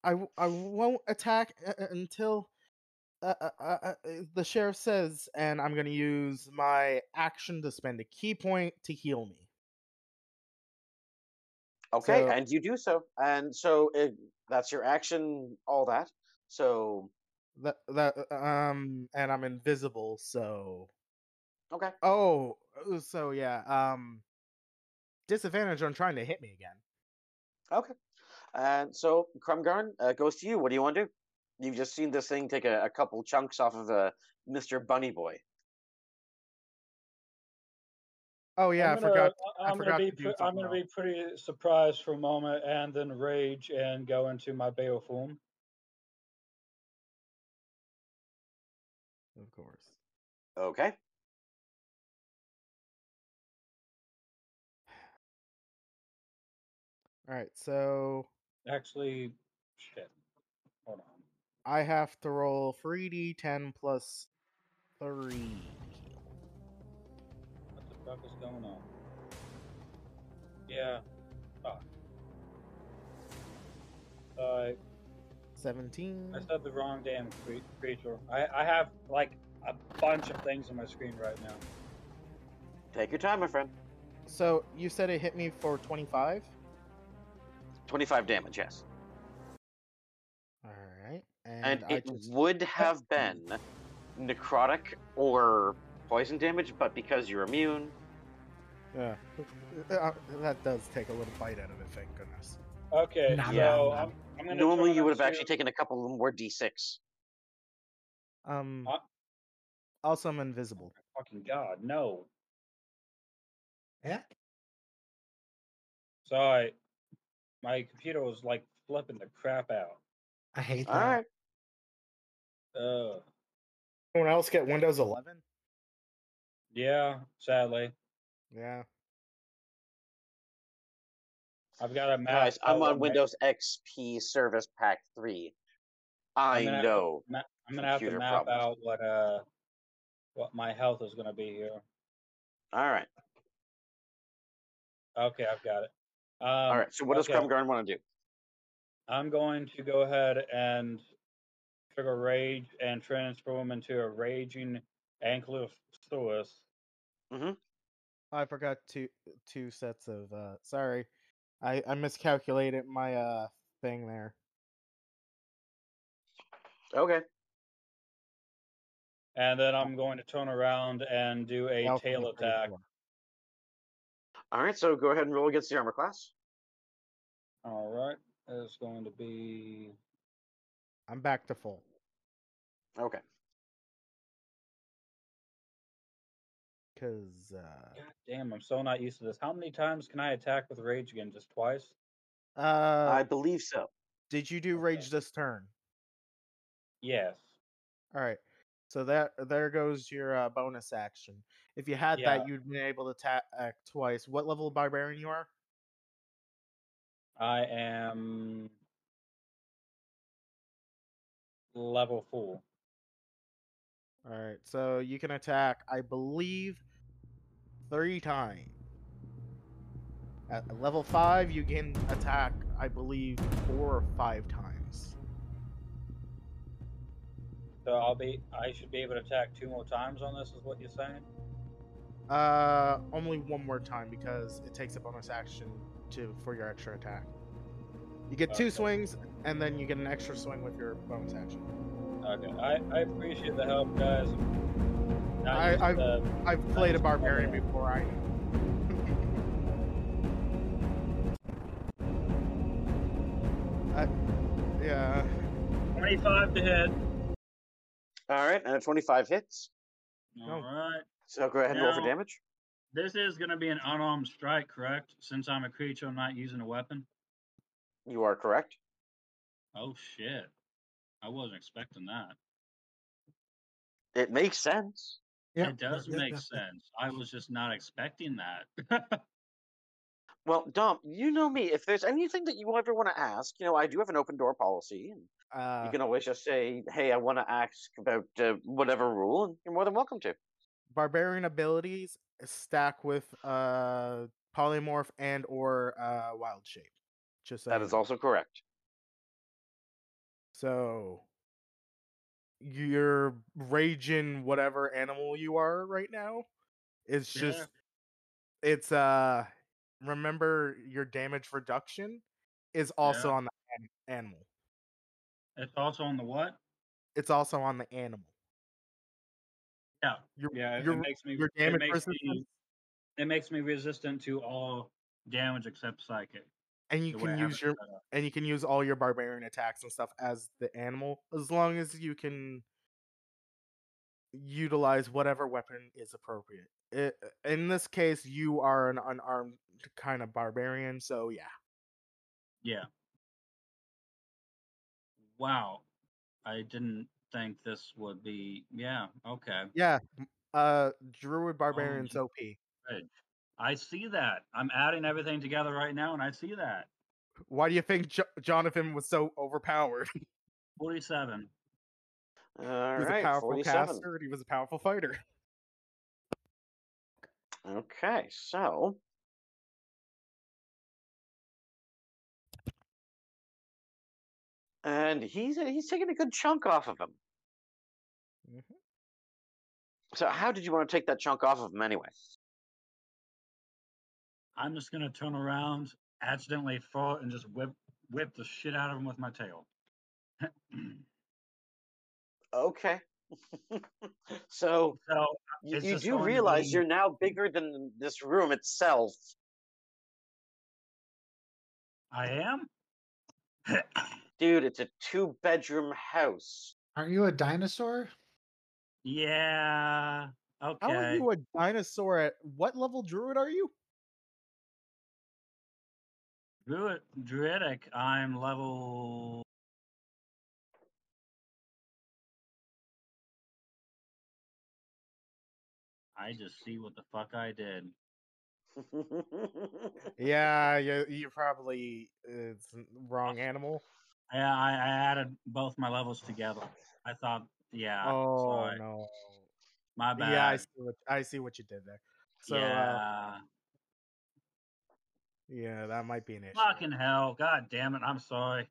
I, I won't attack uh, uh, until uh, uh, uh, uh, the sheriff says, and I'm gonna use my action to spend a ki point to heal me. Okay, So- and you do so, and so it, that's your action. All that. So That that uh, um, and I'm invisible, so okay. oh, uh, so yeah, um, disadvantage on trying to hit me again. Okay. And so, Krumgarn, uh, goes to you. What do you want to do? You've just seen this thing take a, a couple chunks off of uh, Mr. Bunny Boy. Oh yeah, I'm I gonna, forgot. I- I I'm forgot gonna be. to do I'm gonna else. be pretty surprised for a moment, and then rage and go into my Bale form. Of course. Okay. All right, so Actually, shit. Hold on. I have to roll 3d10 plus 3. What the fuck is going on? Yeah. Fuck. Uh, 17. I said the wrong damn cre- creature. I, I have like a bunch of things on my screen right now. Take your time, my friend. So you said it hit me for 25? 25 damage, yes. All right. And, And, it just would have been necrotic or poison damage, but because you're immune, yeah. That does take a little bite out of it, thank goodness. Okay, Nah, so nah, I'm, I'm gonna. normally you would have actually taken a couple of more d6. Um Uh, also I'm invisible. Fucking god, no. Yeah. Sorry, my computer was like flipping the crap out. I hate that. All right. Uh, Anyone else get Windows 11? yeah, sadly, Yeah. I've got a map. Guys, I'm on what my- Windows XP Service Pack 3. I I'm gonna have know. ma- I'm gonna have to map problems. out what uh what my health is gonna be here. All right. Okay, I've got it. Um, All right. So what does okay. Krumgarn want to do? I'm going to go ahead and trigger rage and transform into a raging ankylosaurus. Mhm I forgot two two sets of uh sorry. I I miscalculated my uh thing there. Okay. And then I'm going to turn around and do a Alpha tail attack. 34. All right. So go ahead and roll against the armor class. All right, it's going to be I'm back to full. Okay. Cause uh God damn, I'm so not used to this. How many times can I attack with rage again? Just twice? uh I believe so. did you do okay. rage this turn? Yes. All right. So that there goes your uh, bonus action. If you had Yeah. that, you'd been able to attack twice. What level of barbarian you are? I am level four. All right. So you can attack, I believe, three times. At level five, you can attack, I believe, four or five times. So I'll be I should be able to attack two more times on this is what you're saying? Uh, only one more time because it takes a bonus action to for your extra attack. You get two swings, and then you get an extra swing with your bonus action. Okay. I, I appreciate the help guys. Not I- used I've- I've played a barbarian wondering. before. I I, yeah. 25 to hit. All right. And a 25 hits. All right. So go ahead and roll for damage. This is going to be an unarmed strike, correct? Since I'm a creature, I'm not using a weapon. You are correct. Oh shit! I wasn't expecting that. It makes sense. Yeah, it does yeah, make yeah, yeah. sense. I was just not expecting that. Well, Dom, you know me. If there's anything that you ever want to ask, you know, I do have an open door policy. And Uh, you can always just say, "Hey, I want to ask about uh, whatever rule," and you're more than welcome to. barbarian abilities stack with uh polymorph and or uh wild shape. Just so That you is know. also correct. So your raging whatever animal you are right now is Yeah. just it's uh remember your damage reduction is also Yeah. on the an- animal. It's also on the what? It's also on the animal. Yeah. Your Yeah, it, your it makes me your it damage makes me it makes me resistant to all damage except psychic. and you the way I can use your and you can use all your barbarian attacks and stuff as the animal as long as you can utilize whatever weapon is appropriate. It, in this case, you are an unarmed kind of barbarian, so yeah. Yeah. Wow. I didn't think this would be yeah, okay. Yeah. Uh Druid Barbarian's j- OP. Good. I see that. I'm adding everything together right now and I see that. Why do you think jo- Jonathan was so overpowered? 47. All he was right, a powerful 47. caster and he was a powerful fighter. Okay, so and he's he's taking a good chunk off of him. Mhm. So how did you want to take that chunk off of him anyway? I'm just gonna turn around, accidentally fall, and just whip whip the shit out of him with my tail. Okay. so so you, you do realize you're now bigger than this room itself. I am. Dude, it's a two bedroom house. Aren't you a dinosaur? yeah. Okay. How are you a dinosaur at what level druid are you? Druid, druidic. I'm level. I just see what the fuck I did. Yeah, you you probably uh, it's wrong animal. Yeah, I, I added both my levels together. I thought, yeah. oh sorry. no. My bad. Yeah, I see what I see what you did there. So uh, yeah. yeah, that might be an issue. Fucking hell. God damn it. I'm sorry.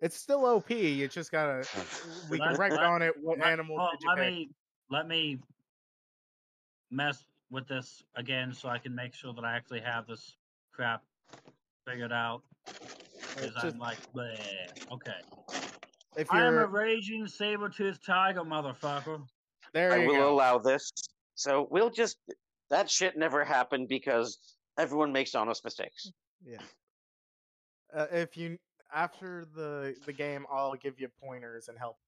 It's still OP. You just gotta we can Let- let- on it. What Let- animal well, did you let pick? me let me mess with this again so I can make sure that I actually have this crap figured out. Because I'm like, bleh. okay. If I am a raging saber-toothed tiger, motherfucker. there, I will go. allow this. So we'll just that shit never happened because everyone makes honest mistakes. Yeah. Uh, if you after the the game, I'll give you pointers and help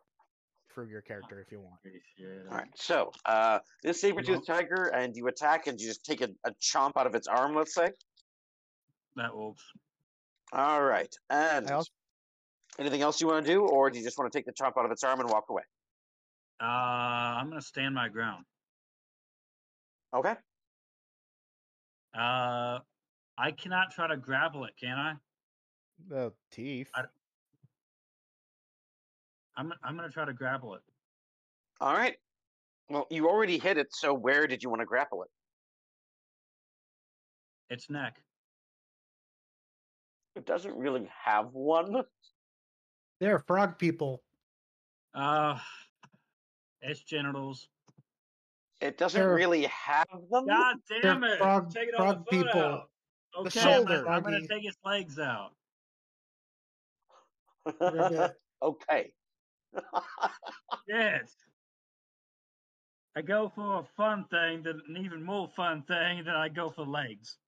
improve your character if you want. Appreciate it. All right. So uh, this saber-toothed tiger, and you attack, and you just take a, a chomp out of its arm. Let's say. That works. All right. And also, anything else you want to do, or do you just want to take the chomp out of its arm and walk away? Uh, I'm gonna stand my ground. Okay. Uh, I cannot try to grapple it, can I? the teeth. I- I'm I'm gonna try to grapple it. All right. Well, you already hit it, so where did you want to grapple it? Its neck. It doesn't really have one. They're frog people. Uh, its genitals. It doesn't Sure. really have them. God damn They're it! frog- Take it on the frog people. out. The Okay, shoulder. I'm, I'm gonna take its legs out. Okay. Yes. I go for a fun thing, then an even more fun thing, then I go for legs.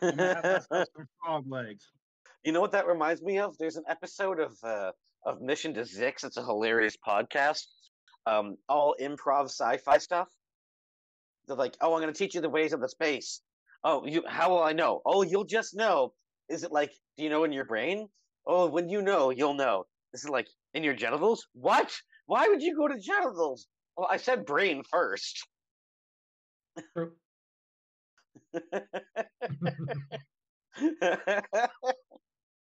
Gonna have some frog legs. You know what that reminds me of? There's an episode of uh, of Mission to Zyxx. It's a hilarious podcast. Um, all improv sci-fi stuff. They're like, "Oh, I'm going to teach you the ways of the space." Oh, you? How will I know? Oh, you'll just know. Is it like, do you know in your brain? Oh, when you know, you'll know. This is like in your genitals. What? Why would you go to genitals? Well, I said brain first. True.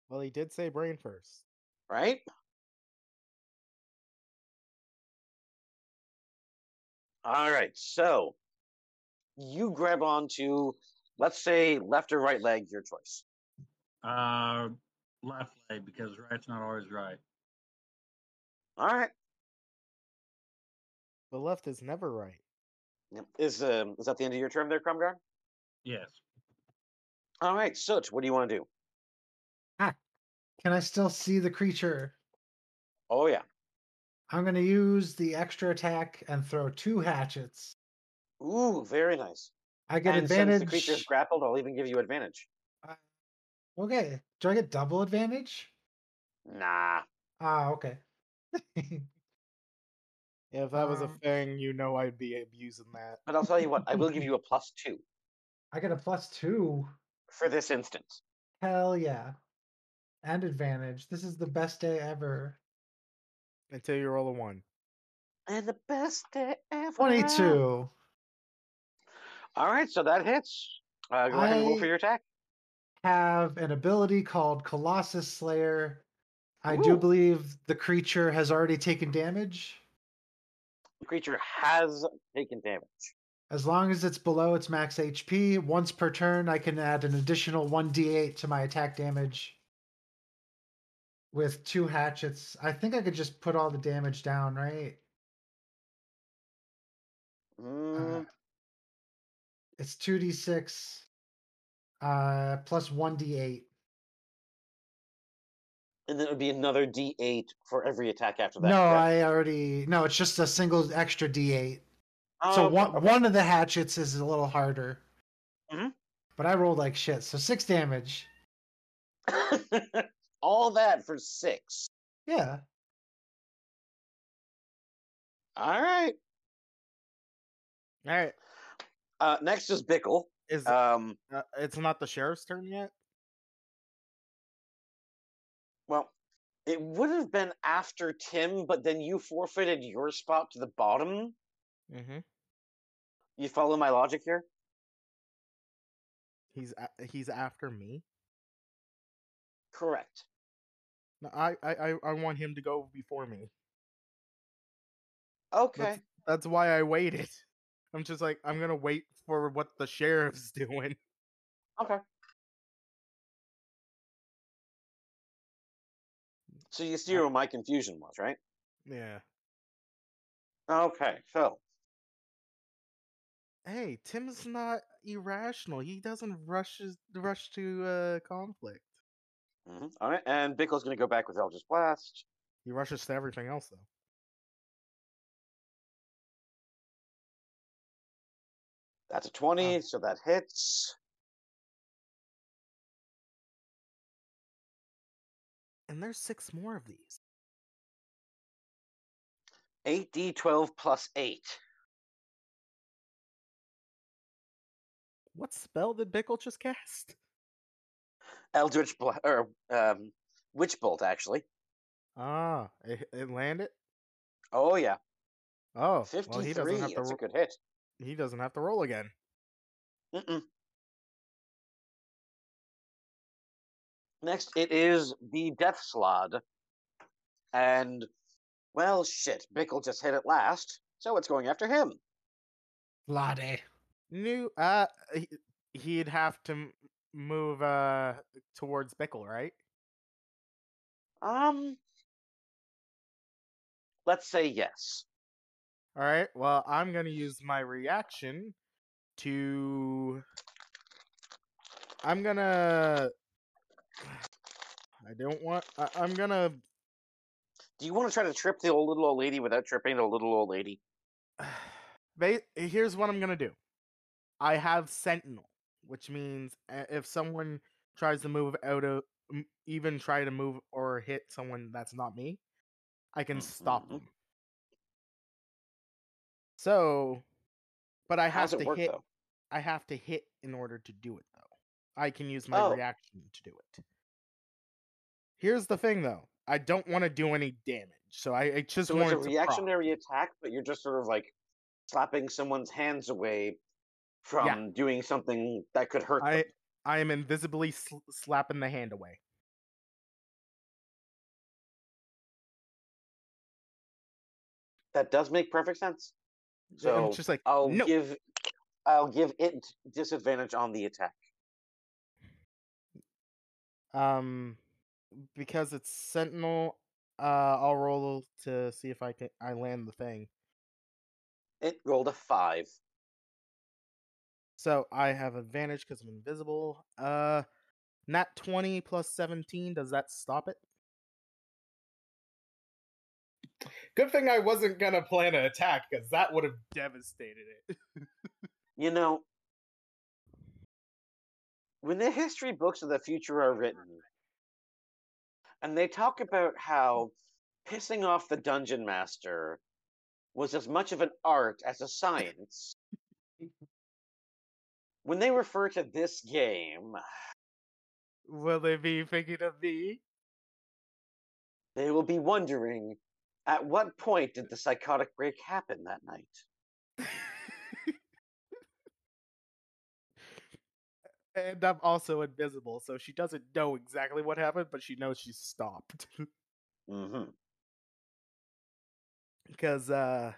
Well, he did say brain first. right? All right, so you grab onto, let's say, left or right leg, your choice. Uh, left leg because right's not always right. All right. The left is never right. Yep. Is um is that the end of your term there, Krumgarn? Yes. All right, Soot, what do you want to do? Can I still see the creature? Oh yeah. I'm going to use the extra attack and throw two hatchets. Ooh, very nice. I get and advantage. since the creature's grappled, I'll even give you advantage. Okay. Do I get double advantage? Nah. Ah, okay. If that was a Um, thing, you know I'd be abusing that. But I'll tell you what, I will give you a plus two I get a plus two. for this instance. Hell yeah. And advantage. This is the best day ever. Until you roll a one. And the best day ever. 22. All right, so that hits. Uh, go ahead and roll for your attack. Have an ability called Colossus Slayer. I do believe the creature has already taken damage. The creature has taken damage. As long as it's below its max HP, once per turn, I can add an additional 1d8 to my attack damage with two hatchets. I think I could just put all the damage down, right? Mm, Uh, it's 2d6 uh, plus 1d8. and then it would be another D8 for every attack after that. No, correct? I already. No, it's just a single extra d8. Oh, so one okay. one of the hatchets is a little harder. Mhm. But I rolled like shit, so six damage. All that for six. Yeah. All right. All right. Uh, next is Bickle. Is Um, uh, it's not the sheriff's turn yet? well, it would have been after Tim, but then you forfeited your spot to the bottom. Mm-hmm. You follow my logic here? He's a- he's after me. Correct. No, I, I I want him to go before me. Okay. That's, that's why I waited. I'm just like I'm gonna wait for what the sheriff's doing. Okay. So you see where my confusion was, right? Yeah. Okay, so Hey, Tim's not irrational. He doesn't rush his, rush to uh, conflict. mhm, all right, and Bickle's going to go back with Eldritch Blast. He rushes to everything else though. That's a twenty, so that hits. And there's six more of these. Eight D twelve plus eight. What spell did Bickle just cast? Eldritch Bla- or um, Witch Bolt, actually. Ah, it, it landed. Oh yeah, Oh, fifty-three. well, he doesn't have to. That's a good hit. He doesn't have to roll again. Mm-mm. Next, it is the Death Slaad, and well, shit. Bickle just hit it last, so it's going after him. Lade. New. Uh, he, he'd have to move uh towards Bickle, right? Um, let's say yes. All right. Well, I'm gonna use my reaction to. I'm gonna. I don't want. I, I'm gonna. Do you want to try to trip the old little old lady without tripping the little old lady? Ba- Here's what I'm gonna do. I have Sentinel, which means uh, if someone tries to move out of, even try to move or hit someone that's not me, I can stop Mhm. them. So, but I have to work hit. though? I have to hit in order to do it, though. I can use my Oh. reaction to do it. Here's the thing, though. I don't want to do any damage, so I, I just So want it's a it to proc. reactionary attack, but you're just sort of like slapping someone's hands away from doing something that could hurt I them. I am invisibly sl- slapping the hand away. That does make perfect sense. So I'm just like, I'll no. give I'll give it disadvantage on the attack. Um, because it's Sentinel, Uh, I'll roll to see if I can I land the thing. It rolled a five. So I have advantage because I'm invisible. Uh, nat twenty plus seventeen. Does that stop it? Good thing I wasn't gonna plan an attack because that would have devastated it. You know, when the history books of the future are written, and they talk about how pissing off the dungeon master was as much of an art as a science, when they refer to this game, Will they be thinking of me? they will be wondering at what point did the psychotic break happen that night? and I'm also invisible, so she doesn't know exactly what happened, but she knows she stopped. hmm Because, uh,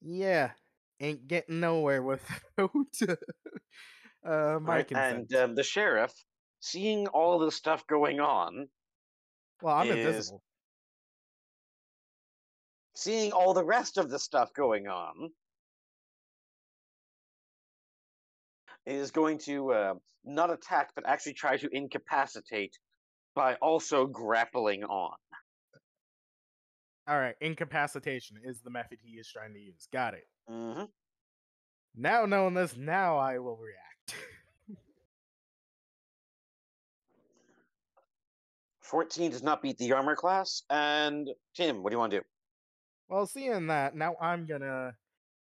yeah, ain't getting nowhere without uh, my Right? consent. And um, the sheriff, seeing all the stuff going on, well, I'm is- invisible. seeing all the rest of the stuff going on, is going to uh, not attack, but actually try to incapacitate by also grappling on. All right, incapacitation is the method he is trying to use. Got it. Hmm Now knowing this, now I will react. 14 does not beat the armor class. And Tim, what do you want to do? well, seeing that, now I'm gonna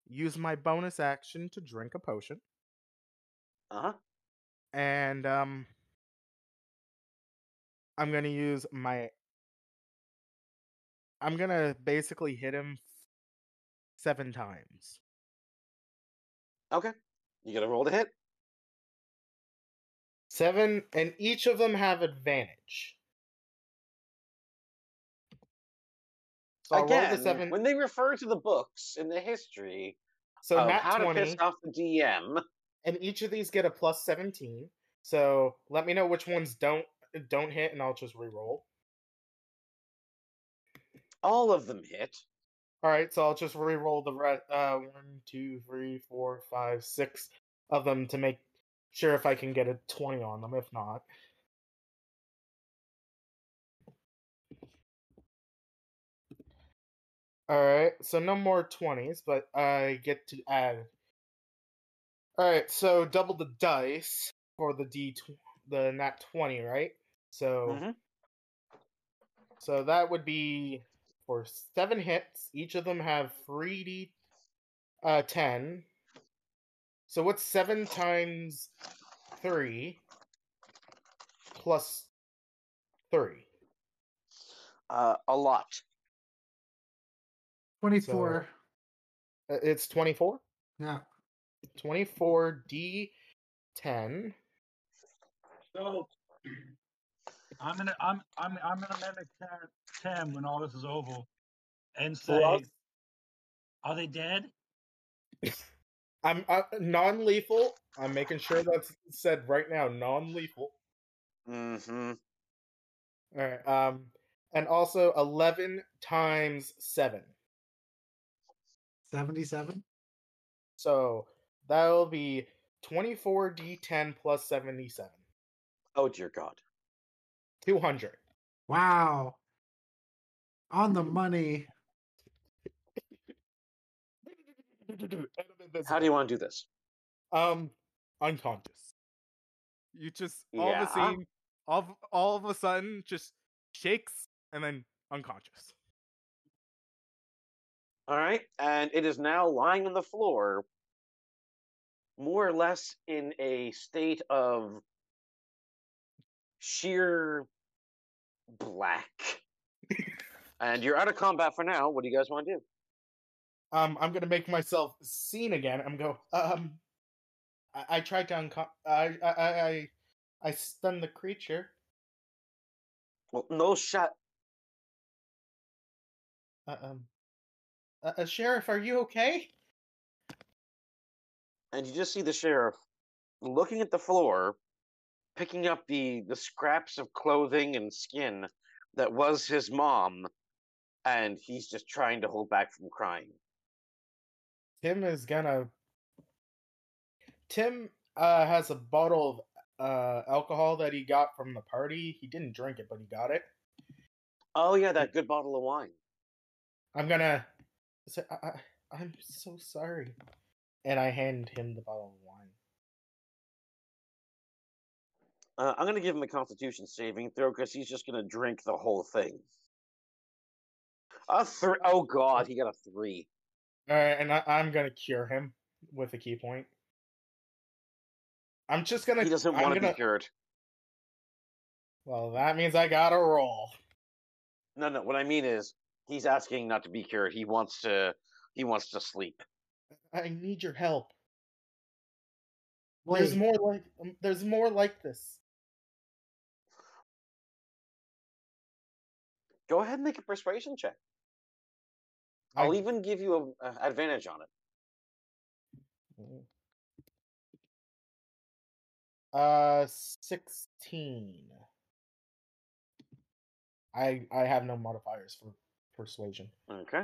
use my bonus action to drink a potion. Uh huh. and um I'm gonna use my I'm gonna basically hit him seven times. Okay. You got to roll to hit. Seven and each of them have advantage. So Again, the when they refer to the books in the history so nat how to 20 piss off the DM, and each of these get a plus 17. So let me know which ones don't don't hit and I'll just re-roll. all of them hit. All right, so I'll just re-roll the rest. Uh, one, two, three, four, five, six of them to make sure if I can get a twenty on them. If not, all right. So no more twenties, but I get to add. All right, so double the dice for the d tw- the nat twenty, right? So Mhm. so that would be for seven hits. Each of them have three d uh ten. So what's seven times three plus three? Uh, a lot. 24. Uh, It's twenty four. Yeah. Twenty four d ten. So I'm gonna I'm I'm I'm gonna mimic Tim, Tim when all this is over, and say, Well, "Are they dead?" I'm uh, non lethal. I'm making sure that's said right now. Non lethal. Mm hmm All right. Um, and also eleven times seven. 77. So that'll be twenty four d10 plus seventy seven. Oh dear God. Two hundred. Wow. On the money. How do you want to do this? Um, unconscious. You just all of a sudden, all all of a sudden, just shakes and then unconscious. All right, and it is now lying on the floor, more or less in a state of sheer black. and you're out of combat for now. What do you guys want to do? Um, I'm gonna make myself seen again. I'm go. Um, I, I tried to uncon. I I I I, stunned the creature. Well, no shot. Uh, um, uh, uh, sheriff, are you okay? And you just see the sheriff looking at the floor, picking up the the scraps of clothing and skin that was his mom, and he's just trying to hold back from crying. Tim is gonna. Tim uh, has a bottle of uh, alcohol that he got from the party. He didn't drink it, but he got it. Oh yeah, that good bottle of wine. I'm gonna say, I, I, I'm so sorry. And I hand him the bottle of wine. Uh, I'm gonna give him a Constitution saving throw because he's just gonna drink the whole thing. A three. Oh god, he got a three. All right, and I, I'm gonna cure him with a ki point. I'm just gonna. He doesn't want to gonna- be cured. Well, that means I gotta roll. No, no. What I mean is, he's asking not to be cured. He wants to. He wants to sleep. I need your help. Wait, There's more like. There's more like this. Go ahead and make a persuasion check. I'll I- even give you a, a advantage on it. Uh, sixteen. I I have no modifiers for persuasion. Okay.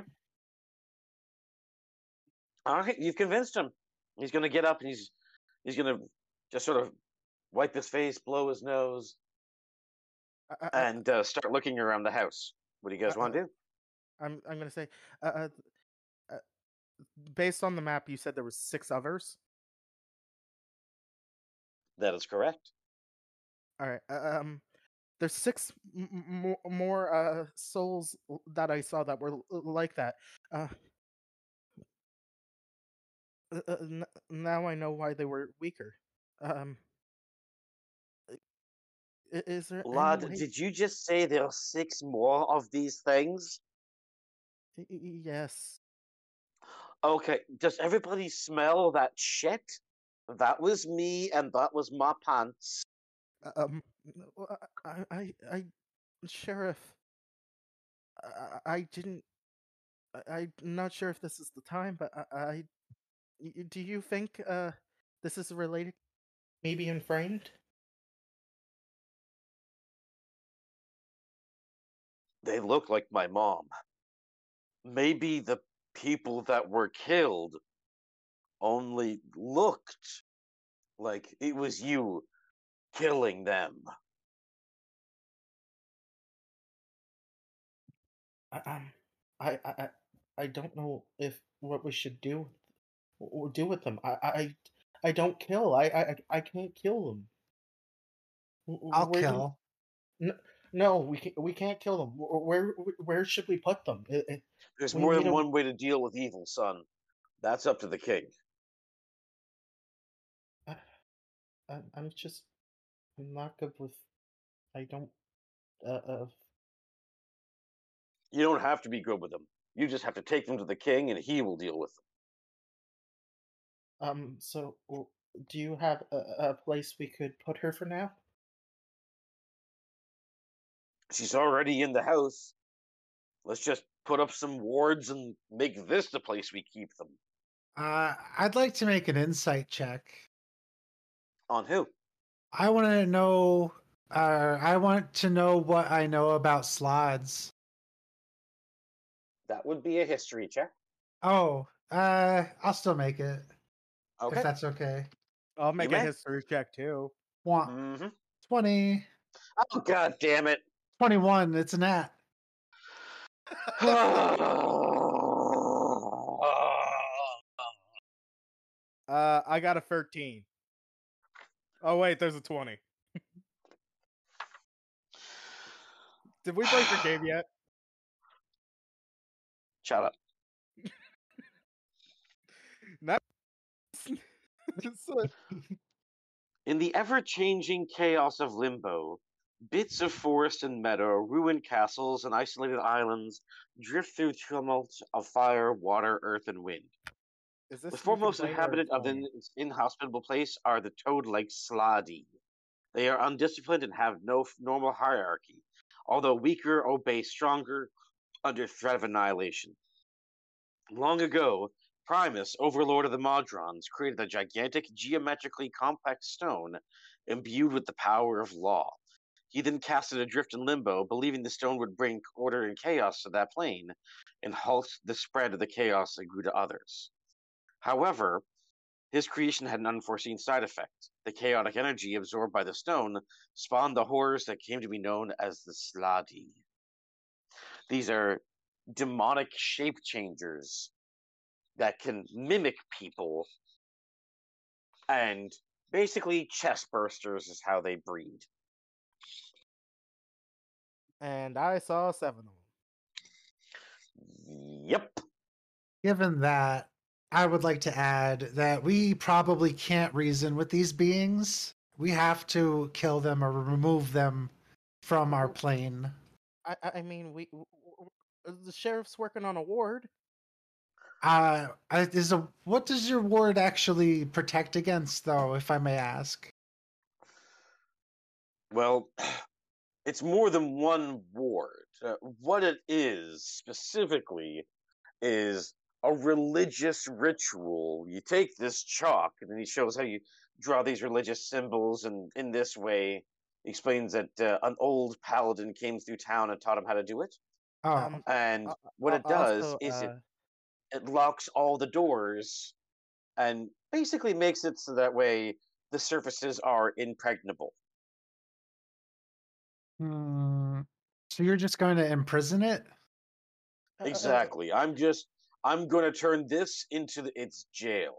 All right, you've convinced him. He's going to get up and he's he's going to just sort of wipe his face, blow his nose, I, I, and uh, start looking around the house. What do you guys want to do? I'm I'm gonna say, uh, uh, uh, based on the map, you said there was six others. That is correct. All right. uh, Um, there's six m- more, more uh souls that I saw that were l- like that. Uh, uh, uh, n- now I know why they were weaker. Um, is there Lad, way- did you just say there are six more of these things? Yes. Okay, does everybody smell that shit? That was me, and that was my pants. Um, I, I, I, Sheriff, I I didn't. I, I'm not sure if this is the time, but I, I Do you think uh this is related? Maybe in They look like my mom. Maybe the people that were killed only looked like it was you killing them. I, um, I, I, I- I don't know if what we should do, w- do with them. I, I, I don't kill. I, I, I can't kill them. I'll where do- kill. No, we can't. We can't kill them. Where, where should we put them? I- I- There's more than one way to deal with evil, son. That's up to the king. I, I- I'm just I'm not good with. I don't. Uh, uh, You don't have to be good with them. You just have to take them to the king, and he will deal with them. um. So, do you have a, a place we could put her for now? She's already in the house. Let's just put up some wards and make this the place we keep them. Uh, I'd like to make an insight check. On who? I want to know. Uh, I want to know what I know about slots. That would be a history check. Oh, uh, I'll still make it Okay. if that's okay. I'll make a may. history check too. One, hmm 20, Oh god damn it! 21. It's an at. Uh, I got a thirteen. Oh wait, there's a twenty. Did we break your game yet? Shut up. No. In the ever-changing chaos of limbo, bits of forest and meadow, ruined castles, and isolated islands drift through tumults of fire, water, earth, and wind. Is this The foremost inhabitant of this inhospitable place are the toad-like Slaadi. They are undisciplined and have no f- normal hierarchy, although weaker obey stronger under threat of annihilation. Long ago, Primus, overlord of the Modrons, created a gigantic, geometrically complex stone imbued with the power of law. He then cast it adrift in limbo, believing the stone would bring order and chaos to that plane and halt the spread of the chaos that grew to others. However, his creation had an unforeseen side effect. The chaotic energy absorbed by the stone spawned the horrors that came to be known as the Slaadi. These are demonic shape changers that can mimic people and basically chest bursters is how they breed. And I saw seven of them. Yep. Given that, I would like to add that we probably can't reason with these beings. We have to kill them or remove them from our plane. I, I I mean, we w- w- w- the sheriff's working on a ward. Uh, is a what does your ward actually protect against, though, if I may ask? Well, it's more than one ward. Uh, what it is specifically is a religious ritual. You take this chalk, and then he shows how you draw these religious symbols, and in this way, he explains that uh, an old paladin came through town and taught him how to do it. Oh, Um, And Al- what al- it does also, is it uh, it locks all the doors and basically makes it so that way the surfaces are impregnable. Hmm. so you're just going to imprison it? uh, uh, Exactly. I'm just I'm going to turn this into the, its jail.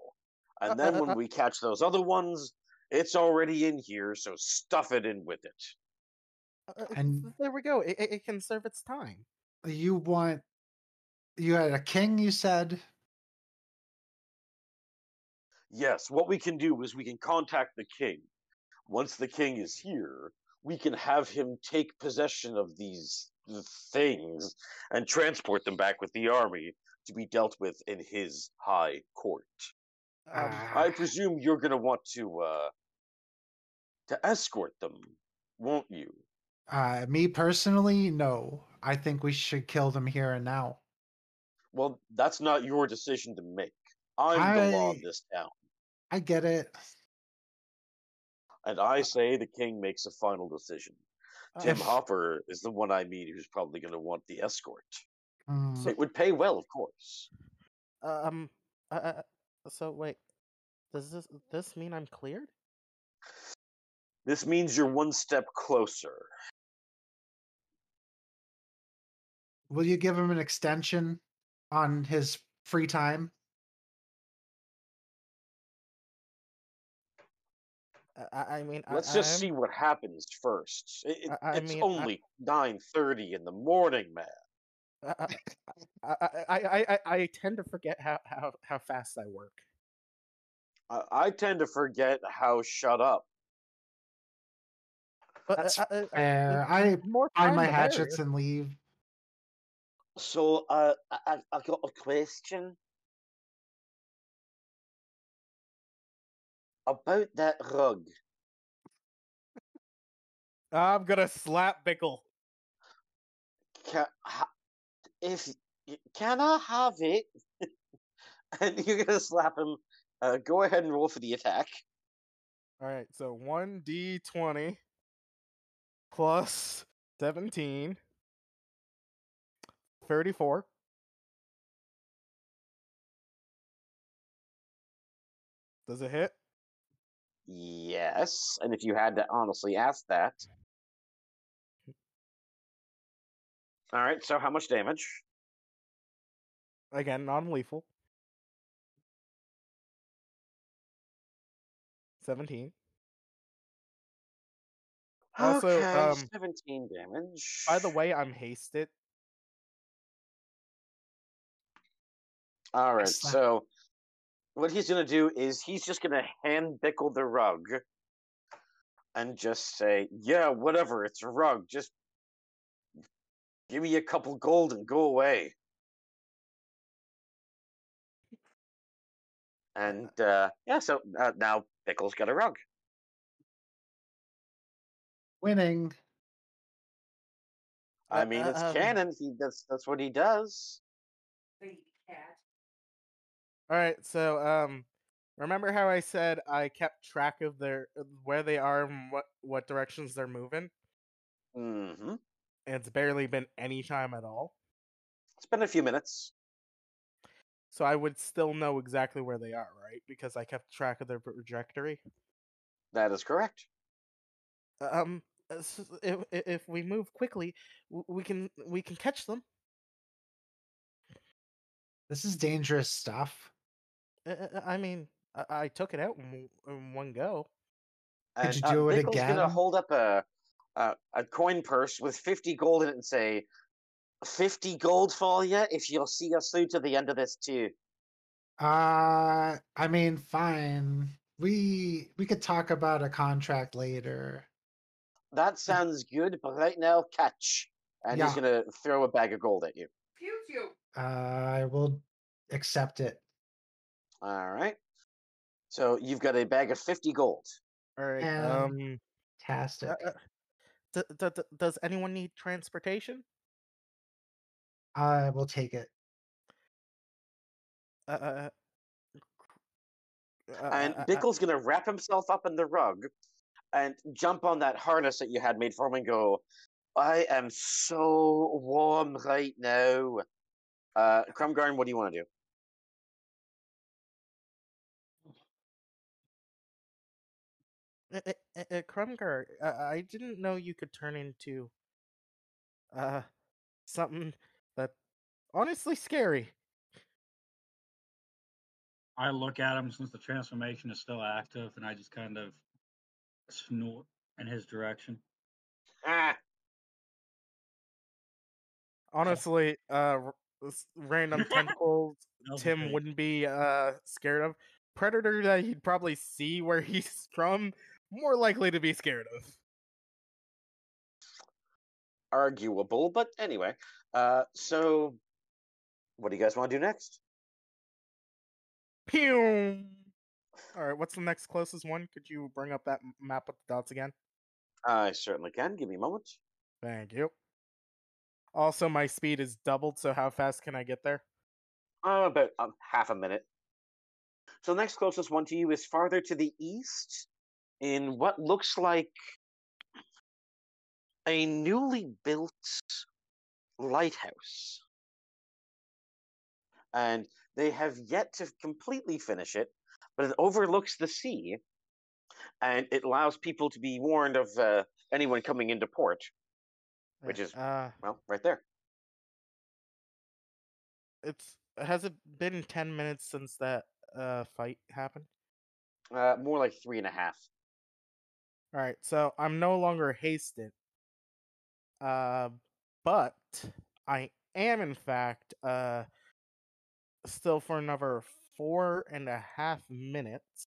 And then when we catch those other ones, it's already in here, so stuff it in with it. uh, uh, and- there we go. It, it it can serve its time. You want you had a king? You said. Yes, what we can do is we can contact the king. Once the king is here, we can have him take possession of these things and transport them back with the army to be dealt with in his high court. Um, I Ah, presume you're going to want to uh to escort them, won't you? Uh, me personally, no. I think we should kill them here and now. Well, that's not your decision to make. I'm the law of this town, I get it. And I say the king makes a final decision. Tim um, Hopper is the one I meet who's probably going to want the escort. Mm, it would pay well, of course. um. Uh, uh, so wait, does this this mean I'm cleared? This means you're one step closer. will you give him an extension on his free time? I, I mean, Let's just I'm- see what happens first. It, it- I- I it's mean, I- only nine thirty in the morning, man. I, I, I, I, I, I tend to forget how, how, how fast I work. I, I tend to forget how shut up. But That's uh, uh, uh, fair. I more Find my hatchets and leave. So, uh, I, I got a question about that rug. I'm gonna slap Bickle. Can, ha, if can I have it? and you're gonna slap him. Uh, go ahead and roll for the attack. All right, so one d twenty plus seventeen. 34. Does it hit? Yes, and if you had to honestly ask that. All right. So how much damage? Again, non lethal. 17. Also, okay, um, seventeen damage. By the way, I'm hasted. All right. So what he's gonna do is he's just gonna hand Bickle the rug and just say, "Yeah, whatever. It's a rug. Just give me a couple gold and go away." And uh, yeah, so uh, now Bickle's got a rug. Winning. I mean, uh, it's um, canon. He that's that's what he does. All right, so um, remember how I said I kept track of their where they are and what what directions they're moving. Mm-hmm. and it's barely been any time at all. It's been a few minutes. So I would still know exactly where they are, right? Because I kept track of their trajectory. That is correct. Um, uh, s- if if we move quickly, we can we can catch them. This is dangerous stuff. Uh, uh, I mean, I, I took it out in, w- in one go. Could And, you uh, do it Bickle's gonna hold up a, a a coin purse with fifty gold in it and say, 50 gold for you if you'll see us through to the end of this too." Uh, I mean, fine. We we could talk about a contract later. That sounds good, but right now, catch. And he's gonna throw a bag of gold at you. Uh, I will accept it. All right. So you've got a bag of 50 gold. All right. And- Um, Fantastic. uh, uh, d- d- d- does anyone need transportation? I will take it. Uh, uh, uh, And uh, uh, Bickle's gonna wrap himself up in the rug and jump on that harness that you had made for him and go, I am so warm right now. Uh, Krumgarn, what do you want to do? Uh, uh, Krumgarn, uh, I didn't know you could turn into uh something that honestly scary. I look at him since the transformation is still active, and I just kind of snort in his direction. Ah, Honestly, uh, random tentacles Tim great. wouldn't be uh scared of. Predator that he'd probably see where he's from, more likely to be scared of. arguable, but anyway. Uh, so what do you guys want to do next? Pew. All right, what's the next closest one? Could you bring up that map with the dots again? I certainly can. Give me a moment. Thank you. Also, my speed is doubled, so how fast can I get there? Oh, about um, half a minute. So the next closest one to you is farther to the east, in what looks like a newly built lighthouse. And they have yet to completely finish it, but it overlooks the sea, and it allows people to be warned of uh, anyone coming into port. Which is- uh, Well, right there. it's has it been ten minutes since that uh fight happened? Uh, more like three and a half. All right, so I'm no longer hasted. Uh, but I am in fact uh still for another four and a half minutes.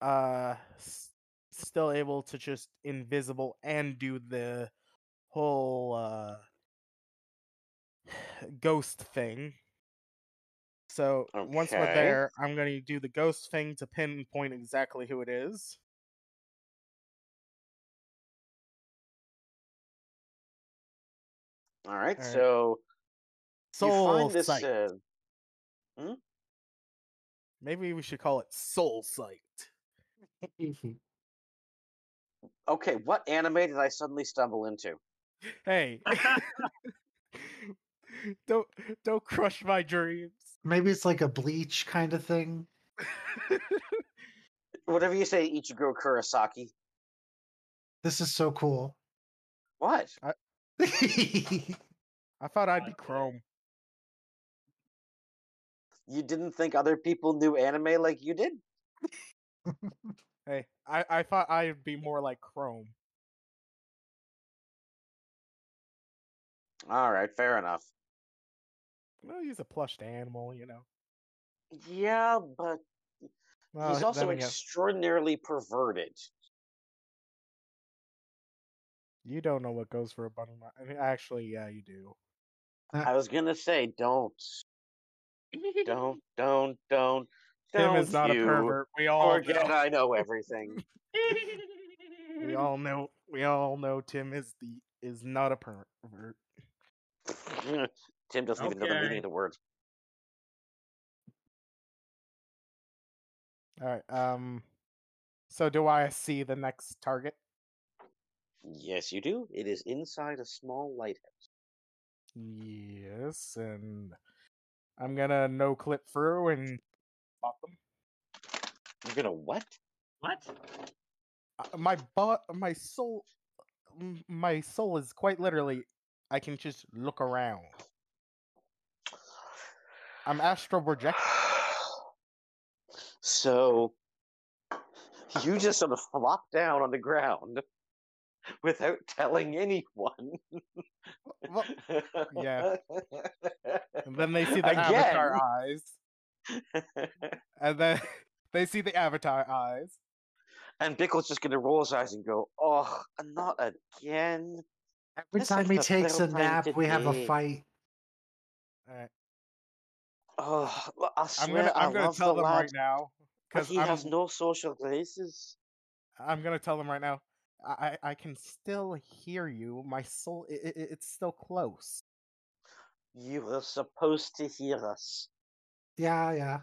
Uh, s- still able to just invisible and do the whole uh ghost thing. So once we're Okay. there, I'm going to do the ghost thing to pinpoint exactly who it is. All right, All right. so Soul find this. sight. Uh, Maybe we should call it soul sight. okay, what anime did I suddenly stumble into? Hey, don't don't crush my dreams. Maybe it's like a bleach kind of thing. Whatever you say, Ichigo Kurosaki. This is so cool. What? I thought I'd be Chrome. You didn't think other people knew anime like you did? Hey, I I thought I'd be more like Chrome. All right, fair enough. Well, he's a plushed animal, you know. Yeah, but Well, he's also extraordinarily perverted. You don't know what goes for a bunny. I mean, actually, yeah, you do. I was gonna say, don't, don't, don't, don't, Tim don't is not you a pervert. We all Forget know. I know everything. We all know. We all know Tim is the is not a pervert. Tim doesn't even know the meaning of the word. All right. Um. So do I see the next target? Yes, you do. It is inside a small lighthouse. Yes, and I'm gonna no clip through and pop them. You're gonna what? What? Uh, My but my soul, my soul is quite literally. I can just look around. I'm astral project. So you just sort of flop down on the ground without telling anyone. Well, yeah. And then they see the avatar eyes, and then they see the avatar eyes. And Bickle's just gonna roll his eyes and go, "Oh, not again." Every This time he takes a nap, we have a fight. Alright, Oh, look, I I'm gonna I'm I gonna love tell the them lad, right now because he I'm has no social graces. I'm gonna tell them right now. I I I can still hear you. My soul, i i it's still close. You were supposed to hear us. Yeah, yeah.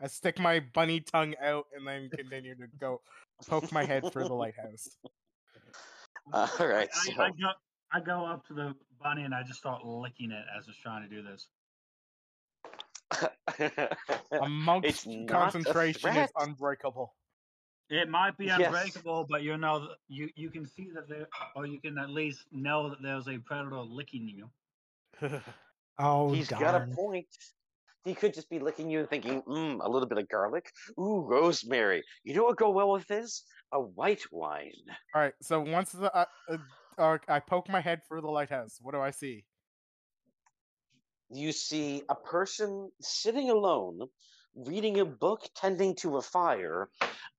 I stick my bunny tongue out and then continue to go poke my head through the lighthouse. All right, I, so I, go, I go up to the bunny and I just start licking it as it's trying to do this. Amongst It's not a concentration is unbreakable. It might be Yes. unbreakable, but you know you you can see that there, or you can at least know that there's a predator licking you. Oh, He's got a point. He could just be licking you and thinking, mmm, a little bit of garlic. Ooh, rosemary. You know what would go well with this? A white wine. All right, so once the uh, uh, uh, I poke my head through the lighthouse, what do I see? You see a person sitting alone, reading a book, tending to a fire,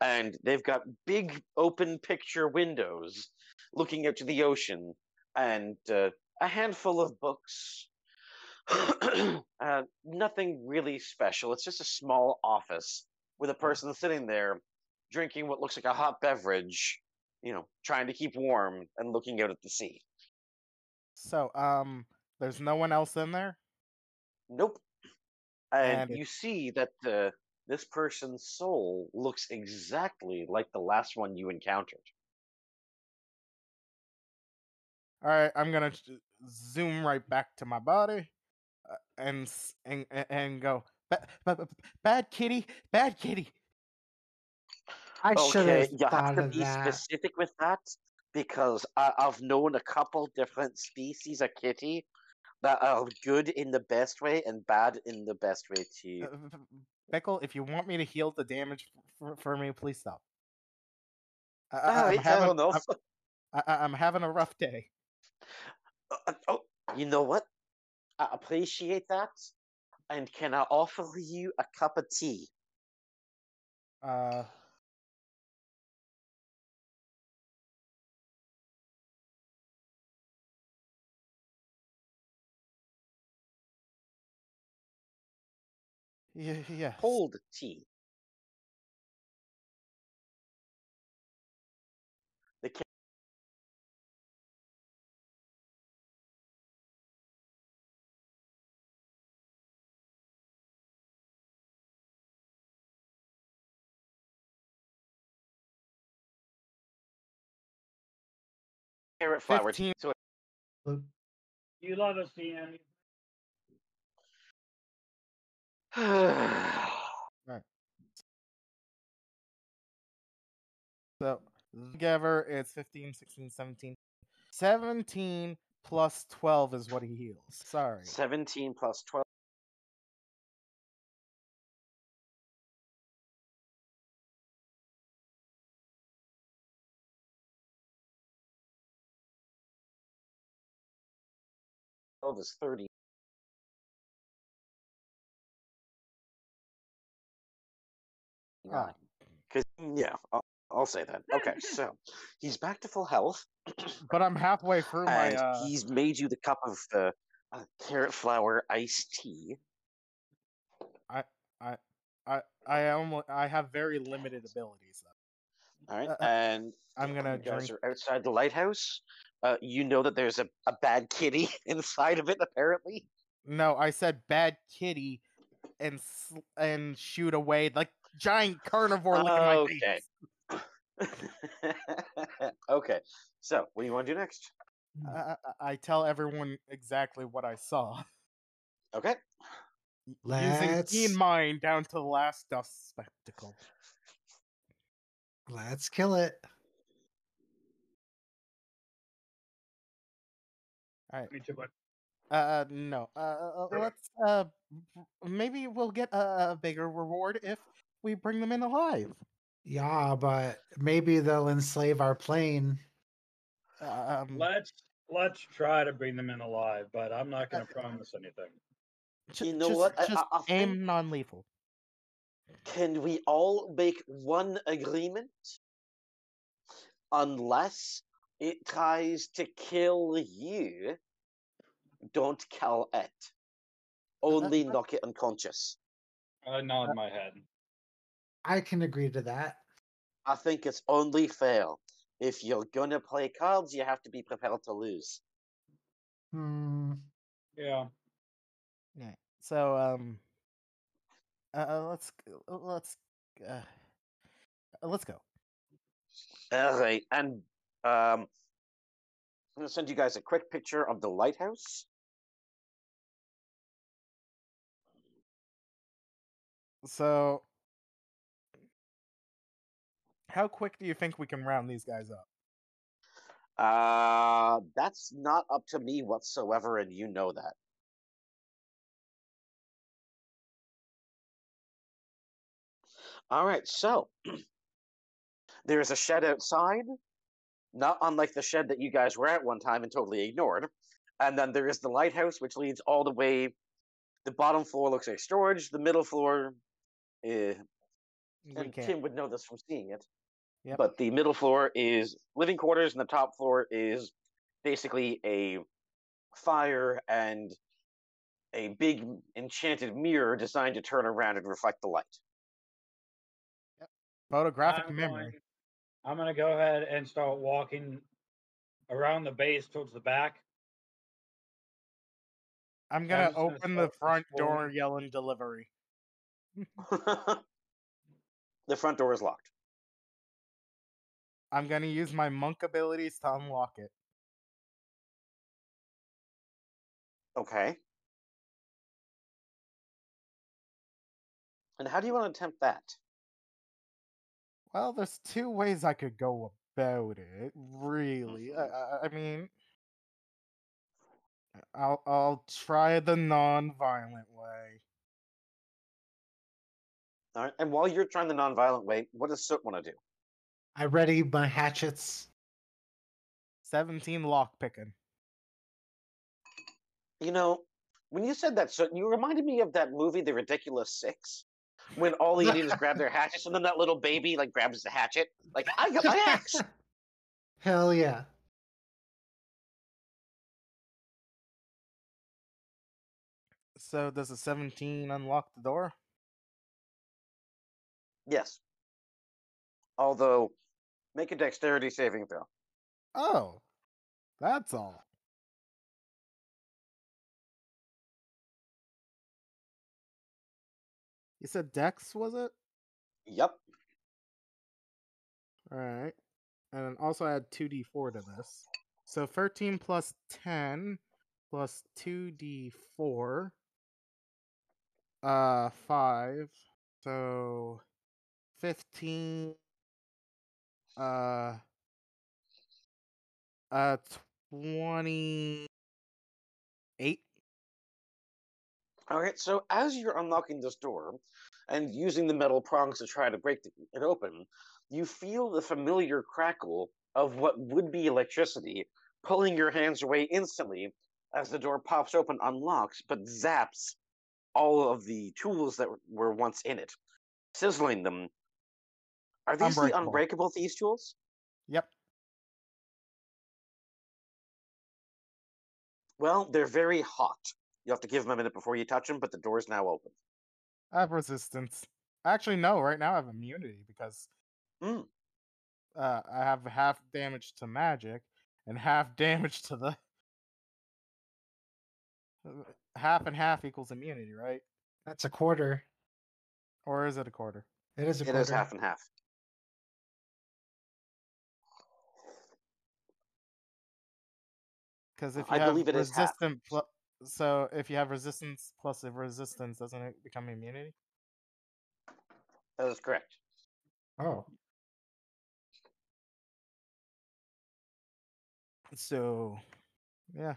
and they've got big open picture windows looking out to the ocean, and uh, a handful of books. uh, nothing really special. It's just a small office with a person sitting there drinking what looks like a hot beverage, you know, trying to keep warm and looking out at the sea. So, um, there's no one else in there. Nope. And, And you see that the this person's soul looks exactly like the last one you encountered. All right, I'm gonna zoom right back to my body, uh, and and and- and go. "Ba- ba- ba- Bad kitty, bad kitty. I should okay, have you have to be that. specific with that because I, I've known a couple different species of kitty that are good in the best way and bad in the best way too. Uh, if you want me to heal the damage for, for me, please stop. I, I, I'm, having, know. I'm, I, I'm having a rough day. Uh, oh, you know what? I appreciate that. And can I offer you a cup of tea? Uh, yeah, yeah. Cold tea. The ca- carrot flower. tea. 15 So You love us, CM. So together it's 15, 16, 17. 17 plus 12 is what he heals. Sorry. 17 plus 12. Twelve is thirty. Because yeah, I'll, I'll say that. Okay, so he's back to full health, But I'm halfway through my uh he's made you the cup of uh, uh, carrot flower iced tea. I I I I almost I have very limited abilities though. All right, uh, and I'm gonna you guys drink are outside the lighthouse. Uh, you know that there's a, a bad kitty inside of it, apparently. No, I said bad kitty and sl- and shoot away like giant carnivore licking my Okay. face. okay. So, what do you want to do next? I, I, I tell everyone exactly what I saw. Okay. Using Let's keen mind down to the last dust spectacle. let's kill it. All right. Me too, but Uh, no. Uh, uh, let's. Uh, maybe we'll get a, a bigger reward if we bring them in alive. Yeah, but maybe they'll enslave our plane. Um, Let's let's try to bring them in alive, but I'm not going to promise anything. ju- You know just, what? I- Just I- I aim think- non-lethal. Can we all make one agreement? Unless it tries to kill you, don't kill it. Only knock it unconscious. I nod my head. I can agree to that. I think it's only fair. If you're gonna play cards, you have to be prepared to lose. Hmm. Yeah. Yeah. So um. Uh, let's let's uh, let's go. Alright, and um, I'm gonna send you guys a quick picture of the lighthouse. So, how quick do you think we can round these guys up? Uh, that's not up to me whatsoever, and you know that. All right, so there is a shed outside, not unlike the shed that you guys were at one time and totally ignored. And then there is the lighthouse, which leads all the way. The bottom floor looks like storage. The middle floor, We and. Tim would know this from seeing it. Yep. But the middle floor is living quarters, and the top floor is basically a fire and a big enchanted mirror designed to turn around and reflect the light. Yep. Photographic I'm memory. going- I'm going to go ahead and start walking around the base towards the back. I'm I'm gonna just gonna open the front door yelling delivery. the front door is locked. I'm gonna use my monk abilities to unlock it. Okay. And how do you want to attempt that? Well, there's two ways I could go about it. Really, mm-hmm. I, I, I mean, I'll I'll try the non-violent way. All right. And while you're trying the non-violent way, what does Soot want to do? I ready my hatchets. Seventeen lock picking. You know, when you said that, so you reminded me of that movie, The Ridiculous Six, when all the Indians grab their hatchets, and then that little baby like grabs the hatchet. Like, I got my axe. Hell yeah. So does a seventeen unlock the door? yes. Although, make a dexterity saving throw. Oh, that's all. You said Dex, was it? Yep. All right. And then also add 2d4 to this. So 13 plus 10 plus 2d4. Uh, 5. So 15. Uh, uh, 28. All right. So as you're unlocking this door and using the metal prongs to try to break it open, you feel the familiar crackle of what would be electricity pulling your hands away instantly as the door pops open, unlocks, but zaps all of the tools that were once in it, sizzling them. Are these the Unbreakable. unbreakable these tools? Yep. Well, they're very hot. You have to give them a minute before you touch them, but the door's now open. I have resistance. Actually, no. Right now I have immunity because Mm. uh, I have half damage to magic and half damage to the. Half and half equals immunity, right? That's a quarter. Or is it a quarter? It is a It quarter. is half and half. Because if you I have believe it resistant, pl- so if you have resistance plus a resistance, doesn't it become immunity? That is correct. Oh, So, yeah.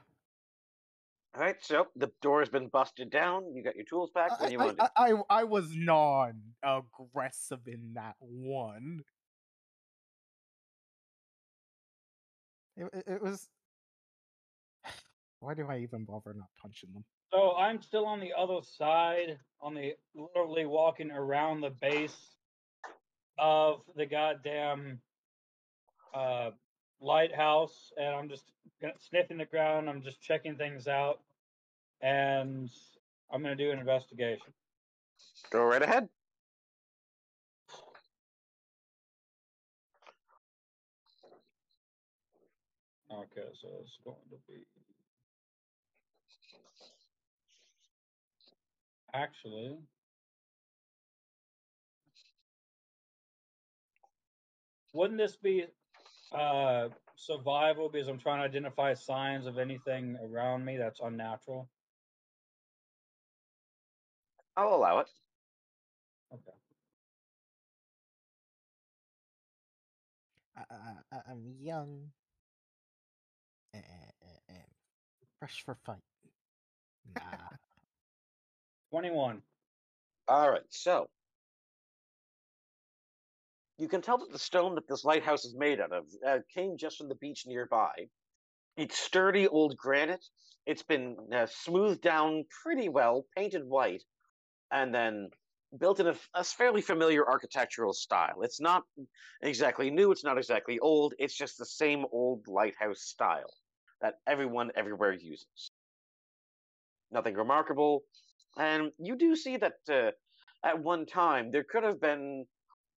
All right, so the door has been busted down. You got your tools back. What do I, you want to? I, I, I was non-aggressive in that one. It, it was. Why do I even bother not punching them? So I'm still on the other side, on the literally walking around the base of the goddamn uh, lighthouse, and I'm just sniffing the ground. I'm just checking things out, and I'm gonna do an investigation. Go right ahead. Okay, so it's going to be actually. Wouldn't this be uh, survival because I'm trying to identify signs of anything around me that's unnatural? I'll allow it. Okay. I, I, I- I'm young and, and fresh for fight. Nah. 21. All right, so you can tell that the stone that this lighthouse is made out of uh, came just from the beach nearby. It's sturdy old granite. It's been uh, smoothed down pretty well, painted white, and then built in a, a fairly familiar architectural style. It's not exactly new. It's not exactly old. It's just the same old lighthouse style that everyone everywhere uses. Nothing remarkable, and you do see that uh, at one time there could have been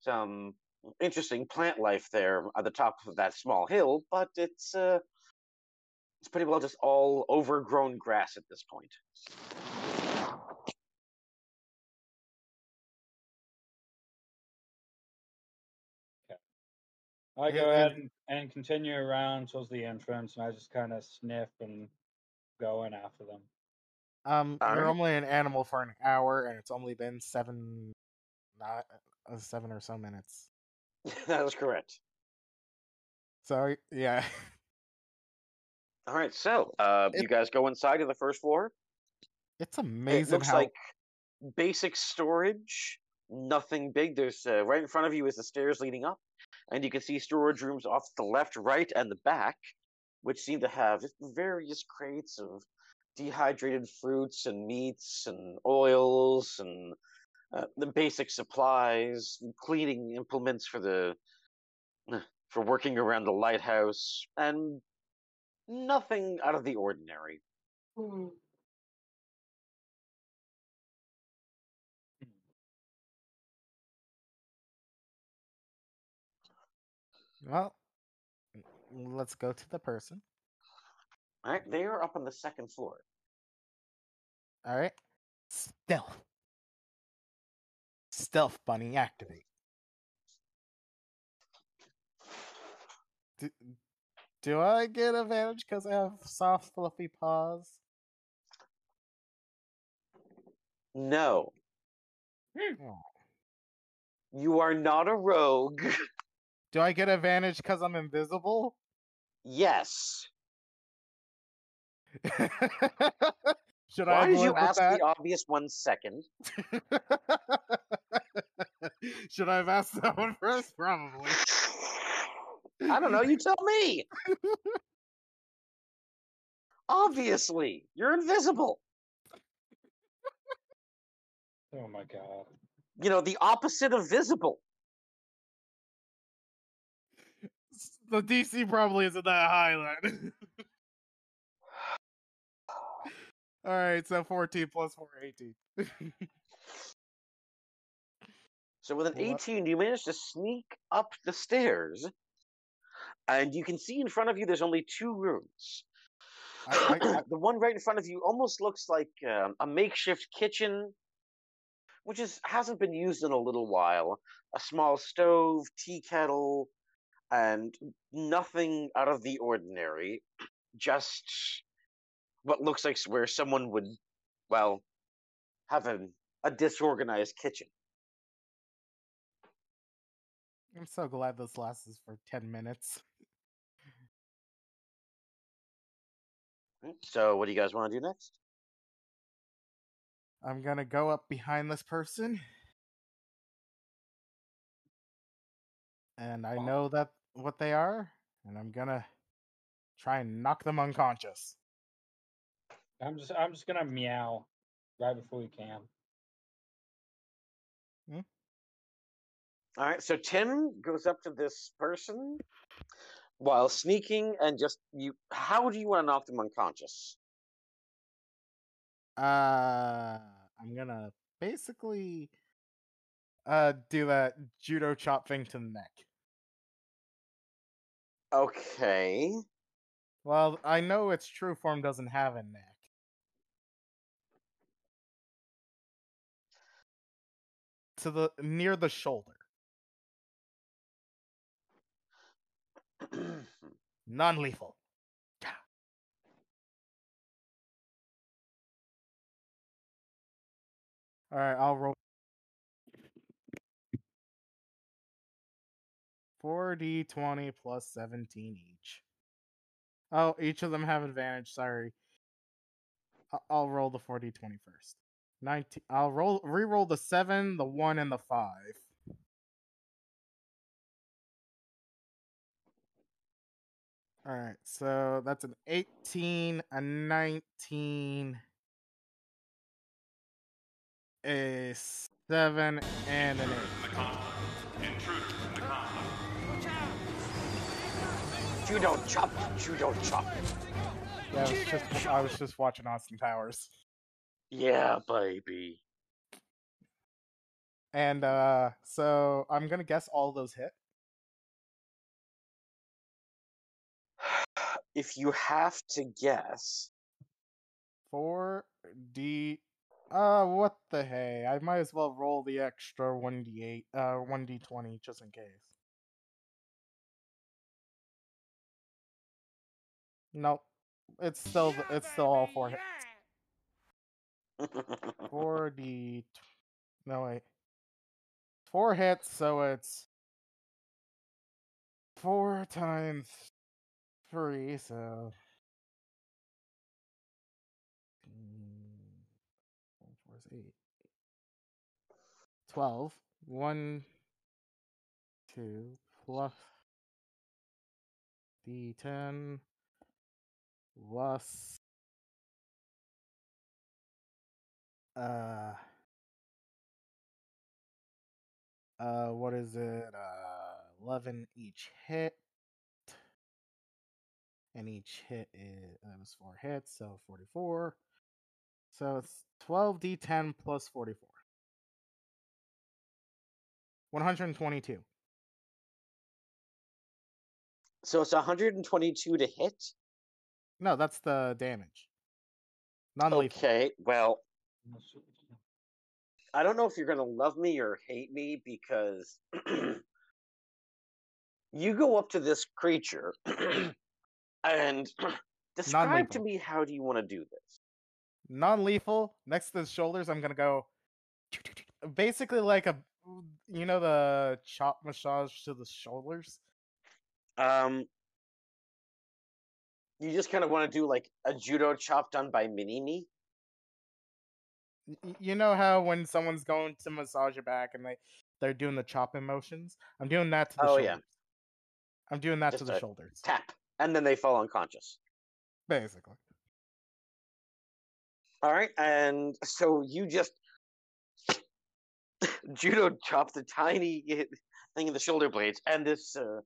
some interesting plant life there at the top of that small hill, but it's uh, it's pretty well just all overgrown grass at this point. I go ahead and, and continue around towards the entrance, and I just kind of sniff and go in after them. Um, All you're right. only an animal for an hour, and it's only been seven, not uh, seven or so minutes. that is correct. So yeah, All right, so uh, you guys go inside to the first floor. it's It amazing looks how like basic storage, nothing big. There's uh, right in front of you is the stairs leading up, and you can see storage rooms off the left, right, and the back, which seem to have various crates of dehydrated fruits and meats and oils and uh, the basic supplies, cleaning implements for the for working around the lighthouse, and nothing out of the ordinary. Hmm. well. Let's go to the person. All right, they are up on the second floor. All right, stealth. Stealth bunny activate. Do, do I get advantage because I have soft, fluffy paws? No, hmm. Oh. you are not a rogue. Do I get advantage because I'm invisible? yes. Should Why I did you ask that? the obvious one second? Should I have asked that one first? Probably. I don't know. You tell me. Obviously, you're invisible. Oh my god. You know, the opposite of visible. The DC probably isn't that high then. Alright, so 14 plus 4, 18. So with an Well, 18, you manage to sneak up the stairs, and you can see in front of you there's only two rooms. I, I, I, the one right in front of you almost looks like um, a makeshift kitchen, which is hasn't been used in a little while. A small stove, tea kettle, and nothing out of the ordinary. just what looks like where someone would, well, have a, a disorganized kitchen. I'm so glad this lasts for 10 minutes. Mm, so, what do you guys want to do next? I'm gonna go up behind this person. And I know that what they are, and I'm gonna try and knock them unconscious. I'm just I'm just gonna meow right before we can. All right, so Tim goes up to this person while sneaking and just you. How do you want to knock them unconscious? Uh, I'm gonna basically uh do that judo chop thing to the neck. Okay. Well, I know its true form doesn't have a neck. To the near the shoulder. Non-lethal. All right, I'll roll. 4d20 plus 17 each. Oh, each of them have advantage. Sorry. I'll roll the 4d20 first. 19. I'll roll re-roll the 7, the 1 and the 5. All right. So that's an 18, a 19, a 7 and an 8. Judo chop, judo chop. Yeah, I was just I was just watching Austin Powers. Yeah, baby. And uh so I'm gonna guess all those hit. If you have to guess, Four D uh what the hey? I might as well roll the extra one D eight uh one D twenty just in case. Nope. It's still it's still all four hits. Four D no wait. Four hits, so it's four times three, so Mm, four, is eight. Twelve. One, two, plus D10 plus uh uh what is it? Uh 11 each hit. And each hit is that was four hits, so 44. So it's 12d10 plus 44. 122. so it's 122 to hit. No, that's the damage. Non-lethal. Okay, well, I don't know if you're gonna love me or hate me because you go up to this creature and describe to Non-lethal. me how do you want to do this? non-lethal next to the shoulders i'm gonna go basically like a you know the chop massage to the shoulders Um, you just kind of want to do like a judo chop done by mini me. You know how when someone's going to massage your back and they they're doing the chopping motions i'm doing that to the Oh, shoulders yeah. i'm doing that to the shoulders Tap, and then they fall unconscious. basically All right, and so you just judo chop the tiny thing in the shoulder blades, and this uh,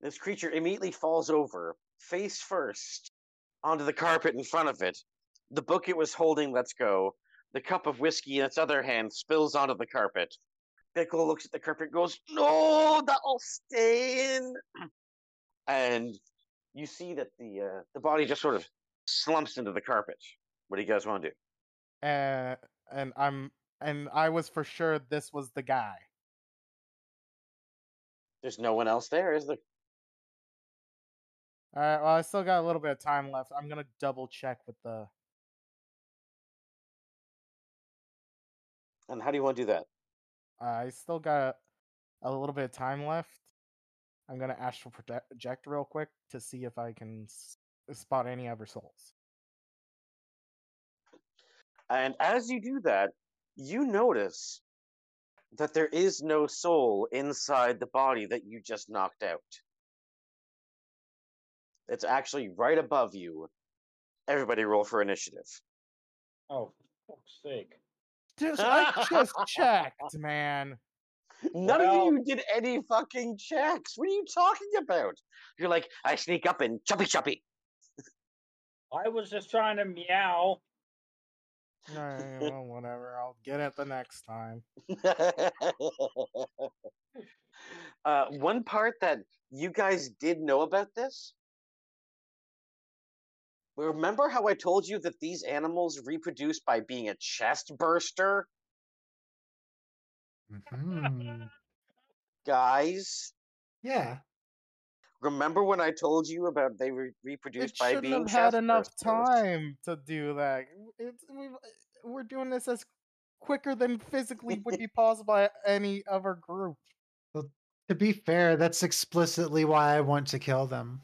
this creature immediately falls over, face first, onto the carpet in front of it. The book it was holding lets go. The cup of whiskey in its other hand spills onto the carpet. Bickle looks at the carpet, and goes, "No, that'll stain." And you see that the uh, the body just sort of slumps into the carpet. What do you guys want to do? and and i'm and i was for sure this was the guy There's no one else there, is there? All right. Well, I still got a little bit of time left. I'm gonna double check with the. And how do you want to do that? Uh, I still got a little bit of time left. I'm gonna astral project project real quick to see if I can s- spot any other souls. And as you do that, you notice that there is no soul inside the body that you just knocked out. It's actually right above you. Everybody roll for initiative. Oh, for fuck's sake. Just I just checked, man. None Well- of you did any fucking checks. What are you talking about? You're like, I sneak up and chuppy chuppy. I was just trying to meow. Alright, well, whatever. I'll get it the next time. uh, one part that you guys did know about this. Remember how I told you that these animals reproduce by being a chest burster? Mhm. Guys, Yeah. remember when I told you about they re- reproduce It by shouldn't being have had enough bursters? time to do that. It's we we're doing this as quicker than physically would be possible at any other group. To be fair, that's explicitly why I want to kill them.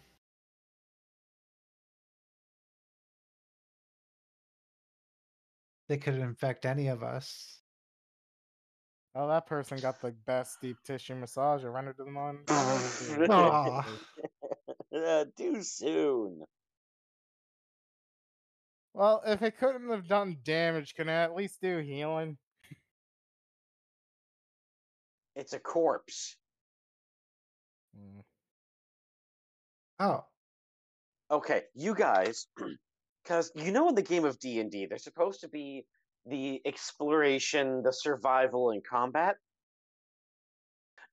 They could infect any of us. Oh, that person got the best deep tissue massage I rendered them on. Aw. Uh, Too soon. Well, if it couldn't have done damage, can it at least do healing? It's a corpse. Mm. Oh, Okay, you guys, because you know in the game of D and D, there's supposed to be the exploration, the survival, and combat.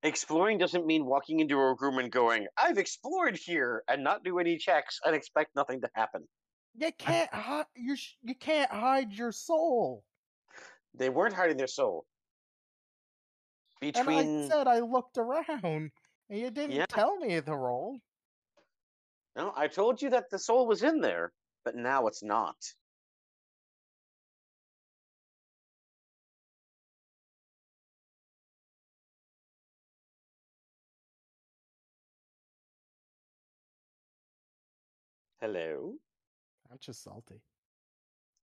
Exploring doesn't mean walking into a room and going, "I've explored here," and not do any checks and expect nothing to happen. You can't hide. You sh- you can't hide your soul. They weren't hiding their soul. And Between I said I looked around, and you didn't Yeah. tell me the roll. no, I told you that the soul was in there, but now it's not. Hello. I'm just salty.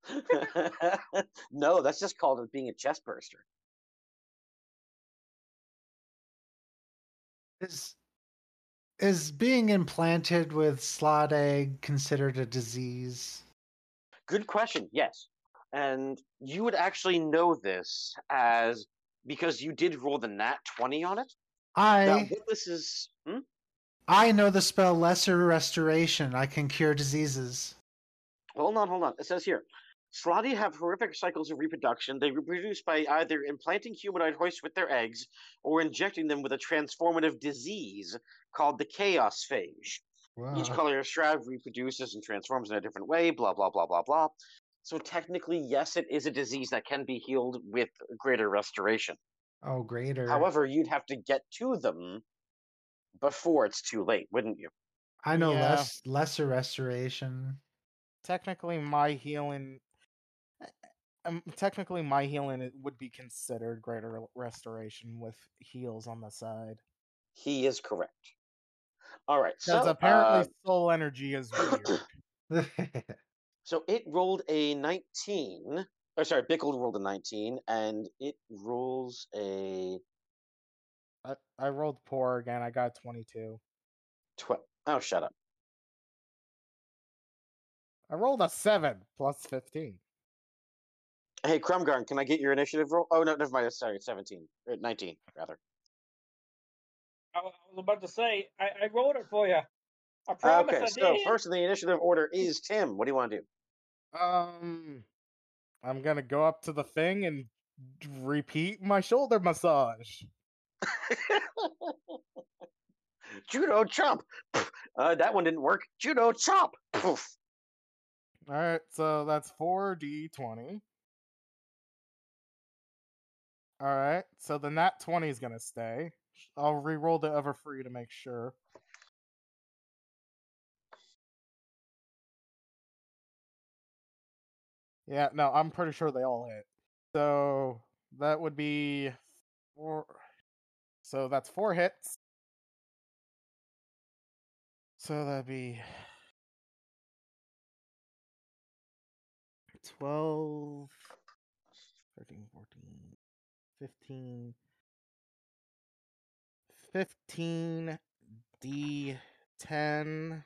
no, that's just called it being a chest burster. is is being implanted with slaad egg considered a disease? Good question. Yes, and you would actually know this as because you did roll the nat twenty on it. I this is. Hmm? I know the spell Lesser Restoration. I can cure diseases. Hold on, hold on. It says here. Slaadi have horrific cycles of reproduction. They reproduce by either implanting humanoid hosts with their eggs or injecting them with a transformative disease called the Chaos Phage. Each Wow. color of shroud reproduces and transforms in a different way, blah, blah, blah, blah, blah. So technically, yes, it is a disease that can be healed with greater restoration. Oh, greater. However, you'd have to get to them before it's too late, wouldn't you? I know Yeah. less lesser restoration. Technically, my healing. Um, technically, my healing it would be considered greater restoration with heals on the side. He is correct. All right. Because So, apparently, uh, soul energy is weird. So it rolled a 19. Or sorry, Bickle rolled a 19, and it rolls a I, I rolled poor again. I got 22. 12. Oh, shut up. I rolled a 7 plus 15. Hey, Krumgarn, can I get your initiative roll? Oh, no, never mind. Sorry, it's 17. Or 19, rather. I was about to say, I, I wrote it for you. I promise Okay, I so did. first in the initiative order is Tim. What do you want to do? Um, I'm gonna go up to the thing and repeat my shoulder massage. Judo chomp. Uh, that one didn't work. Judo chomp. Poof. All right, so that's 4d20. All right. So then that 20 is going to stay. I'll re-roll the other you to make sure. Yeah, no, I'm pretty sure they all hit. So that would be four. So that's four hits. So that'd be 12, 15, 15 D10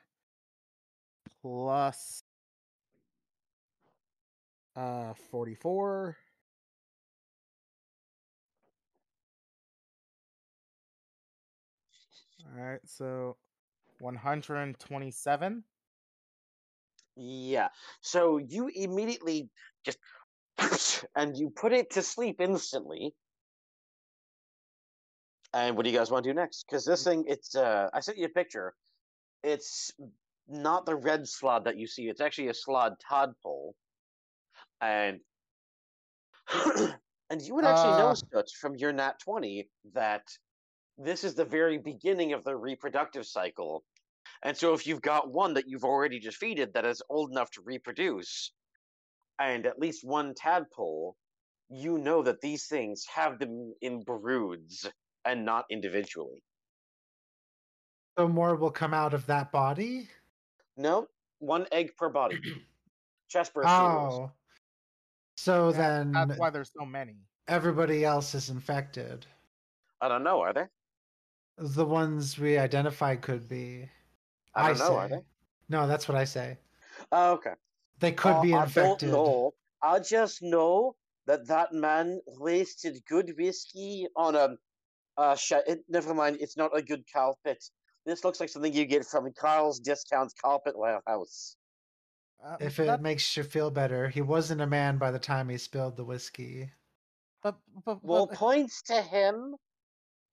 plus uh 44. All right, so 127. Yeah. So you immediately just and you put it to sleep instantly. And what do you guys want to do next? Because this thing, it's uh, I sent you a picture. It's not the red slaad that you see. It's actually a slaad tadpole, and and you would actually know Uh. such from your nat twenty that this is the very beginning of the reproductive cycle. And so, if you've got one that you've already defeated that is old enough to reproduce, and at least one tadpole, you know that these things have them in broods and not individually. So more will come out of that body. No, one egg per body. Chest burst. Oh, so Yeah, then That's why there's so many. everybody else is infected. I don't know. Are they? The ones we identified could be. I don't know. say. Are they? No, that's what I say. Oh, okay. They could Uh, be I infected. don't know. I just know that that man wasted good whiskey on a. Uh, sh- it, never mind. It's not a good carpet. This looks like something you get from Carl's Discount Carpet Warehouse. Uh, If it that- makes you feel better, he wasn't a man by the time he spilled the whiskey. but, but, Well, points to him,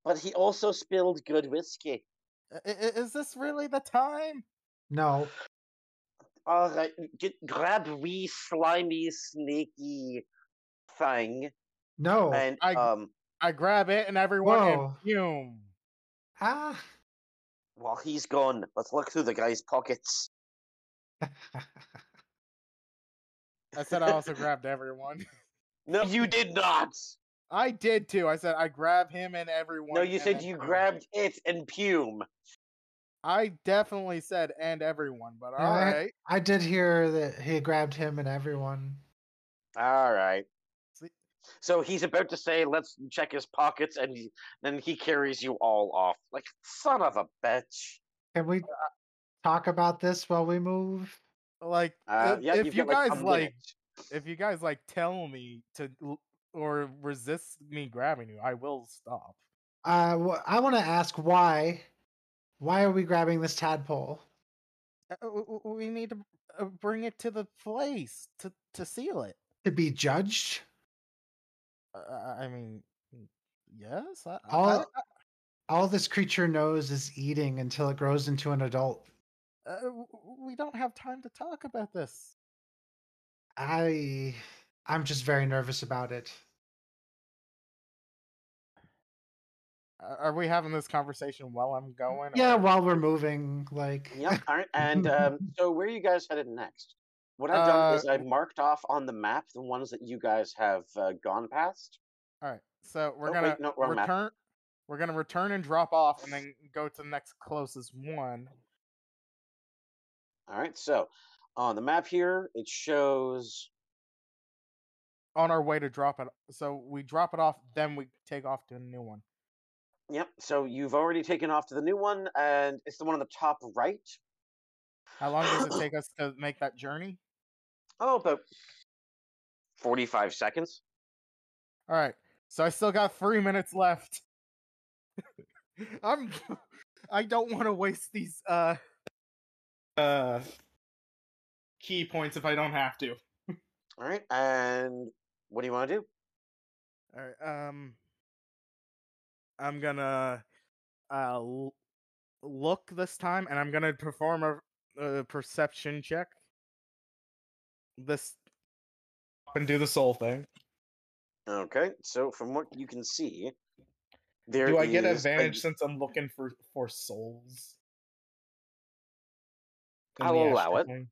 but he also spilled good whiskey. i- i- is this really the time? No, All right, get, grab wee slimy snaky thing, no. and I- um, I grab it and everyone Whoa. and fume. Ah. while he's gone, let's look through the guy's pockets. I said I also grabbed everyone. No, you did not. I did too. I said I grab him and everyone. No, you said you fume. grabbed it and Pume. I definitely said and everyone, but Yeah, all I- right. I did hear that he grabbed him and everyone. All right. See- So he's about to say, "Let's check his pockets," and he, then he carries you all off. Like son of a bitch. Can we talk about this while we move? Like Uh, if, yeah, if you've got, like, guys a like, if you guys like tell me to or resist me grabbing you, I will stop. Uh, wh- I want to ask why. Why are we grabbing this tadpole? Uh, w- w- We need to uh, bring it to the place to to seal it. To be judged? I mean, mm, yes. I, All I- all this creature knows is eating until it grows into an adult. uh, we don't have time to talk about this. I I'm just very nervous about it. Are we having this conversation while I'm going? Yeah, or- while we're moving, like yeah, All right. And um, so, where are you guys headed next? What I've done is Uh, I've marked off on the map the ones that you guys have uh, gone past. All right. So we're Oh, gonna wait, no, wrong map. return. We're gonna return and drop off, and then go to the next closest one. All right. So on the map here, it shows. on our way to drop it. So we drop it off, then we take off to a new one. Yep. So you've already taken off to the new one, and it's the one on the top right. How long does it take us to make that journey? Oh, about forty-five seconds. All right. So I still got three minutes left. I'm. I don't want to waste these uh uh ki points if I don't have to. All right. And what do you want to do? All right. Um. I'm gonna uh l- look this time, and I'm gonna perform a, a perception check. This and do the soul thing. Okay. So from what you can see, there Do I get is a- advantage since I'm looking for for souls? in I'll allow it. plane?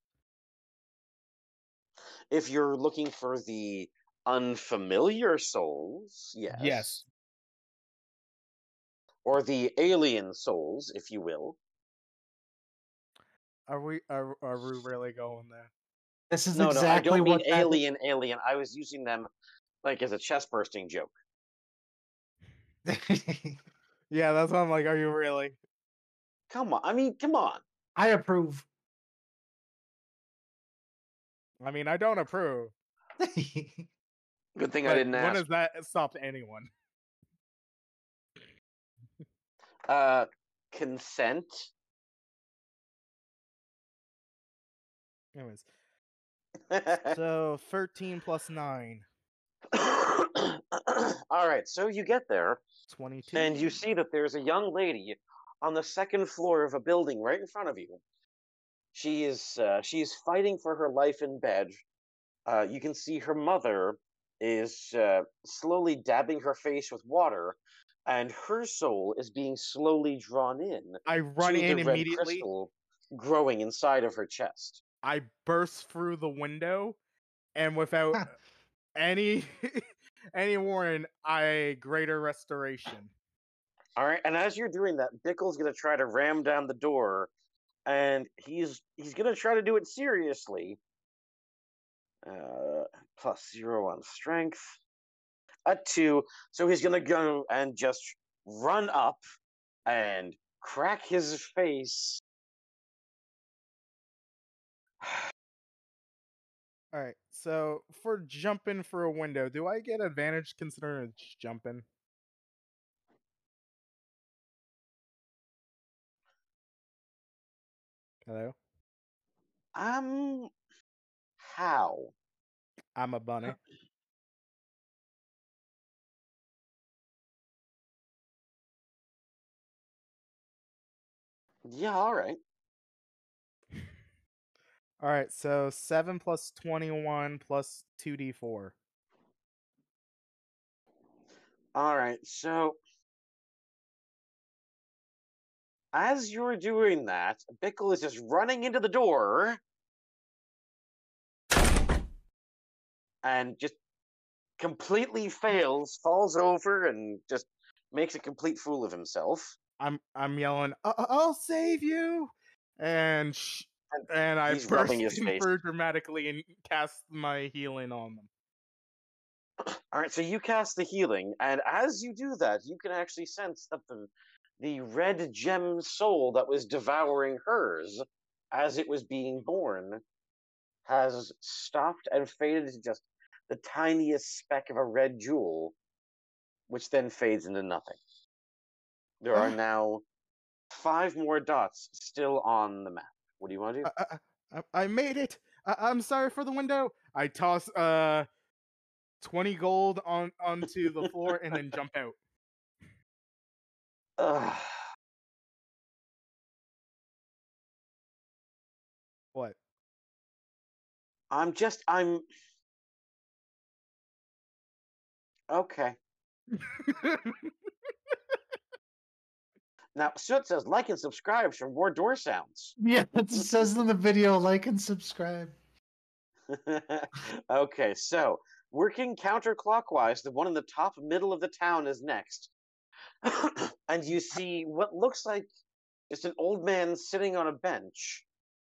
If you're looking for the unfamiliar souls, yes. Yes. Or the alien souls, if you will. Are we are, are we really going there? This is no, exactly no, I don't mean what that- alien, alien. I was using them like as a chest bursting joke. Yeah, that's why I'm like, are you really? Come on. I mean, come on. I approve. I mean, I don't approve. Good thing I didn't when ask. has that stopped anyone? Uh, consent. Anyways, so 13 plus 9, All right, so you get there 22. and you see that there's a young lady on the second floor of a building right in front of you. She is uh, she is fighting for her life in bed. Uh, you can see her mother is uh, slowly dabbing her face with water, and her soul is being slowly drawn in. I run in immediately. crystal growing inside of her chest. I burst through the window, and without any any warning, I greater restoration. All right, and as you're doing that, Bickle's gonna try to ram down the door, and he's he's gonna try to do it seriously. Uh, plus zero on strength, a two. So he's gonna go and just run up and crack his face. All right, so for jumping for a window, do I get advantage considering it's jumping? Hello, Um, how? I'm a bunny. Yeah, all right. All right, so seven plus twenty-one plus two d four. All right, so as you're doing that, Bickle is just running into the door and just completely fails, falls over, and just makes a complete fool of himself. I'm I'm yelling, "I- I- "I'll save you!" and sh- and I he's burst in for dramatically and cast my healing on them. All right, so you cast the healing, and as you do that, you can actually sense that the the red gem soul that was devouring hers as it was being born has stopped and faded to just the tiniest speck of a red jewel, which then fades into nothing. There are ah. now five more dots still on the map. What do you want to do? I, I, I- made it. I, I'm sorry for the window. I toss uh twenty gold on onto the floor and then jump out. Ugh. What? I'm just I'm okay. Now Soot says like and subscribe for more door sounds. Yeah, it says in the video, like and subscribe. okay, so working counterclockwise, the one in the top middle of the town is next. and you see what looks like just an old man sitting on a bench,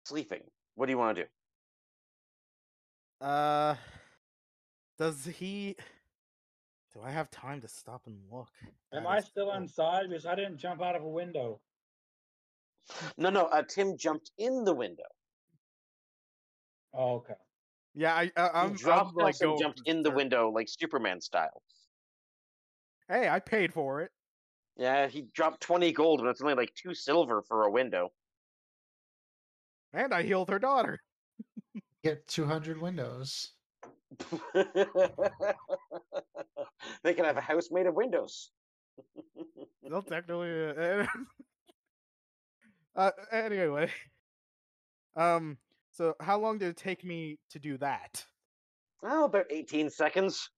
sleeping. What do you want to do? Uh, does he? Do I have time to stop and look? Am at I still soul? inside? Because I didn't jump out of a window. No, no, uh, Tim jumped in the window. Oh, okay. Yeah, I, I I'm, he dropped I'm like and going jumped in the third- window like Superman style. Hey, I paid for it. Yeah, he dropped 20 gold, but it's only like two silver for a window. And I healed her daughter. Get 200 windows. they can have a house made of windows. Well, technically. Uh, uh, anyway. Um. So, how long did it take me to do that? Oh, about 18 seconds.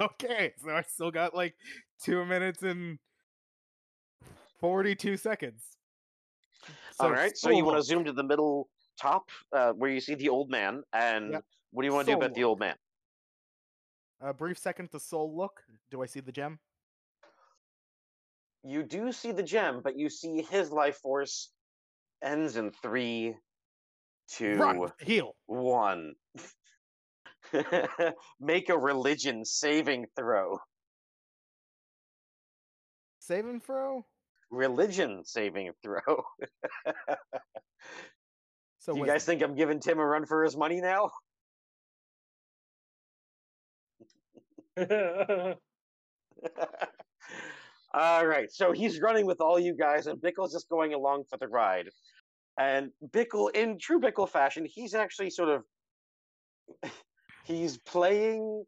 okay, so I still got like two minutes and forty-two seconds. All right, so you want to to zoom to the middle top uh, where you see the old man, and Yep. What do you want to do about the old man? A brief second to soul look. Do I see the gem? You do see the gem, but you see his life force ends in three, two, Run, heal. one. Make a religion saving throw. Save and throw. Religion saving throw. So you wisdom. guys think I'm giving Tim a run for his money now? all right, so he's running with all you guys, and Bickle's just going along for the ride. And Bickle, in true Bickle fashion, he's actually sort of he's playing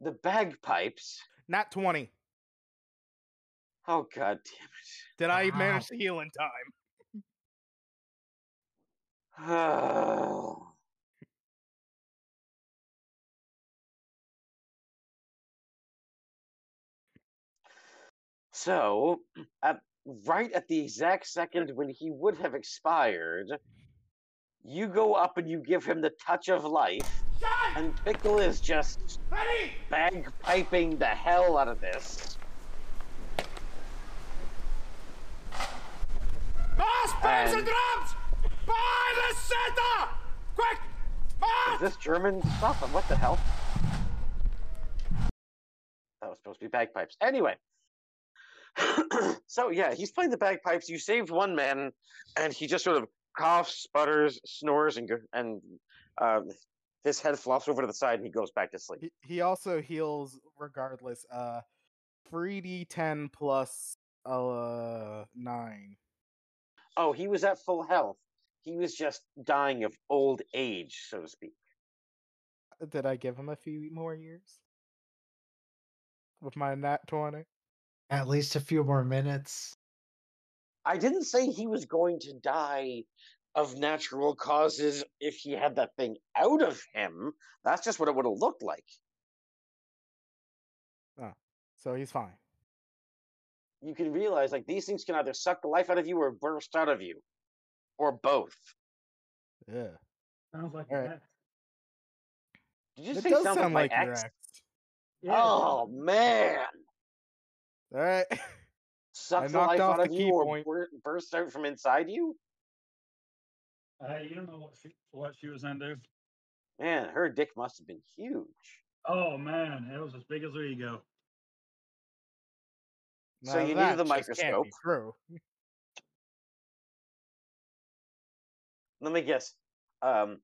the bagpipes. Not twenty. Oh god damn it. Did I Wow. manage to heal in time? Oh. So, at, right at the exact second when he would have expired, you go up and you give him the touch of life, and Bickle is just bagpiping the hell out of this. Bass, And- drums! By the center! Quick! Is this German stuff? And what the hell? That was supposed to be bagpipes. Anyway. so yeah, he's playing the bagpipes. You saved one man, and he just sort of coughs, sputters, snores, and and uh, his head flops over to the side, and he goes back to sleep. He, he also heals regardless. Uh, three d ten plus uh nine. Oh, he was at full health. He was just dying of old age, so to speak. Did I give him a few more years? With my nat twenty. At least a few more minutes. I didn't say he was going to die of natural causes if he had that thing out of him. That's just what it would have looked like. Oh, so he's fine. You can realize like these things can either suck the life out of you or burst out of you, or both. Yeah. Sounds like Alright. that. Did you It say does sounds sound like like your ex? ex. Yeah. Oh man, All right. sucks the knocked life off out of the you key or point. bur- bursts out from inside you. Uh, you don't know what she, what she was into. Man, her dick must have been huge. Oh man, it was as big as her ego. So you need the just can't be microscope. True. Let me guess. Um,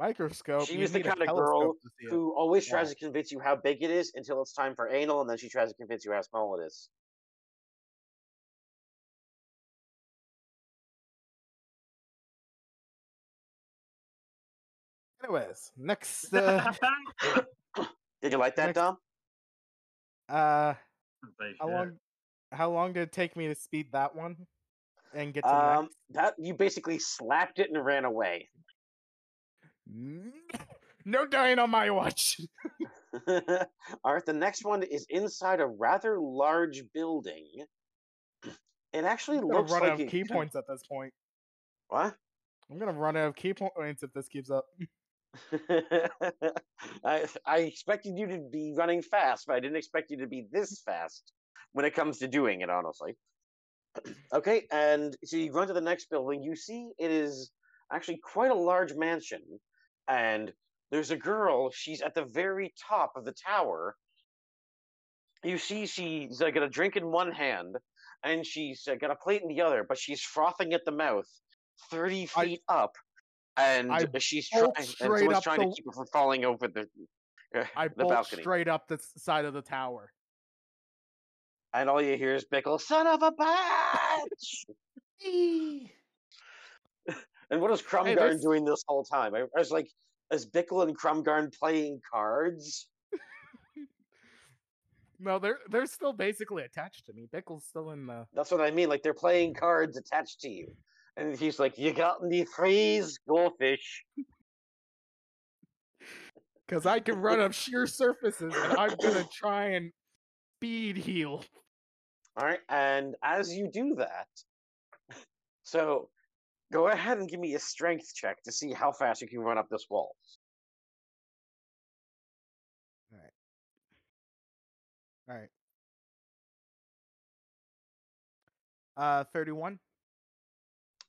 Microscope. she you was the kind of girl to see it. who always Yeah. tries to convince you how big it is until it's time for anal, and then she tries to convince you how small it is. Anyways, next. Uh, Did you like that, Next- Dom? uh, how long? How long did it take me to speed that one and get to Um, that you basically slapped it and ran away. No dying on my watch. All right, the next one is inside a rather large building. It actually I'm looks run like out of ki points at this point. What? I'm gonna run out of ki points if this keeps up. I I expected you to be running fast, but I didn't expect you to be this fast when it comes to doing it. Honestly. okay, and so you run to the next building. You see it is actually quite a large mansion, and there's a girl. She's at the very top of the tower. You see, she's uh, got a drink in one hand, and she's uh, got a plate in the other, but she's frothing at the mouth, thirty I- feet up, and I she's and someone's trying the- to keep her from falling over the uh, I the balcony. straight up the side of the tower. And all you hear is Bickle, son of a bitch! And what is Krumgarn there's- doing this whole time? I, I was like, is Bickle and Krumgarn playing cards? No, they're they're still basically attached to me. Bickle's still in the. That's what I mean. Like they're playing cards attached to you. And he's like, You got any freeze, goldfish? Because I can run up sheer surfaces, and I'm gonna try and speed heal. All right. And as you do that, so Go ahead and give me a strength check to see how fast you can run up this wall. All right. Alright. Uh, thirty-one.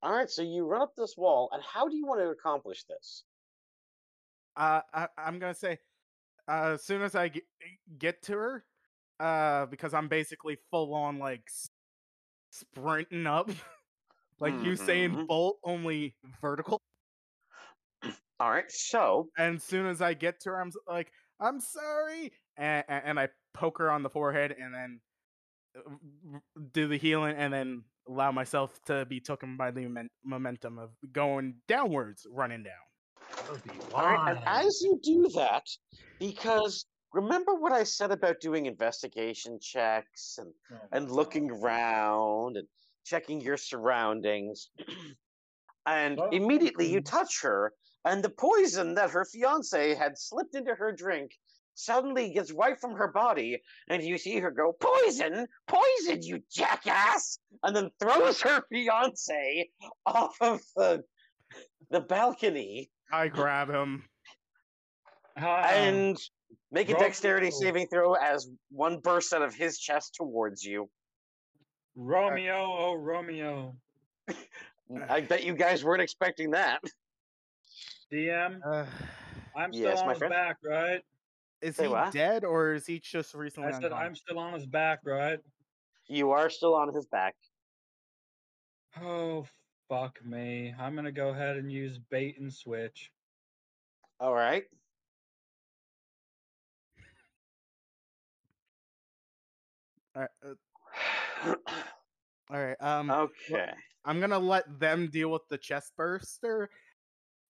All right, so you run up this wall, and how do you want to accomplish this? Uh, I, I'm gonna say, uh, as soon as I get, get to her, uh, because I'm basically full on like sprinting up, like Usain Mhm. Bolt, only vertical. All right, so And as soon as I get to her, I'm like, I'm sorry, and, and I poke her on the forehead, and then uh, do the healing, and then allow myself to be taken by the momen- momentum of going downwards, running down. That would be all right, and as you do that, because remember what I said about doing investigation checks and Oh and looking around and checking your surroundings. and Oh, immediately you mm. touch her, and the poison that her fiance had slipped into her drink suddenly gets wiped from her body, and you see her go, Poison! Poison, you jackass! And then throws her fiance off of the, the balcony I grab him. And make a dexterity saving throw as one bursts out of his chest towards you. Romeo, oh Romeo. I bet you guys weren't expecting that. DM, Uh, I'm still Yes, on my his friend? back, right? is Say he what? dead or is he just recently I said unconscious? I'm still on his back, right? You are still on his back. Oh fuck me. I'm gonna go ahead and use bait and switch. All right. All right, uh, all right. Um, okay. I'm gonna let them deal with the chest burster.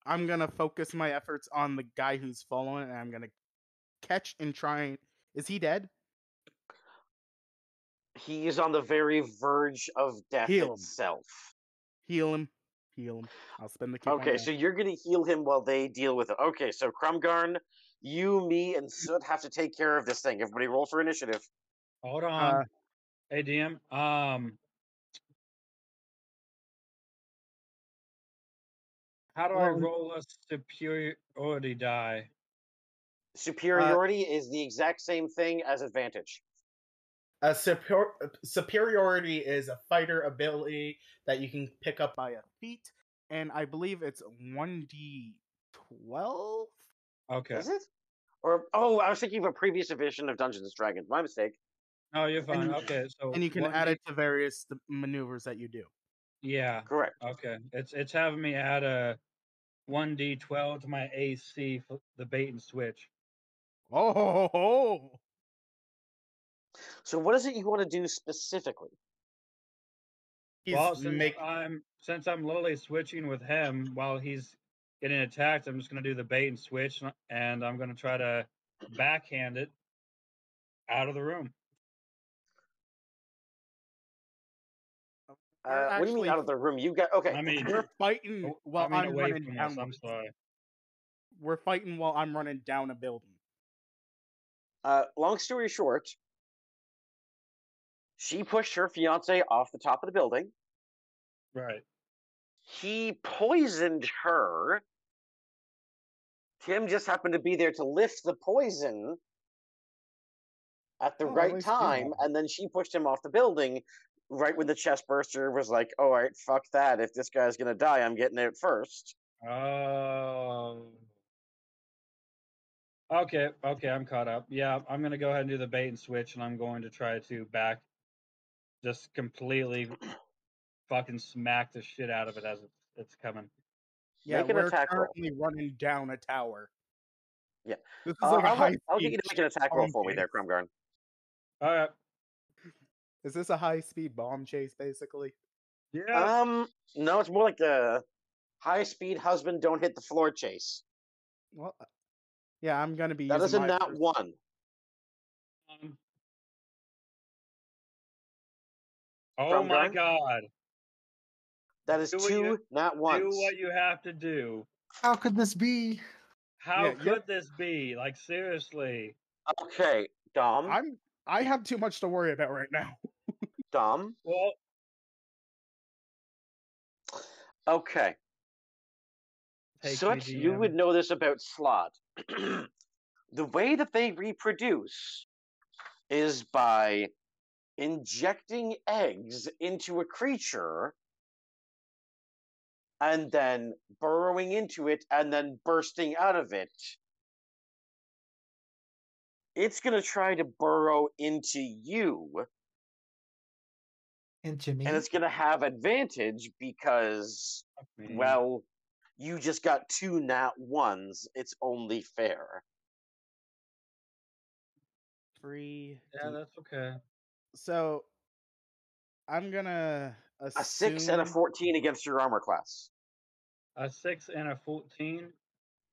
I'm gonna focus my efforts on the guy who's following, and I'm gonna catch and try. and- Is he dead? He is on the very verge of death Heal him. itself. Heal him. Heal him. I'll spend the ki. Okay, so you're gonna heal him while they deal with it. Okay, so Krumgarn, you, me, and Soot have to take care of this thing. Everybody roll for initiative. Hold on. Uh, hey DM. Um How do I roll a superiority die? Superiority is the exact same thing as advantage. A superior, superiority is a fighter ability that you can pick up by a feat, and I believe it's one d twelve. Okay. Is it? Or oh, I was thinking of a previous edition of Dungeons and Dragons. My mistake. Oh, you're fine. you- okay, so and you can add D- it to various th- maneuvers that you do. Yeah. Correct. Okay. It's it's having me add a one D twelve to my AC for the bait and switch. Oh, ho, ho, ho. So what is it you want to do specifically? well, since make I'm since I'm literally switching with him while he's getting attacked, I'm just gonna do the bait and switch, and- and I'm gonna try to backhand it out of the room. We're Uh, what do you mean actually- out of the room? You got okay. I mean, we're fighting while I mean I'm away running from us. I'm sorry. We're fighting while I'm running down a building. Uh, long story short, she pushed her fiance off the top of the building. Right. He poisoned her. Tim just happened to be there to lift the poison at the Oh, right time, and then she pushed him off the building right when the chest burster was like, "All right, fuck that. If this guy's gonna die, I'm getting it first. Oh. Okay, okay, I'm caught up. Yeah, I'm gonna go ahead and do the bait and switch, and I'm going to try to back, just completely, fucking smack the shit out of it as it's it's coming. Yeah, Make an we're attack roll. currently running down a tower. Yeah. This is Uh, like a I'll, high let- I'll get you to make an attack roll for me there, chase. Krumgarn. All right. Is this a high speed bomb chase, basically? Yeah. Um, no, it's more like the high speed husband don't hit the floor chase. Well, uh, yeah, I'm gonna be. That is using a my nat first- one. Um, oh my Krumgarn? god. That is Do two you- nat ones. Do what you have to do. How could this be? How Yeah, could you're- this be? Like seriously. Okay, Dom. I'm. I have too much to worry about right now. Dom. Well, Okay. Take Such me, you would know this about slaad. the way that they reproduce is by injecting eggs into a creature and then burrowing into it and then bursting out of it. It's going to try to burrow into you Into me. and it's going to have advantage because Me. well you just got two nat ones it's only fair Three. yeah, that's okay. So I'm gonna assume a 6 and a 14 against your armor class A six and a fourteen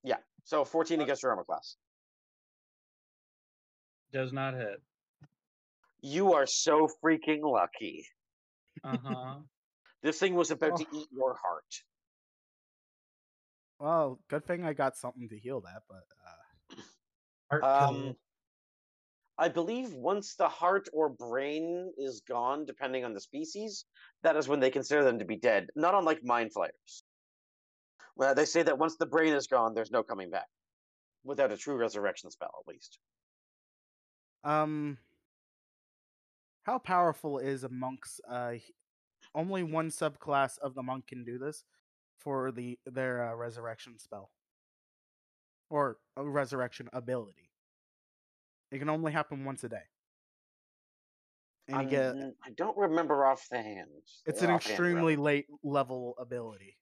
yeah so 14 Uh, against your armor class does not hit. you are so freaking lucky Uh huh. this thing was about to Oh. eat your heart Well, good thing I got something to heal that, but uh, um i believe once the heart or brain is gone depending on the species that is when they consider them to be dead not unlike mind flayers well they say that once the brain is gone there's no coming back without a true resurrection spell at least um, how powerful is a monk's? Uh, only one subclass of the monk can do this for the their uh, resurrection spell or a resurrection ability. It can only happen once a day, and you get I don't remember off the hand. it's an extremely rather. late level ability.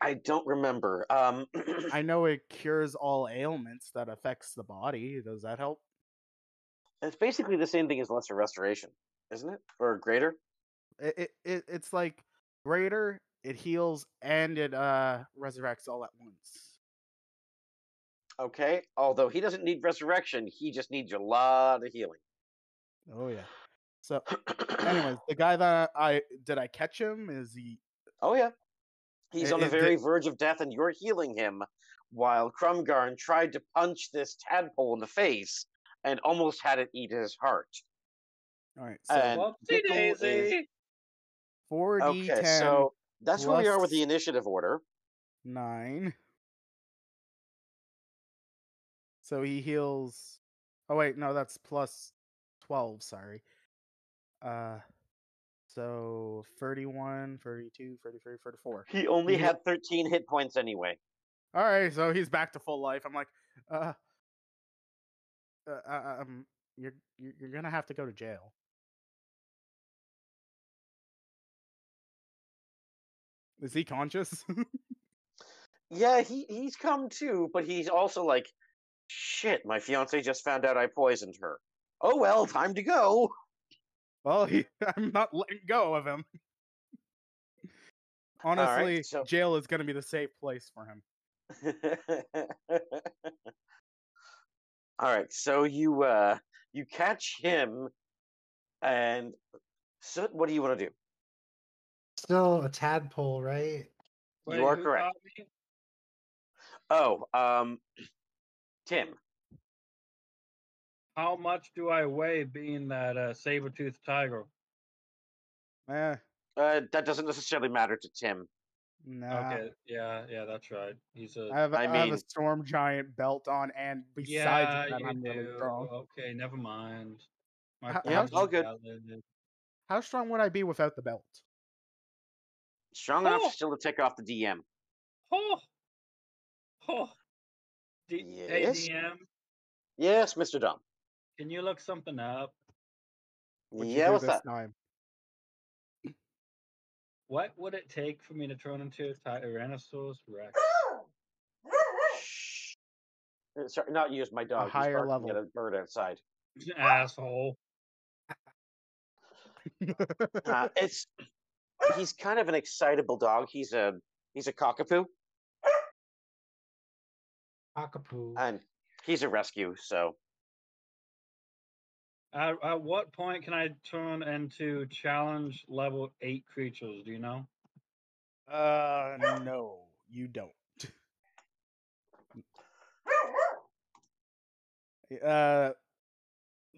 I- don't remember. Um, I know it cures all ailments that affects the body. Does that help? it's basically the same thing as lesser restoration, isn't it? Or greater? It, it, it it's like greater. It heals and it uh resurrects all at once. Okay. Although he doesn't need resurrection, he just needs a lot of healing. Oh yeah. So, anyways, the guy that I did I catch him? Is he? oh yeah, he's I- on the is the- very verge of death, and you're healing him, while Krumgarn tried to punch this tadpole in the face and almost had it eat his heart. All right. So And is- daisy. four d Okay, ten so that's where we are with the initiative order. nine. So he heals. Oh wait, no, that's plus twelve. Sorry. Uh, so 31, 32, 33, 34. He only He had 13 hit points anyway. All right, so he's back to full life. I'm like, uh, uh, uh, um, you're you're you're gonna have to go to jail. Is he conscious? Yeah, he he's come too, but he's also like, shit, my fiance just found out I poisoned her. Oh well, time to go. Well, he, I'm not letting go of him. Honestly, so- jail is gonna be the safe place for him. All right, so you uh you catch him, and so what do you want to do? Still a tadpole, right? Wait, you are correct. Oh, um, Tim. How much do I weigh being that uh, saber-toothed tiger? Eh, Uh, that doesn't necessarily matter to Tim. nah. Okay, yeah, yeah, that's right. He's a I have, a- I I have mean- a storm giant belt on, and besides yeah, that, I'm really strong. Okay, never mind. My How- Yeah, all good. valid. How strong would I be without the belt? Strong enough Oh! still to take off the DM. Oh, oh. D- Hey Yes? DM, Yes, Mr. Dom. Can you look something up? What'd Yeah, what's that? time? What would it take for me to turn into a Tyrannosaurus Rex? Sorry, not use my dog. He's higher barking level. At a bird outside. Asshole. Uh, it's he's kind of an excitable dog. He's a he's a cockapoo, Cockapoo. and he's a rescue. So At, at what point can I turn into challenge level eight creatures? Do you know? uh, no, you don't. Uh,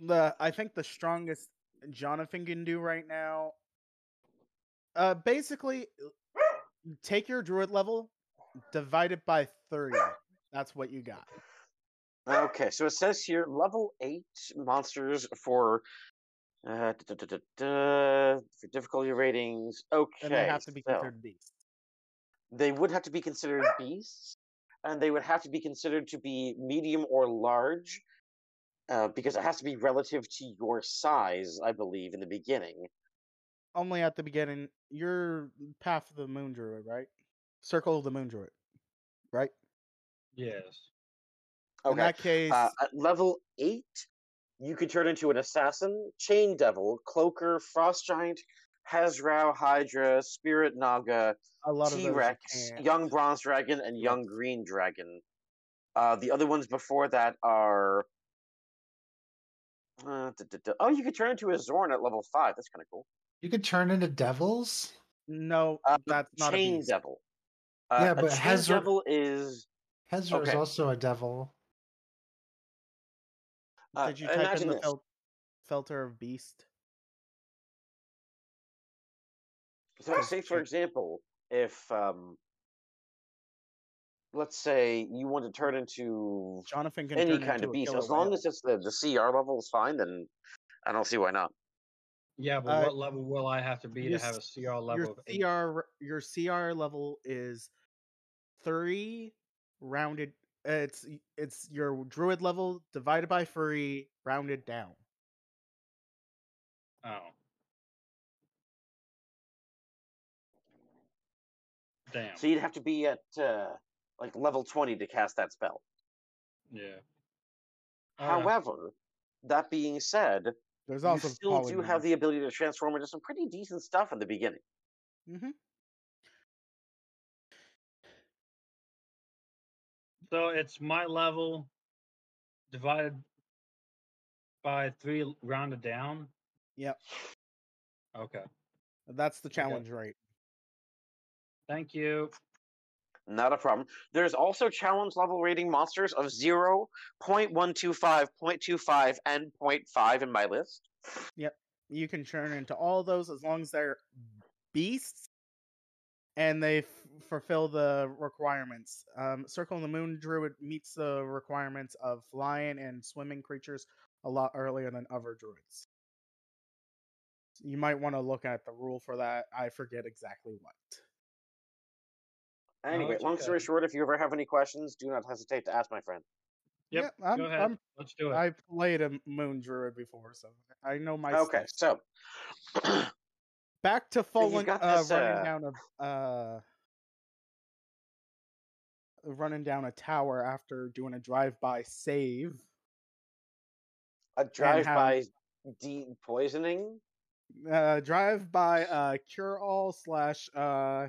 the I think the strongest Jonathan can do right now. Uh, basically, take your druid level, divide it by three. That's what you got. Okay, so it says here level eight monsters for uh, da, da, da, da, da, for difficulty ratings. Okay, And they have to be so considered beasts. they would have to be considered beasts, and they would have to be considered to be medium or large, uh, because it has to be relative to your size, I believe, in the beginning. Only at the beginning. You're Path of the Moon Druid, right? Circle of the Moon Druid, right? Yes. In Okay, that case, uh, at level eight, you could turn into an assassin, chain devil, cloaker, frost giant, hezrou, Hydra, spirit naga, a lot of T Rex, young bronze dragon, and young green dragon. Uh, the other ones before that are. Uh, duh, duh, duh. Oh, you could turn into a xorn at level five. That's kind of cool. You could turn into devils. No, Uh, that's not a chain beast. devil. Uh, Yeah, a but chain Hazra- devil is. Hezrou is also a devil. Uh, Did you type imagine in the fel- filter of beast? So, say for example, if um, let's say you want to turn into Jonathan can any kind into of beast, as long as it's the the CR level is fine, then I don't see why not. Yeah, but Uh, what level will I have to be to have a CR level your of eight? CR your CR level is three rounded. Uh, It's it's your druid level divided by three rounded down. Oh. Damn. So you'd have to be at uh, like level twenty to cast that spell. Yeah. Alright. However, that being said, There's also you still do have the ability to transform into some pretty decent stuff in the beginning. hmm So it's my level divided by three rounded down. Yep, Okay. that's the challenge rate. Thank you. Not a problem. There's also challenge level rating monsters of 0, 0.125, 0.25, and 0.5 in my list. Yep. You can turn into all those as long as they're beasts and they f- fulfill the requirements. Um, Circle of the Moon Druid meets the requirements of flying and swimming creatures a lot earlier than other druids. You might want to look at the rule for that. I forget exactly what. Anyway, it's long okay. story short, if you ever have any questions, do not hesitate to ask my friend. Yep. Yeah, I'm, Go ahead. I'm, Let's do it. I played a Moon Druid before, so I know my Okay, stuff. so Back to you've falling, got uh, this, running uh, down a uh, running down a tower after doing a drive-by save. a drive-by de poisoning. Uh, drive-by uh, cure-all slash uh,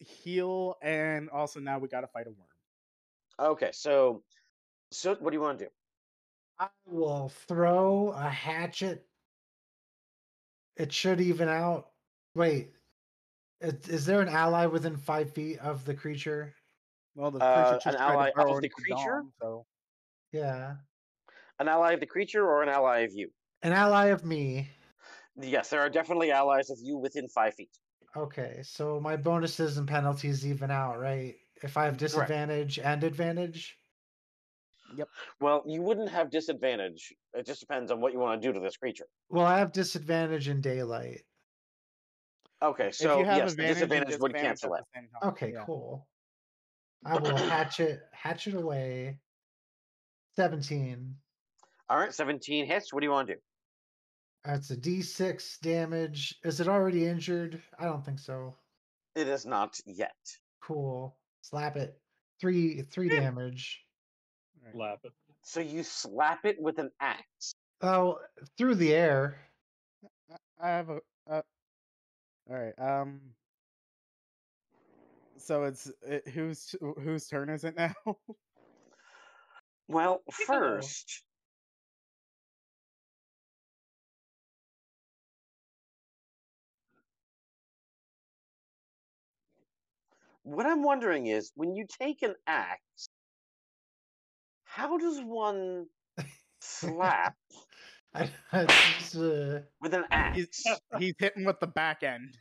heal, and also now we gotta fight a worm. Okay, so so what do you want to do? I will throw a hatchet. It should even out. Wait, is, is there an ally within five feet of the creature? Well, the Uh, creature just an ally of the creature? Dom, so Yeah, An ally of the creature or an ally of you? an ally of me. Yes, there are definitely allies of you within five feet. Okay, so my bonuses and penalties even out, right? If I have disadvantage and advantage. Yep. Well, you wouldn't have disadvantage. It just depends on what you want to do to this creature. Well, I have disadvantage in daylight. Okay, if so you have yes, the advantage, and disadvantage would cancel it. the same time. Okay, yeah. cool. I will hatchet hatchet away. Seventeen. All right, seventeen hits. What do you want to do? That's a D6 damage. Is it already injured? I don't think so. It is not yet. Cool. Slap it. Three three damage. Lap it. So you slap it with an axe. Oh, through the air. I have a. Uh, all right. Um. So it's it, whose whose turn is it now? Well, first, what I'm wondering is when you take an axe, how does one slap I, I just, uh, with an he's axe? he's hitting with the back end.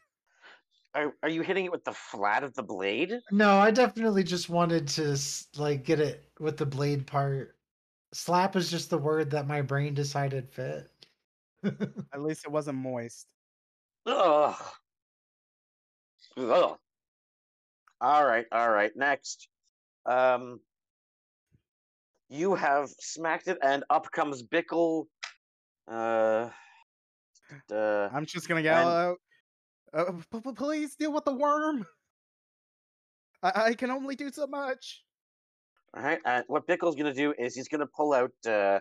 Are, are you hitting it with the flat of the blade? No, I definitely just wanted to like get it with the blade part. Slap is just the word that my brain decided fit. At least it wasn't moist. Ugh. Ugh. All right, all right. Next, um, you have smacked it, and up comes Bickle. Uh, uh, I'm just gonna yell And- out, uh, p- p- "Please deal with the worm! I, I can only do so much." all right. And what Bickle's gonna do is he's gonna pull out uh,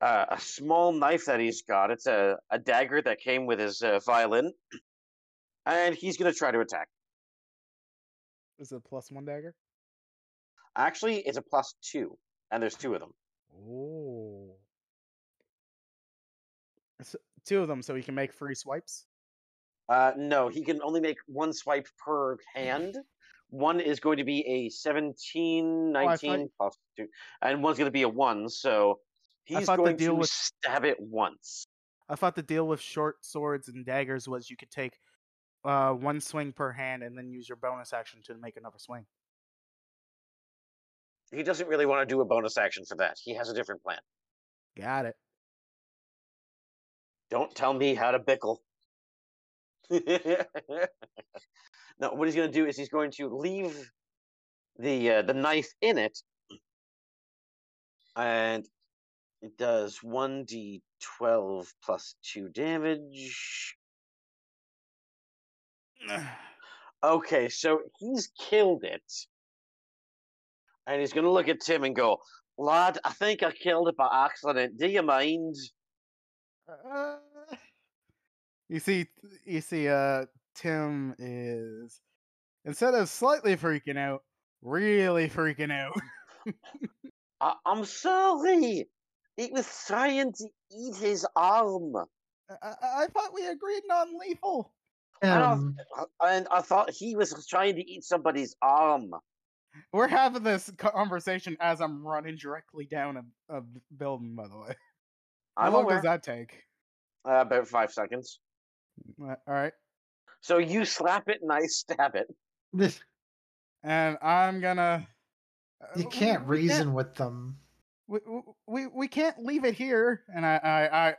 uh, a small knife that he's got. It's a a dagger that came with his uh, violin, and he's gonna try to attack. Is it a plus one dagger? Actually, it's a plus two, and there's two of them. Oh. So, two of them, so he can make free swipes. Uh, no, he can only make one swipe per hand. One is going to be a 17, I 19 thought- plus two, and one's going to be a one. So he's going deal to was- stab it once. I thought the deal with short swords and daggers was you could take uh, one swing per hand and then use your bonus action to make another swing. He doesn't really want to do a bonus action for that. He has a different plan. Got it. Don't tell me how to bickle. no, what he's going to do is he's going to leave the uh, the knife in it, and it does one d twelve plus two damage. Okay, so he's killed it, and he's going to look at Tim and go, "Lad, I think I killed it by accident. Do you mind?" Uh, you see, you see, uh, Tim is instead of slightly freaking out, really freaking out. I- I'm sorry. It was trying to eat his arm. I, I- I thought we agreed non-lethal. And I, Um, and I thought he was trying to eat somebody's arm. We're having this conversation as I'm running directly down a, a building. By the way, how I'm long aware. does that take? Uh, about five seconds. Uh, All right, So you slap it and I stab it. this, and I'm gonna. you uh, can't we reason with them. we, we we can't leave it here and I, I i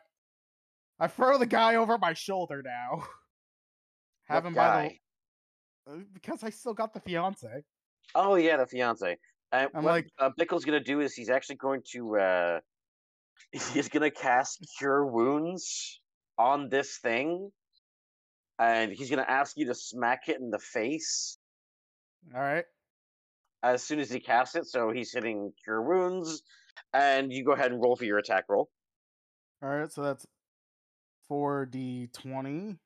i throw the guy over my shoulder now have What him guy? by the uh, because i still got the fiance Oh yeah, the fiance. And I'm what like- uh, Bickle's gonna do is he's actually going to uh, he's gonna cast Cure Wounds on this thing, and he's gonna ask you to smack it in the face all right as soon as he casts it. So he's hitting Cure Wounds, and you go ahead and roll for your attack roll. all right so that's 4d20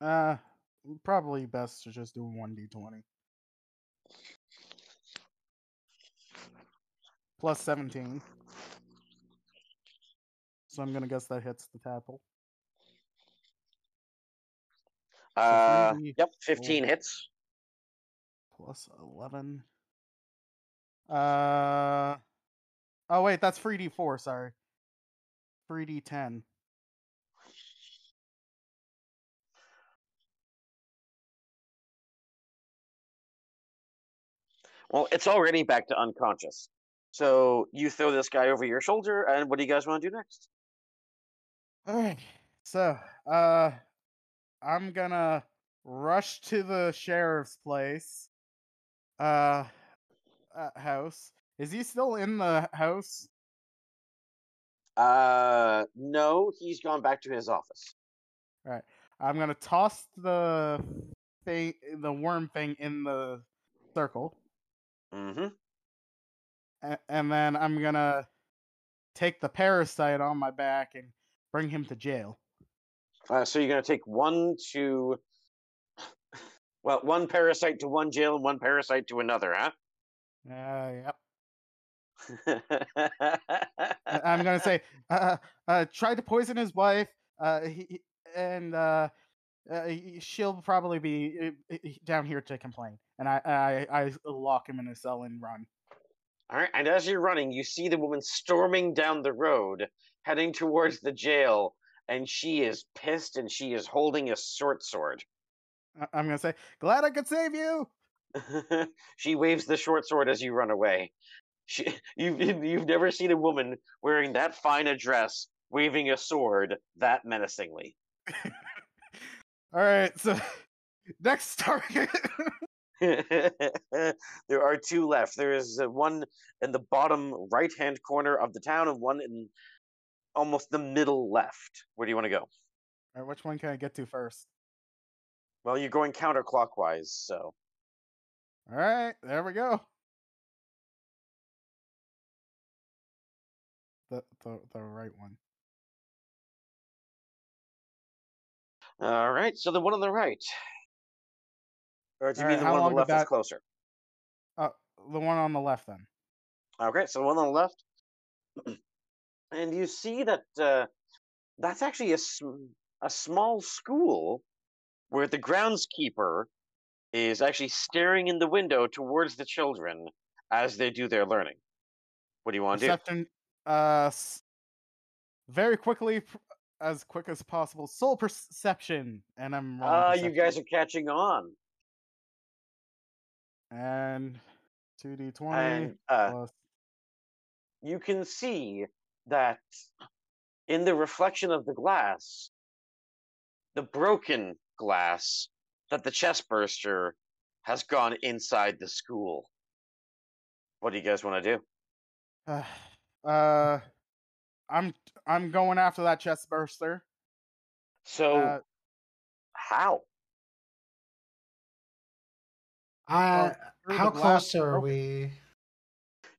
uh probably best to just do 1d20 plus 17 so i'm gonna guess that hits the tackle Uh, 3D yep, fifteen hits. plus 11 uh oh wait that's 3d4 sorry 3d10 Well, it's already back to unconscious. So you throw this guy over your shoulder, and what do you guys want to do next? Alright, so uh, I'm gonna rush to the sheriff's place. Uh, uh, house. Is he still in the house? Uh, no, he's gone back to his office. Right. I'm gonna toss the thing, the worm thing, in the circle, Mm-hmm. a- and then I'm gonna take the parasite on my back and bring him to jail. Uh, so you're gonna take one to, well, one parasite to one jail and one parasite to another, huh? Uh, yep. I'm gonna say, uh, uh, tried to poison his wife, uh, he, he- and uh, uh, she'll probably be uh, uh, down here to complain. And I, I, I lock him in a cell and run. All right, and as you're running, you see the woman storming down the road, heading towards the jail, and she is pissed, and she is holding a short sword. I- I'm gonna say, glad I could save you. she waves the short sword as you run away. She, you've you've never seen a woman wearing that fine a dress waving a sword that menacingly. All right, so next target. there are two left. There is uh, one in the bottom right hand corner of the town, and one in almost the middle left. Where do you want to go? All right, which one can I get to first? Well, you're going counterclockwise, so All right, there we go. The the the right one. all right. So the one on the right, or do you All mean right, the one on the left is closer? Uh, the one on the left then. Okay, so the one on the left, and you see that uh, that's actually a sm- a small school where the groundskeeper is actually staring in the window towards the children as they do their learning. What do you want to do? Perception. Uh, very quickly, as quick as possible. Soul perception, and I'm. Ah, you guys are catching on. And two d twenty And uh, plus. you can see that in the reflection of the glass, the broken glass, that the chest burster has gone inside the school. What do you guys want to do? Uh, uh, I'm I'm going after that chest burster. So, Uh, how? Uh, how close are broke- we?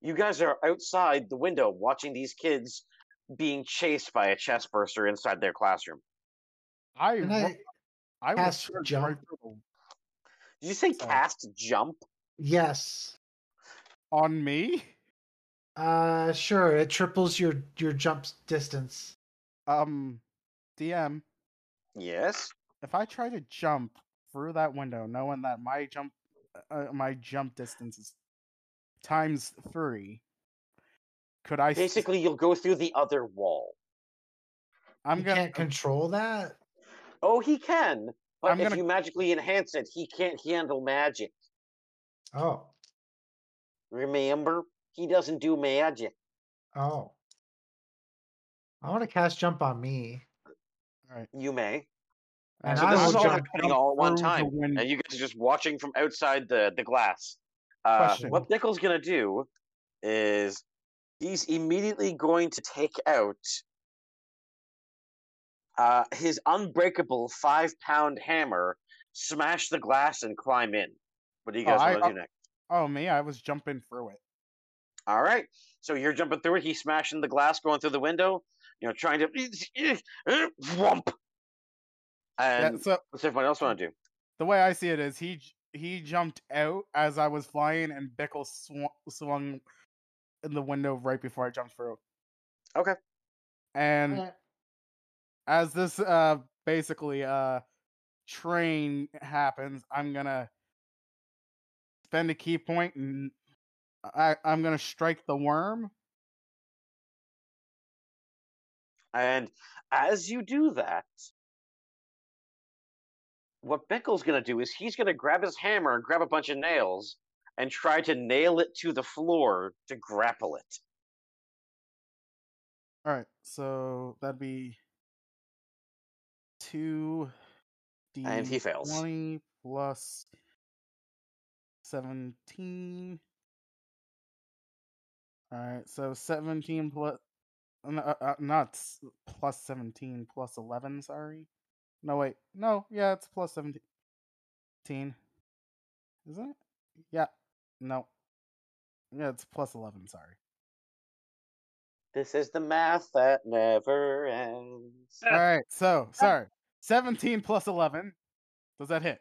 You guys are outside the window watching these kids being chased by a chest burster inside their classroom. I Can I I cast charged jump? right Did you say Sorry. cast jump? Yes. on me. Uh, sure. It triples your your jump distance. Um, DM. Yes. If I try to jump through that window, knowing that my jump, uh, my jump distance is times three, could I Basically, you'll go through the other wall. I'm you gonna. can't control that. Oh, he can, but I'm if gonna- you magically enhance it, he can't handle magic. Oh, Remember, he doesn't do magic. oh. I want to cast jump on me. All right. You may. And so I this will is all jump happening all at one time, and you guys are just watching from outside the the glass. Uh, what Bickle's gonna do is he's immediately going to take out uh, his unbreakable five pound hammer, smash the glass, and climb in. What do you Oh, guys I- want to do next? Oh me, I was jumping through it. All right. So you're jumping through it. He's smashing the glass, going through the window. You know, trying to whump. Yeah, And so what's everyone else want to do? the way I see it is he he jumped out as I was flying, and Bickle sw- swung in the window right before I jumped through. Okay. And Eh, as this uh basically uh train happens, I'm gonna spend a ki point and I I'm gonna strike the worm. And as you do that, what Bickle's going to do is he's going to grab his hammer and grab a bunch of nails and try to nail it to the floor to grapple it. All right, so that'd be two d And he fails. twenty plus seventeen. All right, so seventeen plus uh, uh, not plus seventeen plus eleven. Sorry, no wait, no, yeah, it's plus seventeen. Isn't it? Yeah, no, yeah, it's plus eleven. Sorry. This is the math that never ends. All right, so sorry, seventeen plus eleven. Does that hit?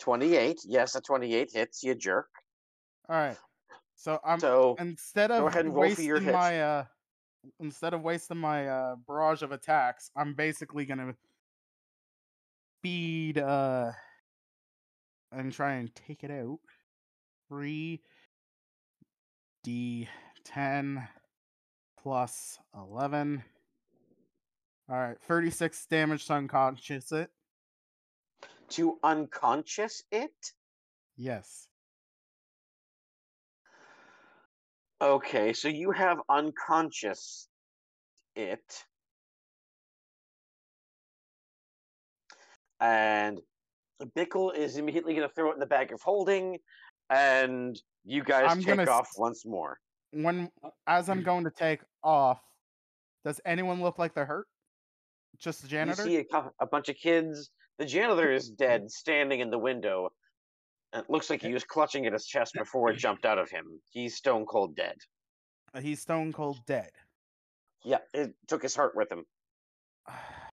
28. Yes, a 28 hits, you jerk. All right. So I'm So instead of go ahead and roll for your wasting hit. my uh instead of wasting my uh barrage of attacks, I'm basically gonna speed uh and try and take it out. Three D ten plus eleven. All right, 36 damage to unconscious it. To unconscious it? Yes. Okay, so you have unconscious it. And Bickle is immediately going to throw it in the bag of holding, and you guys I'm take gonna off once more. When as I'm mm. going to take off, does anyone look like they're hurt? Just the janitor. You see a, a bunch of kids. The janitor is dead, mm. standing in the window. It looks like he eh. was clutching at his chest eh. before it jumped out of him. He's stone cold dead. He's stone cold dead. Yeah, it took his heart with him.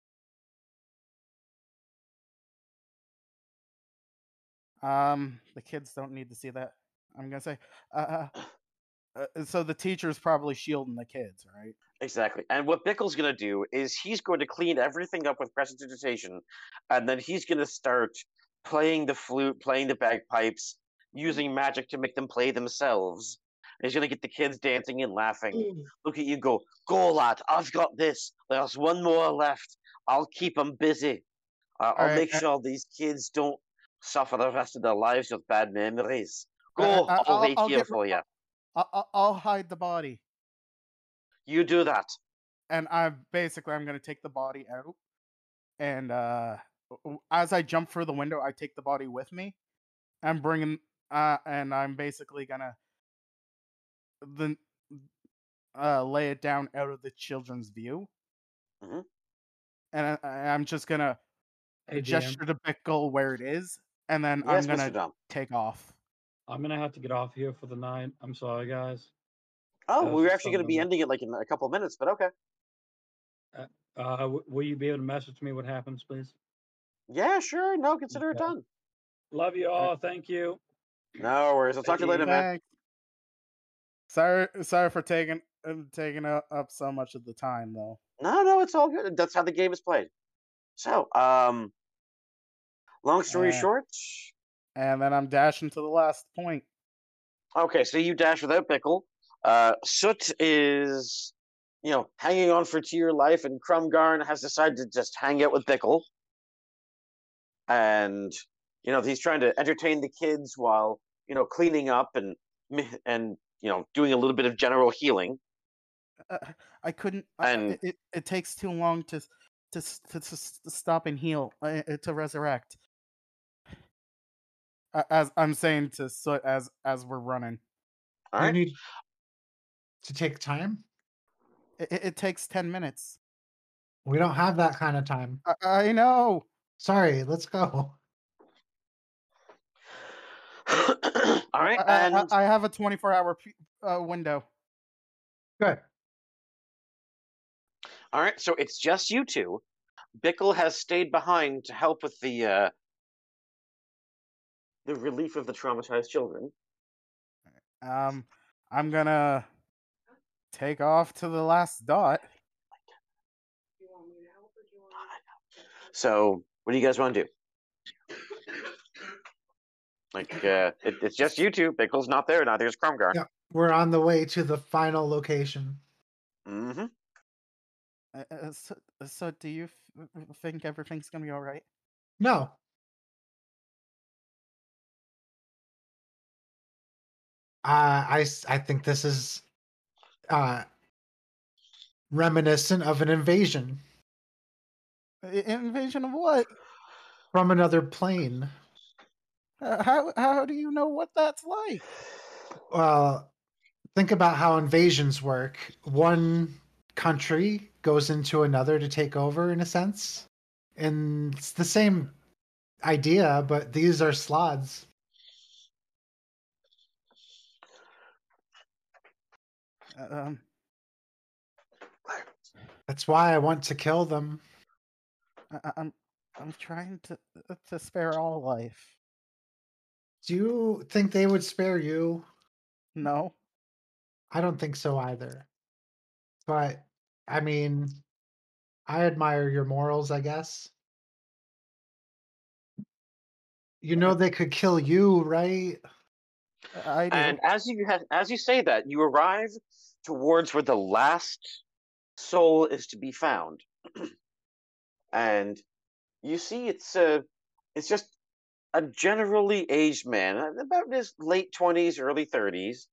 Um, the kids don't need to see that. I'm gonna say, uh, uh, so the teacher's probably shielding the kids, right? Exactly. And what Bickle's going to do is he's going to clean everything up with prestidigitation, and then he's going to start playing the flute, playing the bagpipes, using magic to make them play themselves. And he's going to get the kids dancing and laughing. Look at you go, go lad, I've got this. There's one more left. I'll keep them busy. Uh, I'll Alright, make uh- sure these kids don't suffer the rest of their lives with bad memories. Uh, Go, uh, I'll, I'll- wait I'll here get- for you. I- I- I'll hide the body, You do that. and I basically I'm gonna take the body out, and uh, w- w- as I jump through the window, I take the body with me. I'm bringing, uh, and I'm basically gonna then uh lay it down out of the children's view, Mhm. and I, I- I'm just gonna Hey, GM, gesture to Bickle where it is, and then Yes, I'm gonna take off. I'm gonna have to get off here for the night. I'm sorry, guys. Oh, That we were actually going to be ending it like in a couple of minutes, but okay. Uh, w- will you be able to message me what happens, please? Yeah, sure. No, consider it Okay. done. Love you all. Thank you. No worries. I'll talk to you later, you. man. Sorry, sorry for taking uh, taking up so much of the time, though. No, no, it's all good. That's how the game is played. So, um, long story Uh, short, And then I'm dashing to the last point. okay, so you dash without Bickle. Uh, Soot is, you know, hanging on for dear life, and Krumgarn has decided to just hang out with Bickle. And, you know, he's trying to entertain the kids while, you know, cleaning up and, and, you know, doing a little bit of general healing. Uh, I couldn't. I- I- And- it, it it takes too long to to to, to, stop and heal uh, uh, to resurrect. A- As I'm saying to Soot as as we're running, All you need to take time. it, it- it takes ten minutes. We don't have that kind of time. I, I know. Sorry, let's go. All right. I, I- And I, I have a 24 hour p- uh, window. Good. All right, so it's just you two. Bickle has stayed behind to help with the uh, the relief of the traumatized children. Um, I'm gonna take off to the last dot. So, what do you guys want to do? Like, uh, it, it's just you two. Bickle's not there. Neither is Crumgar. Yeah. We're on the way to the final location. Mm-hmm. Uh, uh, so, so, do you f- f- think everything's gonna be all right? No. Uh, I, I think this is uh, reminiscent of an invasion Invasion of what? from another plane. Uh, how how do you know what that's like? Well, think about how invasions work. One country goes into another to take over, in a sense. And it's the same idea, but these are slaads. Um, That's why I want to kill them. I, I- I'm I'm trying to to spare all life. Do you think they would spare you? No, I don't think so either. But I mean, I admire your morals, I guess. You know they could kill you, right? I do. And as you ha- as you say that, you arrive towards where the last soul is to be found. and you see it's uh, it's just a generally aged man, uh, about his late twenties, early thirties.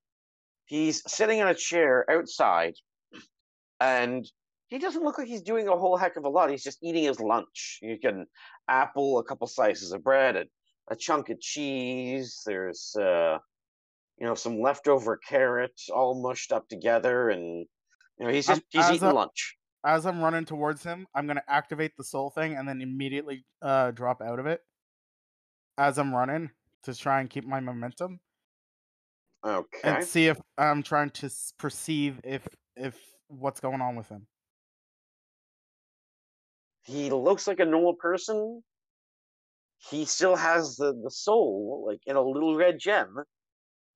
He's sitting in a chair outside, and he doesn't look like he's doing a whole heck of a lot. He's just eating his lunch. You get an apple, a couple slices of bread, a, a chunk of cheese. There's uh, you know some leftover carrots all mushed up together, and you know he's just he's eating a- lunch. As I'm running towards him, I'm gonna activate the soul thing and then immediately uh, drop out of it as I'm running to try and keep my momentum Okay. and see if I'm trying to perceive if if what's going on with him. he looks like a normal person. He still has the, the soul, like in a little red gem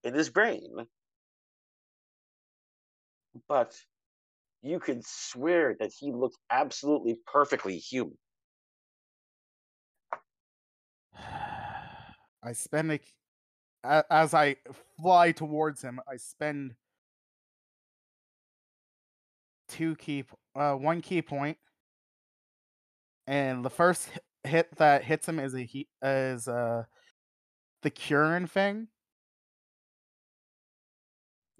in his brain. But you could swear that he looked absolutely perfectly human. I spend a, as I fly towards him. I spend two ki, uh, one ki point, and the first hit that hits him is a is uh the curing thing,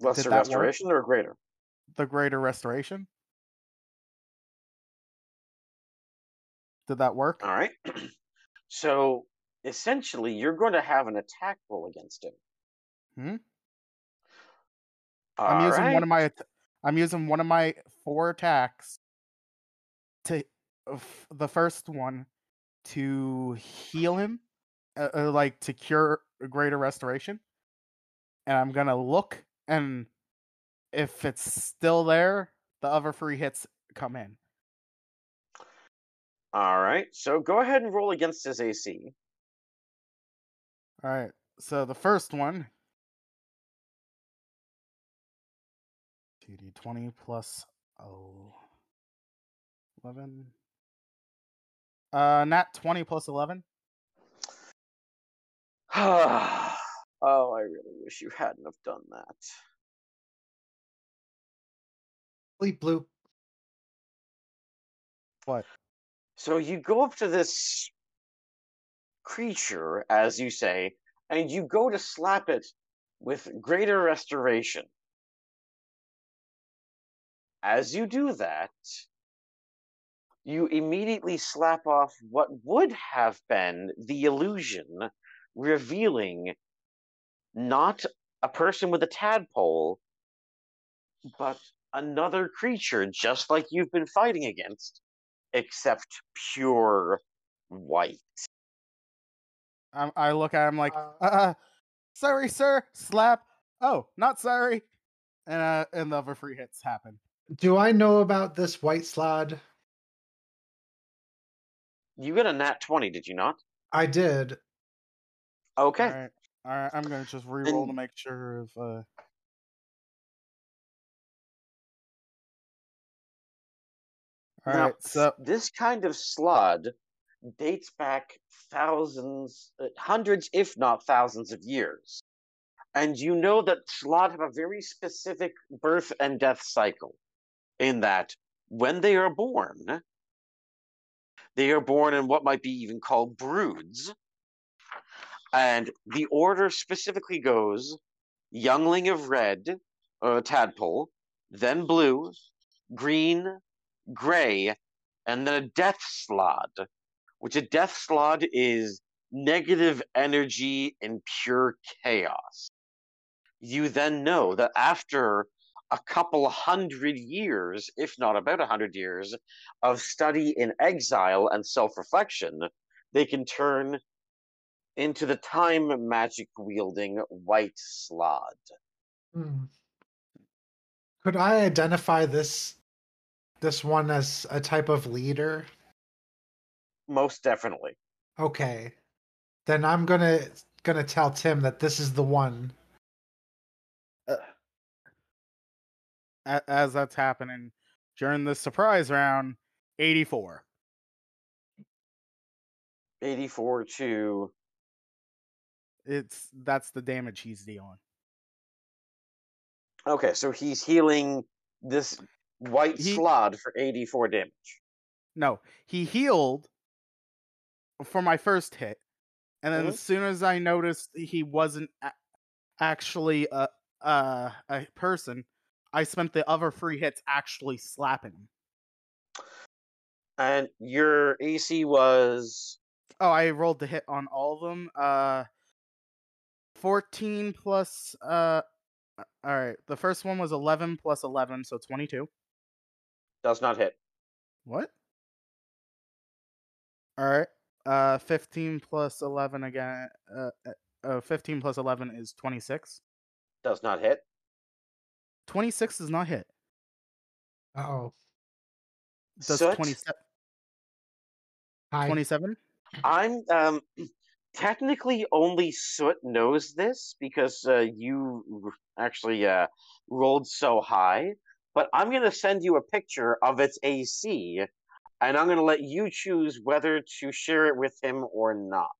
Lesser that work? restoration or greater? the greater restoration. Did that work? All right. so essentially, you're going to have an attack roll against him. Hmm? All I'm using one of my I'm using one of my four attacks to f- the first one to heal him, uh, uh, like to cure greater restoration, and I'm gonna look and if it's still there, the other three hits come in. All right. So go ahead and roll against his AC. All right. So the first one, TD twenty plus oh, 11. Uh, not twenty plus eleven. oh, I really wish you hadn't have done that. Bleep bloop. What? So you go up to this creature, as you say, and you go to slap it with greater restoration. As you do that, you immediately slap off what would have been the illusion, revealing not a person with a tadpole, but another creature just like you've been fighting against, except pure white. I, I look at him like, Uh, uh, sorry, sir. Slap. Oh, not sorry. And uh, and the other three hits happen. Do I know about this white slaad? You got a nat 20, did you not? I did. Okay. All right. All right. I'm gonna just re-roll to make sure of. Uh... All Now, right. So this kind of slaad dates back thousands, uh, hundreds, if not thousands of years. And you know that slaad have a very specific birth and death cycle in that when they are born, they are born in what might be even called broods. And the order specifically goes youngling of red, uh, tadpole, then blue, green, gray, and then a death slaad, which a death slaad is negative energy and pure chaos. You then know that after a couple hundred years, if not about a hundred years, of study in exile and self reflection, they can turn into the time magic wielding white slaad. Hmm. Could I identify this this one as a type of leader? Most definitely. Okay. Then I'm gonna gonna tell Tim that this is the one. a- as that's happening during the surprise round, 84. 84 to It's that's the damage he's dealing. Okay, so he's healing this white He- slaad for 84 damage. No, he healed for my first hit, and then Mhm. as soon as I noticed he wasn't a- actually a a, a person, I spent the other three hits actually slapping him. And your AC was Oh, I rolled the hit on all of them. Uh, fourteen plus. Uh, all right. The first one was eleven plus eleven, so twenty-two. does not hit. What? All right. Uh, fifteen plus eleven again. Uh, uh, uh, fifteen plus eleven is twenty-six. Does not hit. Twenty-six does not hit. Uh oh. Does Soot? 27? 27? I'm um technically only Soot knows this because uh, you actually uh, rolled so high. But I'm gonna send you a picture of its AC, and I'm gonna let you choose whether to share it with him or not.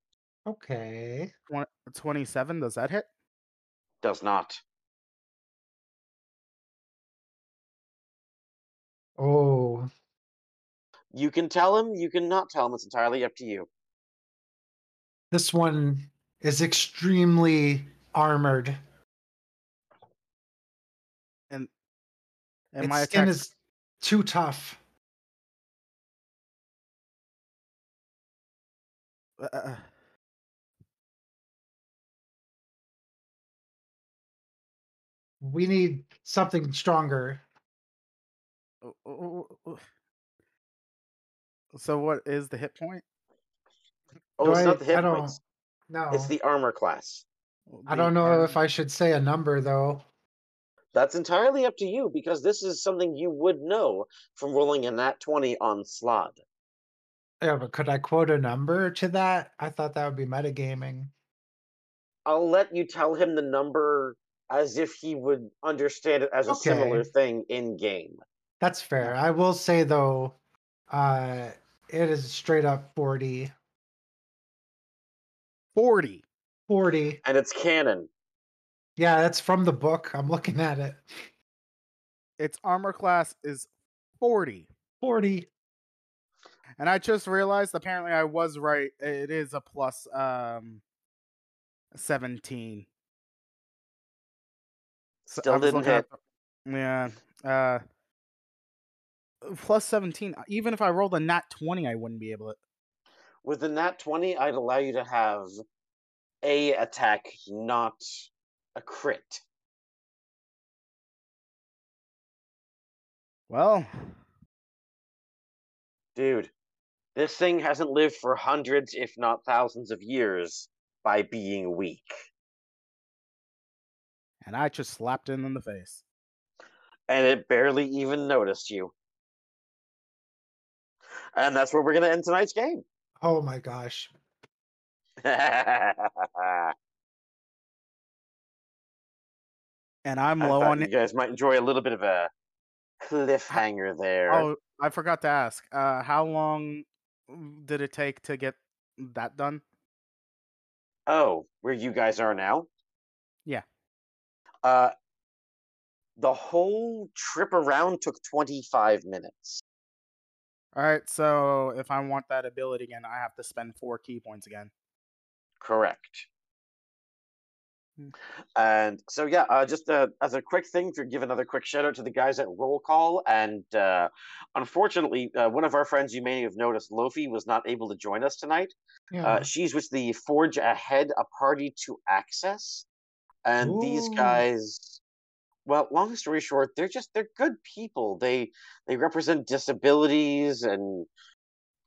Okay. 27, does that hit? Does not. Oh. You can tell him. You can not tell him. It's entirely up to you. This one is extremely armored. And and its my skin attack is too tough. uh, uh, We need something stronger. uh, uh, uh, So what is the hit point? Oh, Do it's I- not the hit I don't- points. No. It's the armor class. I don't know if I should say a number though. That's entirely up to you because this is something you would know from rolling a nat 20 on Slaad. Yeah, but could I quote a number to that? I thought that would be metagaming. I'll let you tell him the number as if he would understand it as a similar thing in game. That's fair. I will say though, uh it is straight up 40. 40. 40. And it's canon. Yeah, that's from the book. I'm looking at it. Its armor class is 40. 40. And I just realized apparently I was right. It is a plus um 17. So Still didn't looking at hit. the- Yeah. Uh plus 17. Even if I rolled a nat 20, I wouldn't be able to. With the nat 20, I'd allow you to have a attack, not a crit. Well, Dude, this thing hasn't lived for hundreds, if not thousands of years by being weak. and I just slapped him in the face. And it barely even noticed you. And that's where we're going to end tonight's game. Oh my gosh. And I'm low thought on you guys might enjoy a little bit of a cliffhanger there. Oh, I forgot to ask. Uh, how long did it take to get that done? Oh, where you guys are now? Yeah. Uh, the whole trip around took 25 minutes. All right, so if I want that ability again, I have to spend four ki points again. Correct. Hmm. And so, yeah, uh, just uh, as a quick thing to give another quick shout out to the guys at Roll Call. And uh, unfortunately, uh, one of our friends you may have noticed, Lofi, was not able to join us tonight. Yeah. Uh, she's with the Forge Ahead, a party to access. And these guys, well, long story short, they're just they're good people. They they represent disabilities and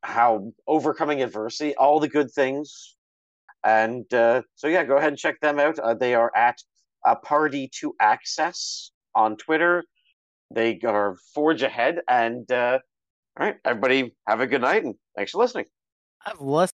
how overcoming adversity, all the good things. And uh, so yeah, go ahead and check them out. Uh, they are at a party to access on Twitter. They are Forge Ahead, and uh, all right, everybody, have a good night, and thanks for listening. I've less